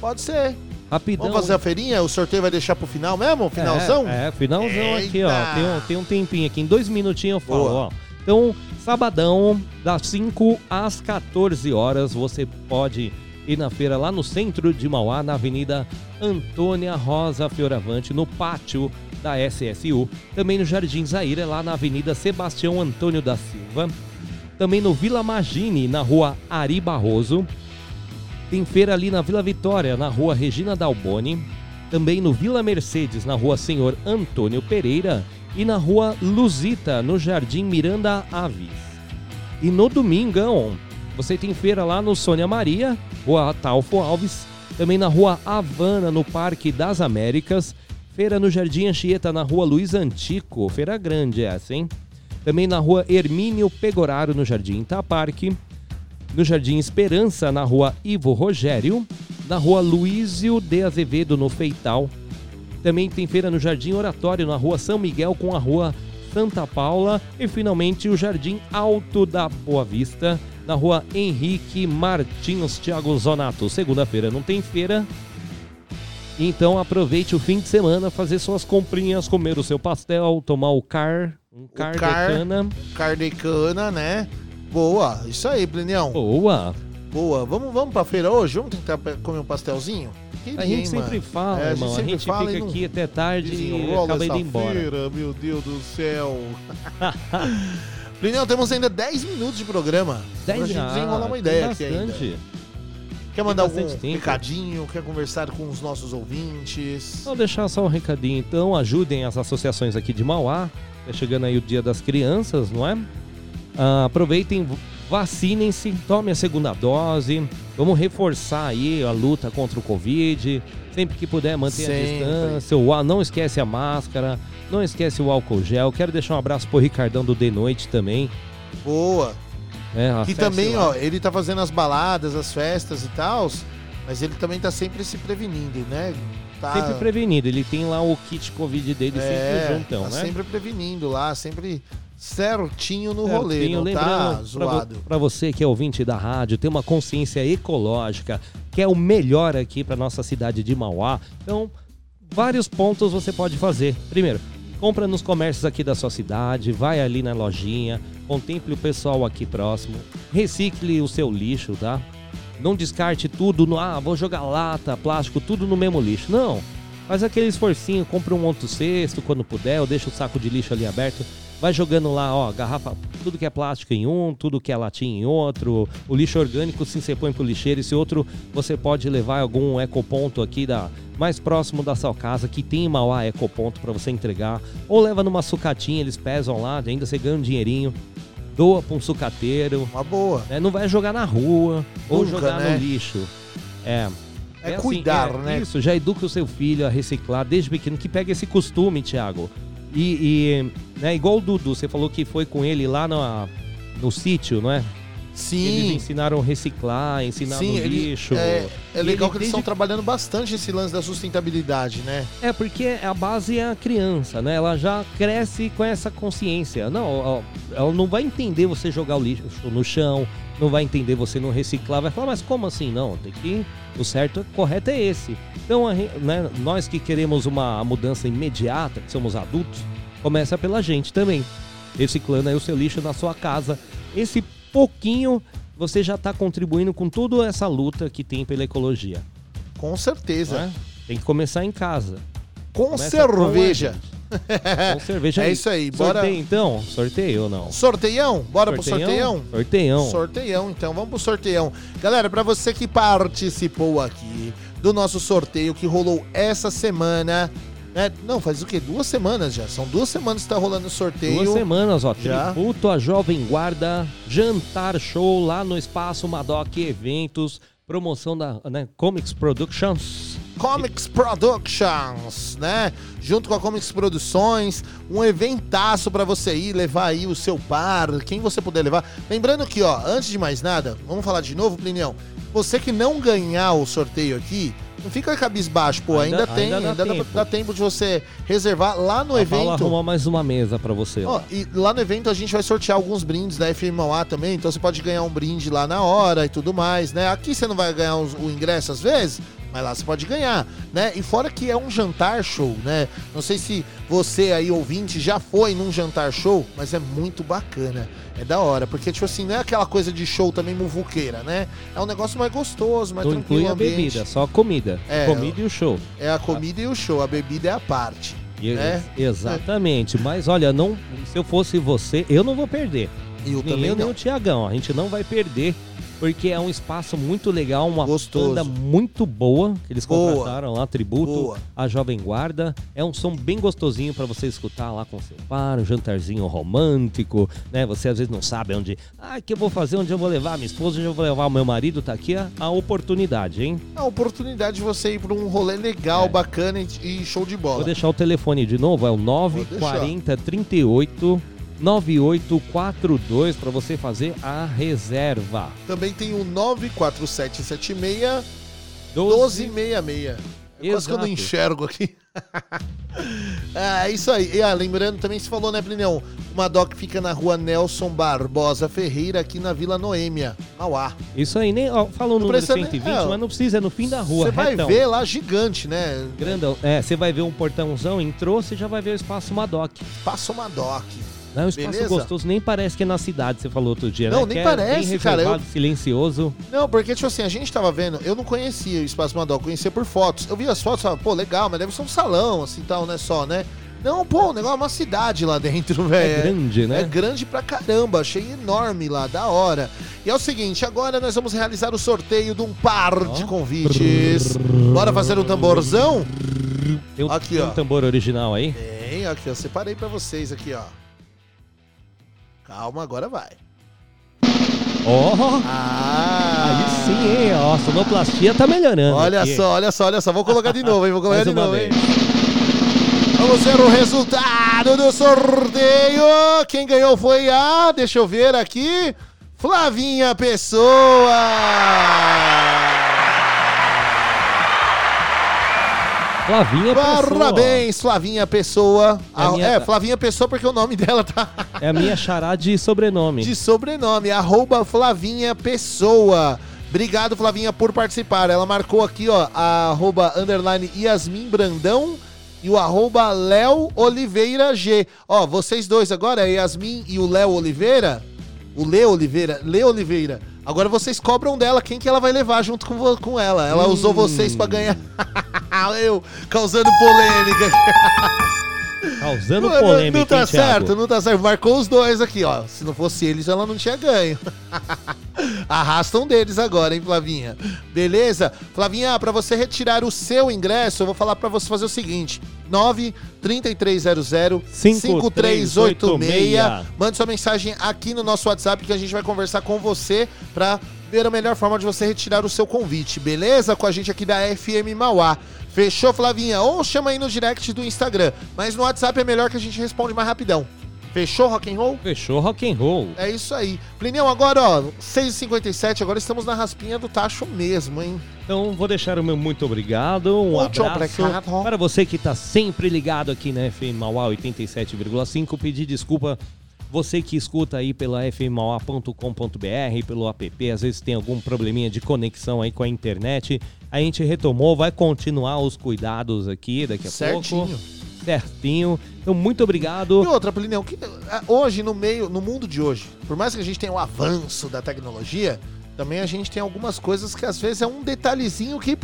Speaker 5: Pode ser.
Speaker 11: Rapidão.
Speaker 5: Vamos fazer a feirinha? O sorteio vai deixar pro final mesmo? Finalzão?
Speaker 11: É, é, finalzão aqui, ó.
Speaker 5: Eita!
Speaker 11: Tem um, tem um tempinho aqui. Em dois minutinhos eu falo,
Speaker 5: Boa.
Speaker 11: ó. Então, sabadão, das 5 às 14 horas, você pode ir na feira lá no centro de Mauá, na Avenida Antônia Rosa Fioravante, no pátio da SSU. Também no Jardim Zaira, lá na Avenida Sebastião Antônio da Silva. Também no Vila Magine, na rua Ari Barroso. Tem feira ali na Vila Vitória, na rua Regina Dalboni. Também no Vila Mercedes, na rua Senhor Antônio Pereira. E na rua Luzita, no Jardim Miranda Aves. E no domingão, você tem feira lá no Sônia Maria, rua Atalfo Alves. Também na rua Havana, no Parque das Américas. Feira no Jardim Anchieta, na rua Luiz Antico. Feira grande essa, hein? Também na rua Hermínio Pegoraro, no Jardim Itaparque no Jardim Esperança, na rua Ivo Rogério, na rua Luísio de Azevedo, no Feital. Também tem feira no Jardim Oratório, na rua São Miguel, com a rua Santa Paula. E finalmente o Jardim Alto da Boa Vista, na rua Henrique Martins Thiago Zonato. Segunda-feira não tem feira. Então aproveite o fim de semana, fazer suas comprinhas, comer o seu pastel, tomar o car, um car,
Speaker 5: car.
Speaker 11: de cana.
Speaker 5: Cardecana, né? Boa. Isso aí, Plinião.
Speaker 11: Boa.
Speaker 5: Boa. Vamos, vamos pra feira hoje? Vamos tentar comer um pastelzinho?
Speaker 11: A gente sempre fala,
Speaker 5: É,
Speaker 11: irmão. A
Speaker 5: sempre
Speaker 11: gente
Speaker 5: fala
Speaker 11: fica aqui até tarde e acaba indo embora.
Speaker 5: feira, meu Deus do céu. [LAUGHS] Plinião, temos ainda 10 minutos de programa.
Speaker 11: Dez
Speaker 5: pra gente
Speaker 11: já,
Speaker 5: desenrolar uma ideia aqui ainda. Quer mandar algum
Speaker 11: tempo.
Speaker 5: recadinho? Quer conversar com os nossos ouvintes?
Speaker 11: Vou deixar só um recadinho então, ajudem as associações aqui de Mauá. Tá chegando aí o Dia das Crianças, não é? Ah, aproveitem, vacinem-se, tome a segunda dose. Vamos reforçar aí a luta contra o Covid. Sempre que puder, mantenha
Speaker 5: Sempre.
Speaker 11: a distância. O, não esquece a máscara, não esquece o álcool gel. Quero deixar um abraço pro Ricardão do The Noite também.
Speaker 5: Boa.
Speaker 11: É,
Speaker 5: Que também,
Speaker 11: lá.
Speaker 5: ó, ele tá fazendo as baladas, as festas e tal, mas ele também tá sempre se prevenindo, né? Tá,
Speaker 11: Sempre prevenido. Ele tem lá o kit Covid dele
Speaker 5: é,
Speaker 11: sempre juntão,
Speaker 5: tá
Speaker 11: né?
Speaker 5: sempre prevenindo lá, sempre certinho no
Speaker 11: Certinho,
Speaker 5: rolê, não
Speaker 11: lembrando
Speaker 5: tá
Speaker 11: pra
Speaker 5: zoado.
Speaker 11: Pra você que é ouvinte da rádio, tem uma consciência ecológica, que é o melhor aqui pra nossa cidade de Mauá. Então, vários pontos você pode fazer. Primeiro, compra nos comércios aqui da sua cidade, vai ali na lojinha, contemple o pessoal aqui próximo, recicle o seu lixo, tá? Não descarte tudo no, ah, vou jogar lata, plástico, tudo no mesmo lixo. Não. Faz aquele esforcinho, compra um outro cesto quando puder, ou deixa o saco de lixo ali aberto. Vai jogando lá, ó, garrafa, tudo que é plástico em um, tudo que é latinha em outro. O lixo orgânico, sim, você põe pro lixeiro. Esse outro você pode levar algum ecoponto aqui da mais próximo da sua casa, que tem em Mauá ecoponto para você entregar. Ou leva numa sucatinha, eles pesam lá, ainda você ganha um dinheirinho. Doa pra um sucateiro.
Speaker 5: Uma boa.
Speaker 11: Não vai jogar na rua ou
Speaker 5: Nunca,
Speaker 11: jogar
Speaker 5: né?
Speaker 11: no lixo. É.
Speaker 5: É
Speaker 11: assim,
Speaker 5: cuidar,
Speaker 11: é
Speaker 5: né?
Speaker 11: Isso, já educa o seu filho a reciclar desde pequeno, que pega esse costume, Thiago. E, e, né, igual o Dudu, você falou que foi com ele lá no, no sítio, não é?
Speaker 5: Sim.
Speaker 11: Eles ensinaram a reciclar, ensinaram
Speaker 5: Sim,
Speaker 11: o
Speaker 5: ele-
Speaker 11: lixo.
Speaker 5: é, é legal
Speaker 11: ele
Speaker 5: que eles estão
Speaker 11: desde-
Speaker 5: trabalhando bastante esse lance da sustentabilidade, né?
Speaker 11: É, porque a base é a criança, né? Ela já cresce com essa consciência. Não, ela não vai entender você jogar o lixo no chão, não vai entender você não reciclar, vai falar, mas como assim? Não, tem que. O certo, correto é esse. Então, né, nós que queremos uma mudança imediata, que somos adultos, começa pela gente também. Reciclando aí o seu lixo na sua casa. Esse pouquinho você já está contribuindo com toda essa luta que tem pela ecologia.
Speaker 5: Com certeza.
Speaker 11: É? Tem que começar em casa.
Speaker 5: Com
Speaker 11: Começa
Speaker 5: cerveja.
Speaker 11: Com cerveja.
Speaker 5: É isso aí, bora-
Speaker 11: Sorteio então? Sorteio ou não?
Speaker 5: Sorteião? Bora pro
Speaker 11: Sorteião?
Speaker 5: sorteião?
Speaker 11: Sorteião.
Speaker 5: Sorteião, então vamos pro sorteião. Galera, pra você que participou aqui do nosso sorteio que rolou essa semana, né? Não, faz o quê? Duas semanas já. São duas semanas que tá rolando o sorteio.
Speaker 11: Duas semanas, ó.
Speaker 5: Já.
Speaker 11: Tributo à Jovem Guarda, jantar show lá no Espaço Madoc Eventos, promoção da né, Comics Productions.
Speaker 5: Comics Productions, né? Junto com a Comics Produções, um eventaço pra você ir levar aí o seu par, quem você puder levar. Lembrando que, ó, antes de mais nada, vamos falar de novo, Plinião. Você que não ganhar o sorteio aqui, não fica cabisbaixo, pô, ainda,
Speaker 11: Ainda-
Speaker 5: tem,
Speaker 11: ainda dá
Speaker 5: ainda dá,
Speaker 11: tempo.
Speaker 5: dá tempo de você reservar lá no
Speaker 11: A Paula
Speaker 5: evento.
Speaker 11: arrumar mais uma mesa pra você.
Speaker 5: Ó,
Speaker 11: lá.
Speaker 5: e lá no evento a gente vai sortear alguns brindes da FM Mauá também, então você pode ganhar um brinde lá na hora e tudo mais, né? Aqui você não vai ganhar os- o ingresso às vezes, mas lá você pode ganhar, né? E fora que é um jantar show, né? Não sei se você aí, ouvinte, já foi num jantar show, mas é muito bacana. É da hora, porque, tipo assim, não é aquela coisa de show também muvuqueira, né? É um negócio mais gostoso, mais
Speaker 11: Não
Speaker 5: tranquilo.
Speaker 11: inclui a bebida, só a comida.
Speaker 5: É,
Speaker 11: comida e o show.
Speaker 5: É a comida e o show, a bebida é a parte.
Speaker 11: E-
Speaker 5: né?
Speaker 11: Exatamente. Mas olha, não, se eu fosse você, eu não vou perder.
Speaker 5: Eu
Speaker 11: nem
Speaker 5: também
Speaker 11: eu, nem
Speaker 5: não.
Speaker 11: o Tiagão. A gente não vai perder, porque é um espaço muito legal, uma
Speaker 5: Gostoso.
Speaker 11: banda muito boa que eles
Speaker 5: Boa.
Speaker 11: contrataram lá, tributo
Speaker 5: Boa.
Speaker 11: à Jovem Guarda. É um som bem gostosinho pra você escutar lá com seu par, um jantarzinho romântico, né? Você às vezes não sabe onde, ah, que eu vou fazer, onde eu vou levar a minha esposa, onde eu vou levar o meu marido, tá aqui a, a oportunidade, hein?
Speaker 5: A oportunidade de você ir pra um rolê legal, bacana e, e show de bola.
Speaker 11: Vou deixar o telefone de novo, é o 940 38 9842 para você fazer a reserva.
Speaker 5: Também tem o 94776 1266. É quase que eu não enxergo aqui. [LAUGHS] é isso aí. E, ah, lembrando também, se falou, né, Plinão? Uma doc fica na rua Nelson Barbosa Ferreira, aqui na Vila Noêmia, Mauá.
Speaker 11: Isso aí, nem ó, falou o
Speaker 5: Não
Speaker 11: número
Speaker 5: precisa nem-
Speaker 11: 120,
Speaker 5: é,
Speaker 11: mas não precisa, é no fim da rua.
Speaker 5: Você vai ver lá gigante, né?
Speaker 11: Grandão. É, você vai ver um portãozão, entrou, você já vai ver o espaço Madoc.
Speaker 5: Passa uma doc.
Speaker 11: Não é um espaço
Speaker 5: Beleza?
Speaker 11: gostoso, nem parece que é na cidade, você falou outro dia,
Speaker 5: Não,
Speaker 11: né?
Speaker 5: nem
Speaker 11: é
Speaker 5: parece,
Speaker 11: bem
Speaker 5: cara,
Speaker 11: reservado, silencioso.
Speaker 5: Não, porque, tipo assim, a gente tava vendo, eu não conhecia o Espaço Madoc, conhecia por fotos. Eu vi as fotos e falava, pô, legal, mas deve ser um salão, assim, tal, né, só, né? Não, pô, o negócio é uma cidade lá dentro, [LAUGHS] velho.
Speaker 11: grande, né?
Speaker 5: É grande pra caramba, achei enorme lá, da hora. E é o seguinte, agora nós vamos realizar o sorteio de um par de convites. Bora fazer um tamborzão?
Speaker 11: Tem, um-
Speaker 5: Aqui,
Speaker 11: tem
Speaker 5: ó.
Speaker 11: um tambor original aí?
Speaker 5: Tem, aqui, eu separei pra vocês aqui, ó. Calma, agora vai.
Speaker 11: Ó!
Speaker 5: Ah!
Speaker 11: Aí sim, hein? Ó, a sonoplastia tá melhorando.
Speaker 5: Olha
Speaker 11: aqui.
Speaker 5: só, olha só, olha só. Vou colocar de [LAUGHS] novo, hein? Vou colocar de novo, hein?
Speaker 11: vez.
Speaker 5: Vamos ver o resultado do sorteio. Quem ganhou foi a. Deixa eu ver aqui. Flavinha Pessoa.
Speaker 11: Flavinha Pessoa.
Speaker 5: Parabéns, Flavinha Pessoa.
Speaker 11: É
Speaker 5: Ah,
Speaker 11: minha-
Speaker 5: É, Flavinha Pessoa porque o nome dela tá
Speaker 11: É a minha chará de sobrenome.
Speaker 5: de sobrenome. Arroba Flavinha Pessoa. Obrigado, Flavinha, por participar. Ela marcou aqui, ó, a arroba underline Yasmin Brandão e o arroba Léo Oliveira G. Ó, vocês dois agora, a Yasmin e o Léo Oliveira, o Lê Oliveira, Lê Oliveira. Agora vocês cobram dela quem que ela vai levar junto com, com ela. Ela
Speaker 11: Hum.
Speaker 5: usou vocês pra ganhar. [LAUGHS] Eu causando polêmica. [LAUGHS]
Speaker 11: Causando
Speaker 5: Não, não-
Speaker 11: polêmica,
Speaker 5: Não tá
Speaker 11: hein,
Speaker 5: certo, não tá certo. Marcou os dois aqui, ó. Se não fosse eles, ela não tinha ganho. [LAUGHS] Arrasta um deles agora, hein, Flavinha? Beleza? Flavinha, pra você retirar o seu ingresso, eu vou falar pra você fazer o seguinte: 93300 5386. Mande sua mensagem aqui no nosso WhatsApp que a gente vai conversar com você pra ver a melhor forma de você retirar o seu convite, beleza? Com a gente aqui da FM Mauá. Fechou, Flavinha? Ou chama aí no direct do Instagram. Mas no WhatsApp é melhor que a gente responde mais rapidão. Fechou rock and roll?
Speaker 11: Fechou rock and roll.
Speaker 5: É isso aí. Plinião, agora, ó, 6h57, agora estamos na raspinha do tacho mesmo, hein?
Speaker 11: Então vou deixar o meu muito obrigado, um
Speaker 5: Muito
Speaker 11: abraço
Speaker 5: obrigado.
Speaker 11: para você que está sempre ligado aqui na FM Mauá 87,5. Pedir desculpa você que escuta aí pela fmmauá.com.br, pelo app, às vezes tem algum probleminha de conexão aí com a internet. A gente retomou, vai continuar os cuidados aqui daqui a
Speaker 5: Certinho.
Speaker 11: pouco. Certinho. Então muito obrigado.
Speaker 5: E outra, Plinião, que, ah, hoje, no meio, no mundo de hoje, por mais que a gente tenha o avanço da tecnologia, também a gente tem algumas coisas que às vezes é um detalhezinho que,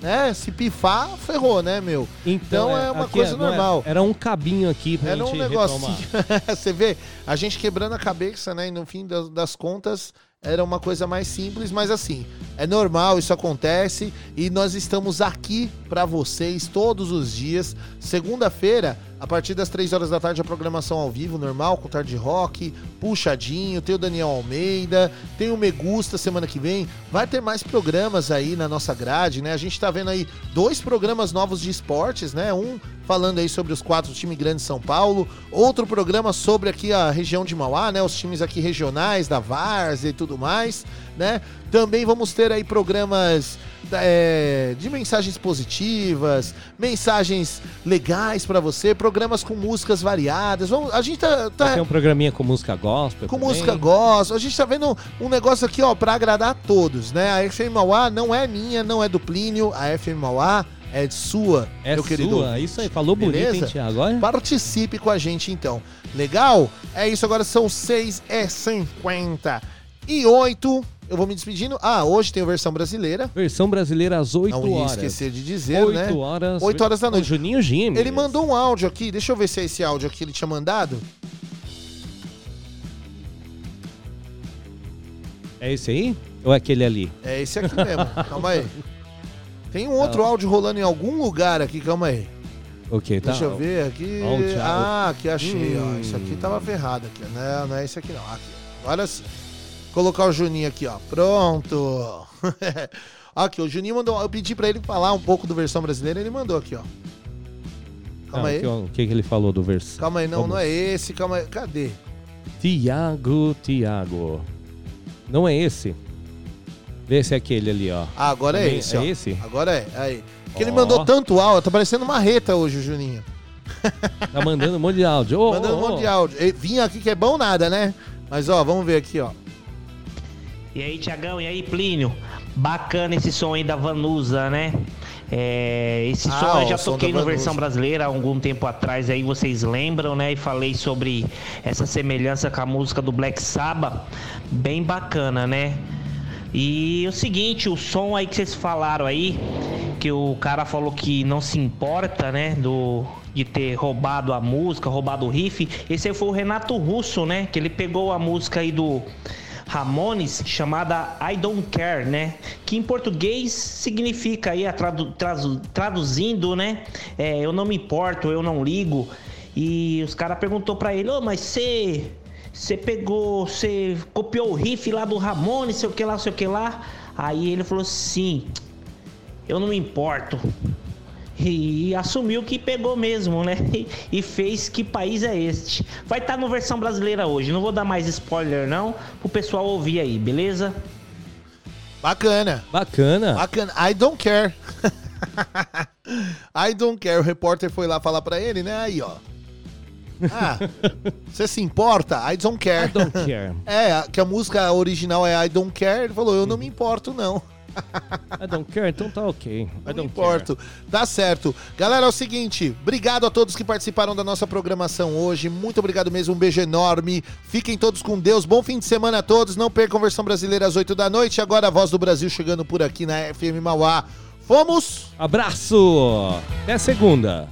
Speaker 5: né, se pifar, ferrou, né, meu? Então, é, uma
Speaker 11: aqui
Speaker 5: coisa
Speaker 11: não é-
Speaker 5: normal.
Speaker 11: Era um cabinho aqui pra
Speaker 5: Era um negócio.
Speaker 11: retomar. [LAUGHS]
Speaker 5: Você vê, a gente quebrando a cabeça, né? E no fim das, das contas, era uma coisa mais simples, mas assim, é normal, isso acontece. E nós estamos aqui pra vocês todos os dias. Segunda-feira, a partir das 3 horas da tarde, a programação ao vivo, normal, com tarde rock, puxadinho. Tem o Daniel Almeida, tem o Megusta semana que vem. Vai ter mais programas aí na nossa grade, né? A gente tá vendo aí dois programas novos de esportes, né? Um falando aí sobre os quatro times grandes de São Paulo, outro programa sobre aqui a região de Mauá, né? Os times aqui regionais da Várzea e tudo mais, né? Também vamos ter aí programas é, de mensagens positivas, mensagens legais pra você, programas com músicas variadas. Vamos, a gente tá, tá-
Speaker 11: Tem um programinha com música gospel
Speaker 5: com
Speaker 11: também.
Speaker 5: música gospel. A gente tá vendo um negócio aqui, ó, pra agradar a todos, né? A FM Mauá não é minha, não é do Plínio, a FM Mauá é sua,
Speaker 11: É
Speaker 5: meu querido.
Speaker 11: sua, isso aí, falou bonito, hein? Thiago? Olha.
Speaker 5: Participe com a gente, então. Legal? É isso, agora são 6 e 50 e 8. Eu vou me despedindo. Ah, hoje tem a versão brasileira.
Speaker 11: Versão brasileira às 8
Speaker 5: Não ia
Speaker 11: horas.
Speaker 5: esquecer de dizer,
Speaker 11: 8
Speaker 5: né?
Speaker 11: horas.
Speaker 5: 8 horas da noite.
Speaker 11: Juninho Gimes.
Speaker 5: Ele mandou um áudio aqui. Deixa eu ver se é esse áudio aqui que ele tinha mandado.
Speaker 11: É esse aí? Ou é aquele ali?
Speaker 5: É esse aqui mesmo. [LAUGHS] Calma aí. Tem um outro áudio rolando em algum lugar aqui. Calma aí.
Speaker 11: Ok, tá.
Speaker 5: Deixa eu ver aqui.
Speaker 11: Ó, o.
Speaker 5: Ah, aqui achei, ó.
Speaker 11: Hum.
Speaker 5: Isso aqui tava ferrado aqui. Não, não é esse aqui não. Aqui. Agora sim. Colocar o Juninho aqui, ó. Pronto. [LAUGHS] aqui, o Juninho mandou. Eu pedi pra ele falar um pouco do versão brasileira, ele mandou aqui, ó. Calma
Speaker 11: Não,
Speaker 5: aí.
Speaker 11: O que, que ele falou do verso?
Speaker 5: Calma aí, não,
Speaker 11: Vamos.
Speaker 5: não é esse. Calma aí. Cadê?
Speaker 11: Tiago, Tiago. Não é esse? Vê se é aquele ali, ó.
Speaker 5: Ah, agora é
Speaker 11: Também
Speaker 5: esse,
Speaker 11: É
Speaker 5: ó.
Speaker 11: esse?
Speaker 5: Agora é. Aí. Que ele
Speaker 11: Ó.
Speaker 5: mandou tanto áudio, tá parecendo uma reta hoje, o Juninho.
Speaker 11: Tá mandando um monte de áudio. [LAUGHS] Ô,
Speaker 5: Mandando
Speaker 11: ô,
Speaker 5: um monte de áudio. Ele vinha aqui que é bom nada, né? Mas ó, vamos ver aqui, ó.
Speaker 22: E aí, Tiagão, e aí, Plínio? Bacana esse som aí da Vanusa, né? É, esse
Speaker 5: Ah,
Speaker 22: som eu já toquei no versão brasileira há algum tempo atrás, aí vocês lembram, né? E falei sobre essa semelhança com a música do Black Sabbath. Bem bacana, né? E o seguinte, o som aí que vocês falaram aí, que o cara falou que não se importa, né, do de ter roubado a música, roubado o riff. Esse aí foi o Renato Russo, né, que ele pegou a música aí do Ramones chamada I Don't Care, né? Que em português significa aí tradu- trazu- traduzindo, né? É, eu não me importo, eu não ligo. E os caras perguntou pra ele, ô, mas você você pegou, você copiou o riff lá do Ramones, sei o que lá, sei o que lá. Aí ele falou sim, eu não me importo. E assumiu que pegou mesmo, né? [LAUGHS] E, fez que país é este. Vai estar no versão brasileira hoje. Não vou dar mais spoiler, não, pro pessoal ouvir aí, beleza?
Speaker 5: Bacana.
Speaker 11: Bacana.
Speaker 5: Bacana. I don't care. [LAUGHS] I don't care. O repórter foi lá falar pra ele, né? Aí, ó. Ah, você se importa? I don't care.
Speaker 11: I don't care. [LAUGHS]
Speaker 5: É, que a música original é I don't care. Ele falou, eu não me importo, não.
Speaker 11: I don't care, então tá ok. I
Speaker 5: Não
Speaker 11: don't
Speaker 5: importo. Tá certo. Galera, é o seguinte, obrigado a todos que participaram da nossa programação hoje. Muito obrigado mesmo, um beijo enorme. Fiquem todos com Deus. Bom fim de semana a todos. Não percam versão brasileira às 8 da noite. Agora a voz do Brasil chegando por aqui na FM Mauá. Fomos!
Speaker 11: Abraço! Até segunda.